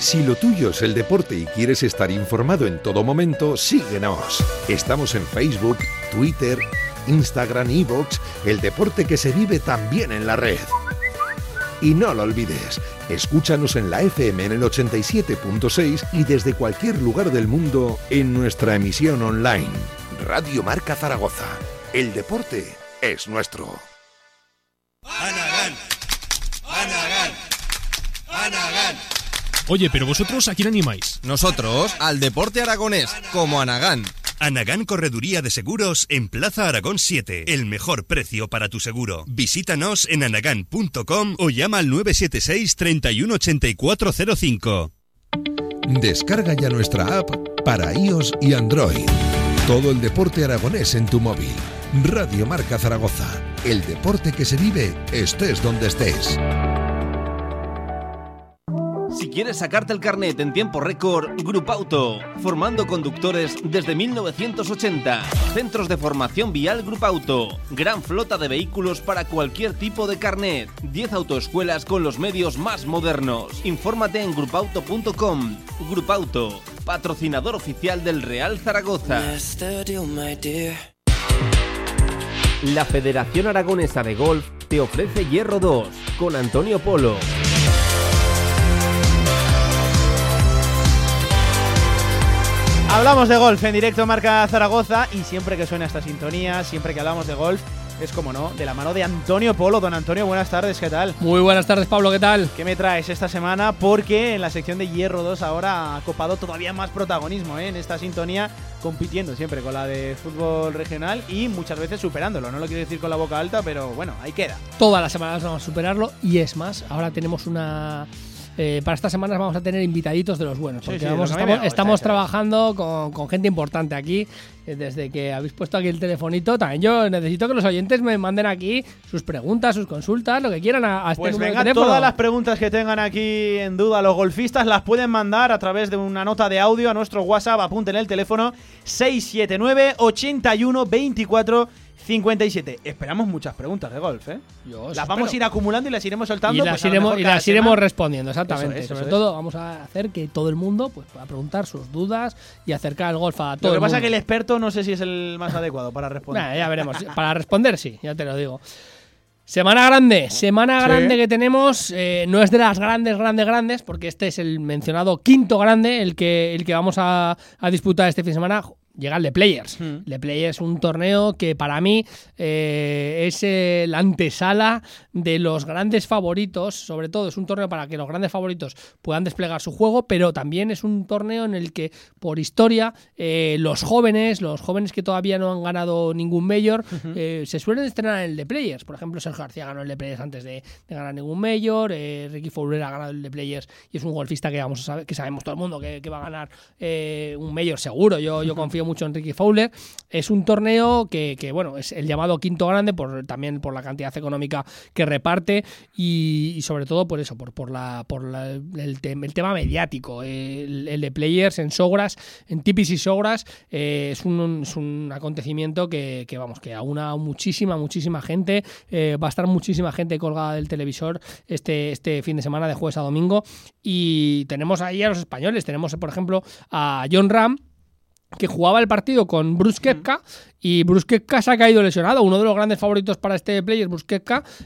Si lo tuyo es el deporte y quieres estar informado en todo momento, síguenos. Estamos en Facebook, Twitter, Instagram, Evox, el deporte que se vive también en la red. Y no lo olvides, escúchanos en la FM en el 87.6 y desde cualquier lugar del mundo en nuestra emisión online. Radio Marca Zaragoza. El deporte es nuestro Anagán, Anagán. Oye, pero vosotros a quién animáis? Nosotros al deporte aragonés, como Anagán. Anagán Correduría de Seguros en Plaza Aragón 7. El mejor precio para tu seguro. Visítanos en anagán.com o llama al 976 318405. Descarga ya nuestra app para iOS y Android. Todo el deporte aragonés en tu móvil. Radio Marca Zaragoza. El deporte que se vive estés donde estés. Si quieres sacarte el carnet en tiempo récord, Grupauto, formando conductores desde 1980. Centros de formación vial Grupauto, gran flota de vehículos para cualquier tipo de carnet. 10 autoescuelas con los medios más modernos. Infórmate en grupauto.com. Grupauto, patrocinador oficial del Real Zaragoza. La Federación Aragonesa de Golf te ofrece Hierro 2 con Antonio Polo. Hablamos de golf en directo Marca Zaragoza y siempre que suena esta sintonía, siempre que hablamos de golf, es como no, de la mano de Antonio Polo. Don Antonio, buenas tardes, ¿qué tal? Muy buenas tardes, Pablo, ¿qué tal? ¿Qué me traes esta semana? Porque en la sección de Hierro 2 ahora ha copado todavía más protagonismo ¿eh? en esta sintonía, compitiendo siempre con la de fútbol regional y muchas veces superándolo. No lo quiero decir con la boca alta, pero bueno, ahí queda. Todas las semanas vamos a superarlo y es más, ahora tenemos una... eh, para estas semanas vamos a tener invitaditos de los buenos, porque sí, vamos- lo estamos, trabajando con, con gente importante aquí. eh, Desde que habéis puesto aquí el telefonito, también yo necesito que los oyentes me manden aquí sus preguntas, sus consultas, lo que quieran a, a este Pues número venga, de todas las preguntas que tengan aquí en duda los golfistas las pueden mandar a través de una nota de audio a nuestro WhatsApp. Apunten el teléfono 679 81 24 57. Esperamos muchas preguntas de golf, ¿eh? Yo las os vamos a ir acumulando y las iremos soltando. y las pues, iremos, y las iremos respondiendo, exactamente. Eso es, Sobre es. todo vamos a hacer que todo el mundo pues, pueda preguntar sus dudas y acercar el golf a todo Lo que el pasa es que el experto no sé si es el más adecuado para responder. Nah, ya veremos. Para responder, sí, ya te lo digo. Semana grande, semana Sí. grande que tenemos, eh, no es de las grandes, grandes, grandes, porque este es el mencionado quinto grande, el que, el que vamos a, a disputar este fin de semana. Llega el de Players. Hmm. El de Players es un torneo que para mí eh, es eh, la antesala de los grandes favoritos, sobre todo es un torneo para que los grandes favoritos puedan desplegar su juego, pero también es un torneo en el que por historia eh, los jóvenes, los jóvenes que todavía no han ganado ningún mayor, se suelen estrenar en el de Players. Por ejemplo, Sergio García ganó el de Players antes de, de ganar ningún mayor, Ricky Fowler ha ganado el de Players y es un golfista que, vamos a saber, que sabemos todo el mundo que, que va a ganar un mayor seguro. Yo, yo confío mucho en Ricky Fowler. Es un torneo que, que, bueno, es el llamado quinto grande, por, también por la cantidad económica que reparte y, sobre todo por eso, por, por, la, por la- el, el tema mediático. El, de Players en Sogras, en Tipis y Sogras, eh, es, un, es un acontecimiento que, vamos, que aúna muchísima, muchísima gente. Eh, va a estar muchísima gente colgada del televisor este, este fin de semana, de jueves a domingo. Y tenemos ahí a los españoles. Tenemos, por ejemplo, a John Ram, que jugaba el partido con Bruce y Bruce se ha caído lesionado. Uno de los grandes favoritos para este player, Bruce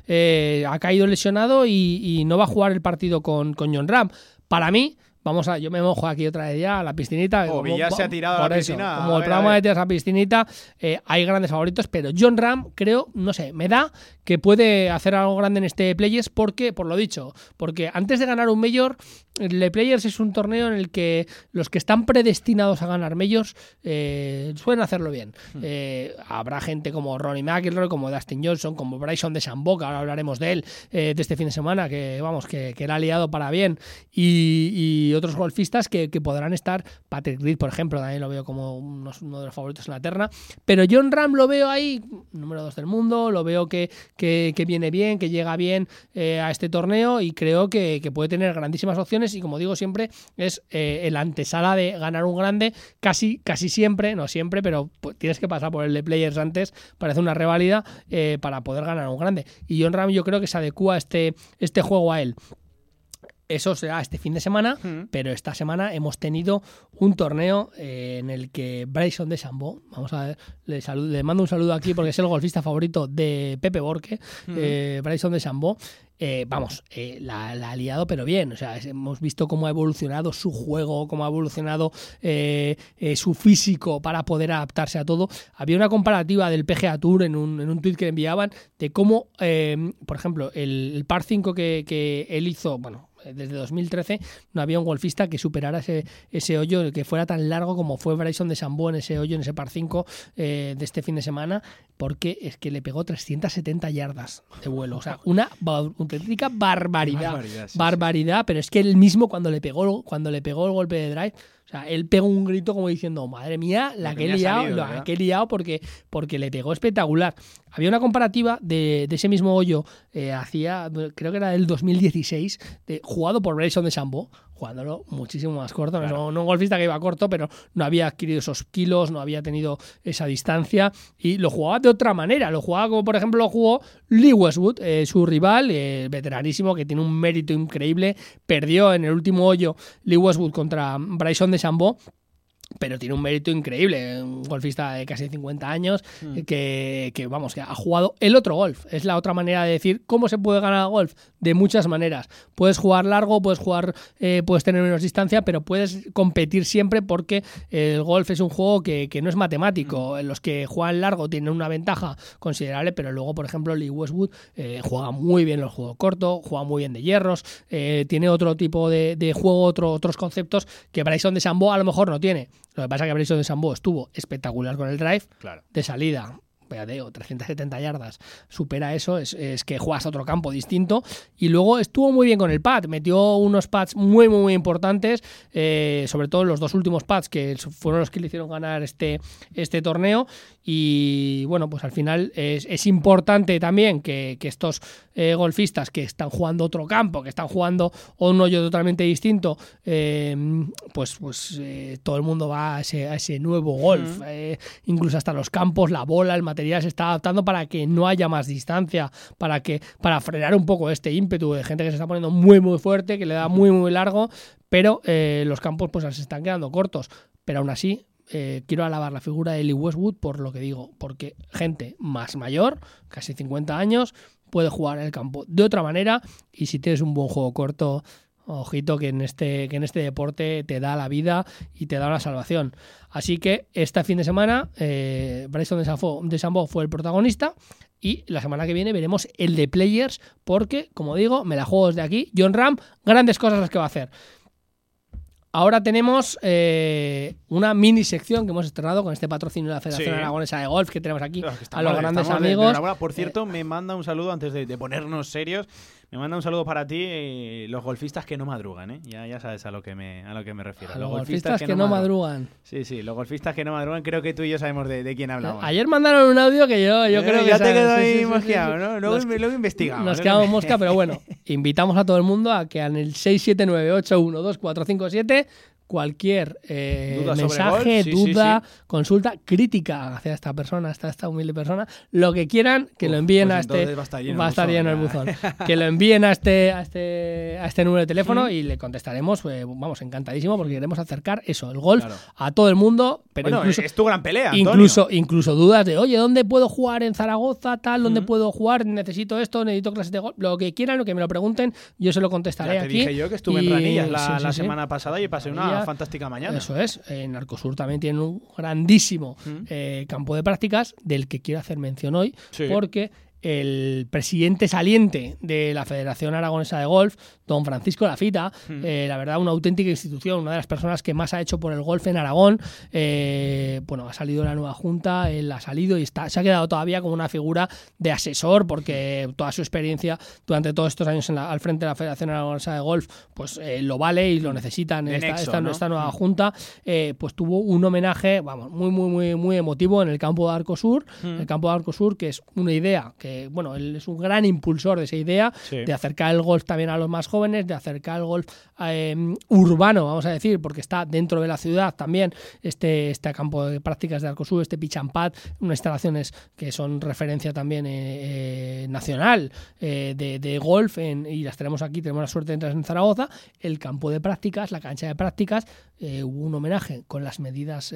eh, ha caído lesionado y, y no va a jugar el partido con, con John Ram. Para mí, vamos a, yo me mojo aquí otra vez ya a la piscinita. Oh, Villar se ha tirado a la por eso, piscina. A como el ver, programa de tiras a piscinita, eh, hay grandes favoritos, pero John Ram creo, no sé, me da que puede hacer algo grande en este Players porque, por lo dicho, porque antes de ganar un Major, el Players es un torneo en el que los que están predestinados a ganar Majors eh, suelen hacerlo bien. Eh, habrá gente como Ronnie McIlroy, como Dustin Johnson, como Bryson de Sambo, que ahora hablaremos de él, eh, de este fin de semana, que vamos, que, que era liado para bien, y, y otros golfistas que, que podrán estar, Patrick Reed, por ejemplo, también lo veo como uno de los favoritos en la terna, pero John Ram lo veo ahí, número dos del mundo, lo veo que, que, viene bien, que llega bien eh, a este torneo y creo que, puede tener grandísimas opciones y como digo siempre es eh, el antesala de ganar un grande casi, casi siempre, no siempre, pero pues, tienes que pasar por el de players antes, parece una reválida eh, para poder ganar un grande. Y John Ram yo creo que se adecua este, este juego a él. Eso será este fin de semana, pero esta semana hemos tenido un torneo eh, en el que Bryson de Chambó, vamos a ver, le, saludo- le mando un saludo aquí porque es el golfista favorito de Pepe Borque, eh, Bryson de Chambó, eh, vamos, eh, la, la ha liado pero bien, o sea, hemos visto cómo ha evolucionado su juego, cómo ha evolucionado eh, su físico para poder adaptarse a todo. Había una comparativa del PGA Tour en un, en un tweet que enviaban de cómo, por ejemplo, el, el par 5 que, que él hizo, bueno, desde 2013 no había un golfista que superara ese, ese hoyo, que fuera tan largo como fue Bryson de Sambo en ese hoyo, en ese par 5 eh, de este fin de semana, porque es que le pegó 370 yardas de vuelo. O sea, una auténtica barbaridad. Barbaridad, sí, Barbaridad, pero es que él mismo cuando le pegó, cuando le pegó el golpe de drive, sea, él pegó un grito como diciendo, madre mía, la que he liado, salido, la que he liado porque, porque le pegó espectacular. Había una comparativa de, de ese mismo hoyo, eh, hacía, creo que era del 2016, de, jugado por Bryson de Sambo, jugándolo muchísimo más corto. No, no un golfista que iba corto, pero no había adquirido esos kilos, no había tenido esa distancia y lo jugaba de otra manera. Lo jugaba como, por ejemplo, lo jugó Lee Westwood, eh, su rival, eh, veteranísimo, que tiene un mérito increíble. Perdió en el último hoyo Lee Westwood contra Bryson de Chambó pero tiene un mérito increíble, un golfista de casi 50 años Mm. que, que, vamos, que ha jugado el otro golf. Es la otra manera de decir cómo se puede ganar golf. De muchas maneras. Puedes jugar largo, puedes jugar, eh, puedes tener menos distancia, pero puedes competir siempre porque el golf es un juego que, que no es matemático. Los que juegan largo tienen una ventaja considerable, pero luego, por ejemplo, Lee Westwood eh, juega muy bien los juegos cortos, juega muy bien de hierros, eh, tiene otro tipo de, de juego, otro- otros conceptos que Bryson de Sambo a lo mejor no tiene. Lo que pasa es que Bryson de Sambo estuvo espectacular con el drive Claro. de salida. Fíjate, o 370 yardas, supera eso, es, es que juegas a otro campo distinto. Y luego estuvo muy bien con el pad, metió unos pads muy, muy, muy importantes, eh, sobre todo los dos últimos pads que fueron los que le hicieron ganar este, este torneo. Y bueno, pues al final es, es importante también que, que estos eh, golfistas que están jugando otro campo, que están jugando un hoyo totalmente distinto, eh, pues, pues eh, todo el mundo va a ese, a ese nuevo golf. Incluso hasta los campos, la bola, el material se está adaptando para que no haya más distancia, para que para frenar un poco este ímpetu de gente que se está poniendo muy muy fuerte, que le da muy muy largo, pero los campos pues se están quedando cortos. Pero aún así, eh, quiero alabar la figura de Lee Westwood por lo que digo, porque gente más mayor, casi 50 años, puede jugar en el campo de otra manera y si tienes un buen juego corto, Ojito que en este, que en este deporte te da la vida y te da la salvación. Así que este fin de semana, eh, Bryson de Sambo fue el protagonista. Y la semana que viene veremos el de Players, porque, como digo, me la juego desde aquí. John Ram, grandes cosas las que va a hacer. Ahora tenemos eh, una mini sección que hemos estrenado con este patrocinio de la Federación Sí. Aragonesa de Golf que tenemos aquí a los grandes estamos de- de amigos. Por cierto, me manda un saludo antes de, de ponernos serios. Me manda un saludo para ti, eh, los golfistas que no madrugan, ¿eh? Ya, ya sabes a lo que me, a lo que me refiero. A los golfistas que no madrugan. Sí, sí, los golfistas que no madrugan. Creo que tú y yo sabemos de, de quién hablamos. Ayer mandaron un audio que yo, yo Eh, creo que ya te sí, ahí sí, sí, mosqueado, sí. ¿no? Luego- Nos- luego investigamos, Nos quedamos mosca, pero bueno, invitamos a todo el mundo a que en el 679-812-457 cualquier eh, Duda mensaje, golf, sí, sí, duda, consulta, crítica hacia esta persona, hacia esta humilde persona, lo que quieran, que lo envíen pues a este va a estar lleno el buzón, lleno el ya. buzón. que lo envíen a este, a este, a este número de teléfono y le contestaremos, eh, vamos, encantadísimo, porque queremos acercar eso, el golf, Claro. a todo el mundo, pero Bueno, incluso es tu gran pelea, Antonio. incluso, incluso dudas de, oye, ¿dónde puedo jugar en Zaragoza? Tal, ¿dónde puedo jugar? Necesito esto, necesito clases de golf. Lo que quieran, lo que me lo pregunten, yo se lo contestaré Ya te aquí. dije yo que estuve en Ranillas la, la semana pasada y pasé una Fantástica mañana. Eso es. En Arcosur también tienen un grandísimo eh, campo de prácticas del que quiero hacer mención hoy, Sí. porque el presidente saliente de la Federación Aragonesa de Golf, don Francisco Lafita, Mm. eh, la verdad, una auténtica institución, una de las personas que más ha hecho por el golf en Aragón. eh, bueno, ha salido la nueva junta, él ha salido y está, se ha quedado todavía como una figura de asesor, porque toda su experiencia durante todos estos años en la- al frente de la Federación Aragonesa de Golf, pues eh, lo vale y lo necesitan De esta, nexo, esta- ¿no? esta nueva junta, pues tuvo un homenaje, vamos, muy, muy, muy, muy emotivo en el campo de Arcosur. Mm. El campo de Arcosur, que es una idea que, bueno, él es un gran impulsor de esa idea, Sí. de acercar el golf también a los más jóvenes, de acercar el golf eh, urbano, vamos a decir, porque está dentro de la ciudad también este, este campo de prácticas de Arcosur, este pitch and pad, unas instalaciones que son referencia también eh, eh, nacional eh, de, de golf en- y las tenemos aquí, tenemos la suerte de entrar en Zaragoza, el campo de prácticas, la cancha de prácticas, hubo un homenaje con las medidas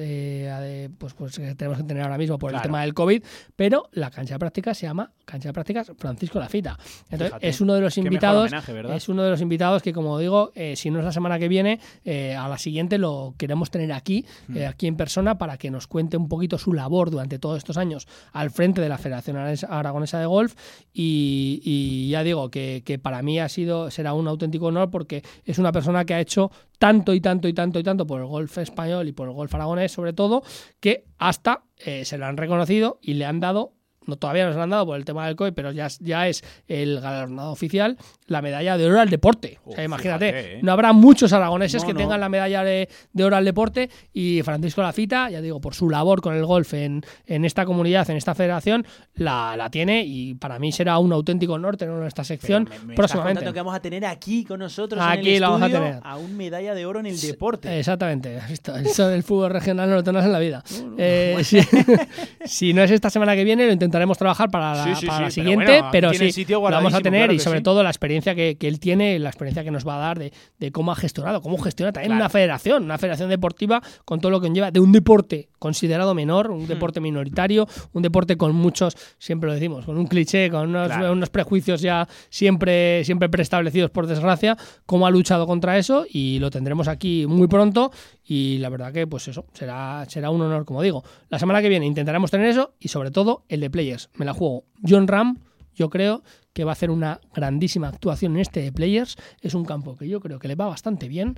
pues, pues, que tenemos que tener ahora mismo por el tema del COVID, pero la cancha de prácticas se llama Cancha de Prácticas Francisco Lafita. Entonces, Fíjate, es uno de los invitados, homenaje, es uno de los invitados que, como digo, eh, si no es la semana que viene, eh, a la siguiente lo queremos tener aquí, Mm. eh, aquí en persona, para que nos cuente un poquito su labor durante todos estos años al frente de la Federación Aragonesa- Aragonesa de Golf. Y, y ya digo que, que para mí ha sido, será un auténtico honor porque es una persona que ha hecho tanto y tanto y tanto y tanto por el golf español y por el golf aragonés, sobre todo, que hasta eh, se lo han reconocido y le han dado no todavía nos lo han dado por el tema del COE, pero ya, es- ya es el galardonado oficial, la medalla de oro al deporte. o sea, imagínate, fíjate, ¿eh? no habrá muchos aragoneses No, que no. tengan la medalla de, de oro al deporte y Francisco Lafita, ya digo, por su labor con el golf en, en esta comunidad, en esta federación, la, la tiene y para mí será un auténtico honor tenerlo en esta sección Me estás próximamente. contando que vamos a tener aquí con nosotros Aquí en el lo vamos a tener. a un medalla de oro en el deporte. Exactamente, eso del fútbol regional no lo tendrás en la vida. Eh, si, si no es esta semana que viene, lo intentaremos trabajar para la, Sí, sí, para la sí, pero siguiente, bueno, pero, sí, el sitio lo vamos a tener claro y sobre todo la experiencia que, que él tiene, la experiencia que nos va a dar de, de cómo ha gestionado, cómo gestiona también Claro. una federación, una federación deportiva con todo lo que conlleva de un deporte considerado menor, Hmm. un deporte minoritario, un deporte con muchos, siempre lo decimos, con un cliché, con unos, Claro. unos prejuicios ya siempre, siempre preestablecidos por desgracia, cómo ha luchado contra eso y lo tendremos aquí muy pronto y la verdad que pues eso, será, será un honor, como digo. La semana que viene intentaremos tener eso y sobre todo el de Players. Me la juego. John Ram, yo creo que va a hacer una grandísima actuación en este de Players. Es un campo que yo creo que le va bastante bien.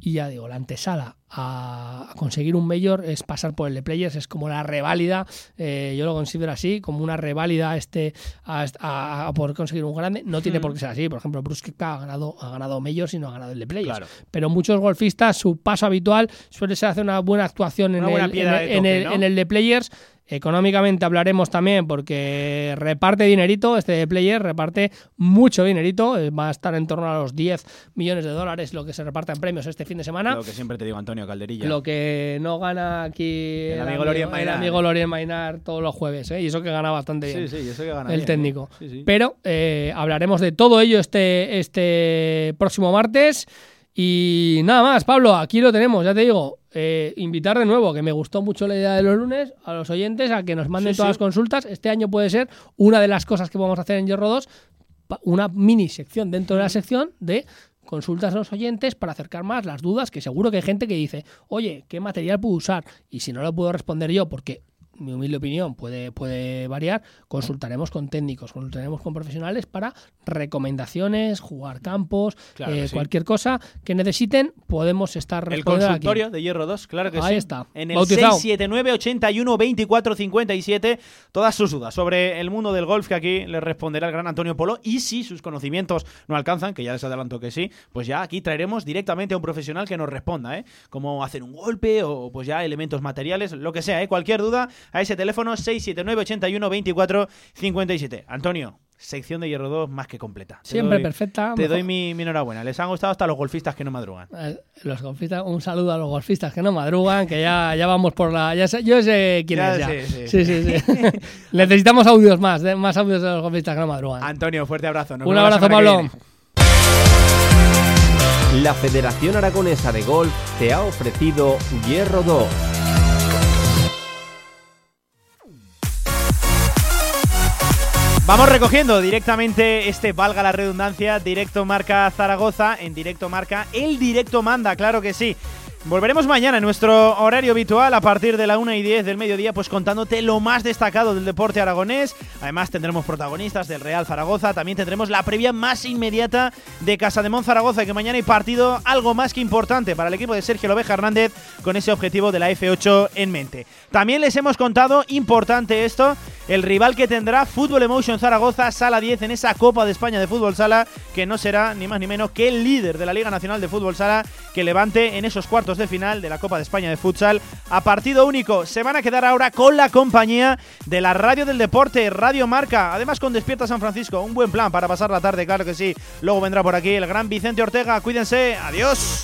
Y ya digo, la antesala a, conseguir un mayor es pasar por el de Players, es como la reválida, eh, yo lo considero así, como una reválida a este, a, a- a poder conseguir un grande. No tiene Hmm. por qué ser así. Por ejemplo, Koepka ha ganado, ha ganado Majors y no ha ganado el de Players. Claro. Pero muchos golfistas, su paso habitual suele ser hacer una buena actuación en, buena el, en, de el- en toque, el- ¿no? en el de Players. Económicamente hablaremos también porque reparte dinerito, este de Player reparte mucho dinerito, eh, va a estar en torno a los 10 millones de dólares lo que se reparta en premios este fin de semana. Lo que siempre te digo, Antonio Calderilla. Lo que no gana aquí El amigo Lorien el Mainar. amigo Lorien Mainar todos los jueves, ¿eh? y eso que gana bastante bien. Sí, sí, eso que gana el bien, técnico. sí. Pero eh, hablaremos de todo ello este, este próximo martes. Y nada más, Pablo, aquí lo tenemos, ya te digo. Eh, invitar de nuevo, que me gustó mucho la idea de los lunes, a los oyentes a que nos manden Sí, todas sí. las consultas. Este año puede ser una de las cosas que vamos a hacer en Hierro 2, pa- una mini sección dentro de la sección de consultas a los oyentes para acercar más las dudas, que seguro que hay gente que dice, oye, ¿qué material puedo usar? Y si no lo puedo responder yo porque mi humilde opinión puede, puede variar, consultaremos con técnicos, consultaremos con profesionales para recomendaciones, jugar campos, Claro eh, sí. cualquier cosa que necesiten, podemos estar El respondiendo aquí. consultorio de Hierro 2, claro que sí. Ahí está, En el bautizado. 679 81 24 57 todas sus dudas sobre el mundo del golf que aquí les responderá el gran Antonio Polo y si sus conocimientos no alcanzan, que ya les adelanto que sí, pues ya aquí traeremos directamente a un profesional que nos responda, ¿eh? Cómo hacer un golpe o pues ya elementos materiales, lo que sea, ¿eh? Cualquier duda a ese teléfono 679 81 24 57. Antonio, sección de Hierro 2 más que completa. Te Siempre doy- perfecta, Te mejor. doy mi, mi enhorabuena. Les han gustado hasta los golfistas que no madrugan. Eh, Los golfistas, un saludo a los golfistas que no madrugan, que ya, ya vamos por la. Ya sé- yo sé quién Ya es ya. sí, Sí, sí. sí, sí. Necesitamos audios más, de- más audios de los golfistas que no madrugan. Antonio, fuerte abrazo. Nos un abrazo, Pablo. La Federación Aragonesa de Golf te ha ofrecido Hierro 2. Vamos recogiendo directamente este, valga la redundancia, directo marca Zaragoza, en directo marca El Directo Manda, claro que sí. Volveremos mañana en nuestro horario habitual a partir de la 1 y 10 del mediodía, pues contándote lo más destacado del deporte aragonés. Además tendremos protagonistas del Real Zaragoza, también tendremos la previa más inmediata de Casa de Mon Zaragoza, que mañana hay partido algo más que importante para el equipo de Sergio Lobeja Hernández con ese objetivo de la F8 en mente. También les hemos contado, importante esto, el rival que tendrá Fútbol Emotion Zaragoza, Sala 10 en esa Copa de España de Fútbol Sala, que no será ni más ni menos que el líder de la Liga Nacional de Fútbol Sala, que levante en esos de final de la Copa de España de Futsal a partido único. Se van a quedar ahora con la compañía de la Radio del Deporte, Radio Marca, además con Despierta San Francisco, un buen plan para pasar la tarde, claro que sí. Luego vendrá por aquí el gran Vicente Ortega, cuídense, adiós.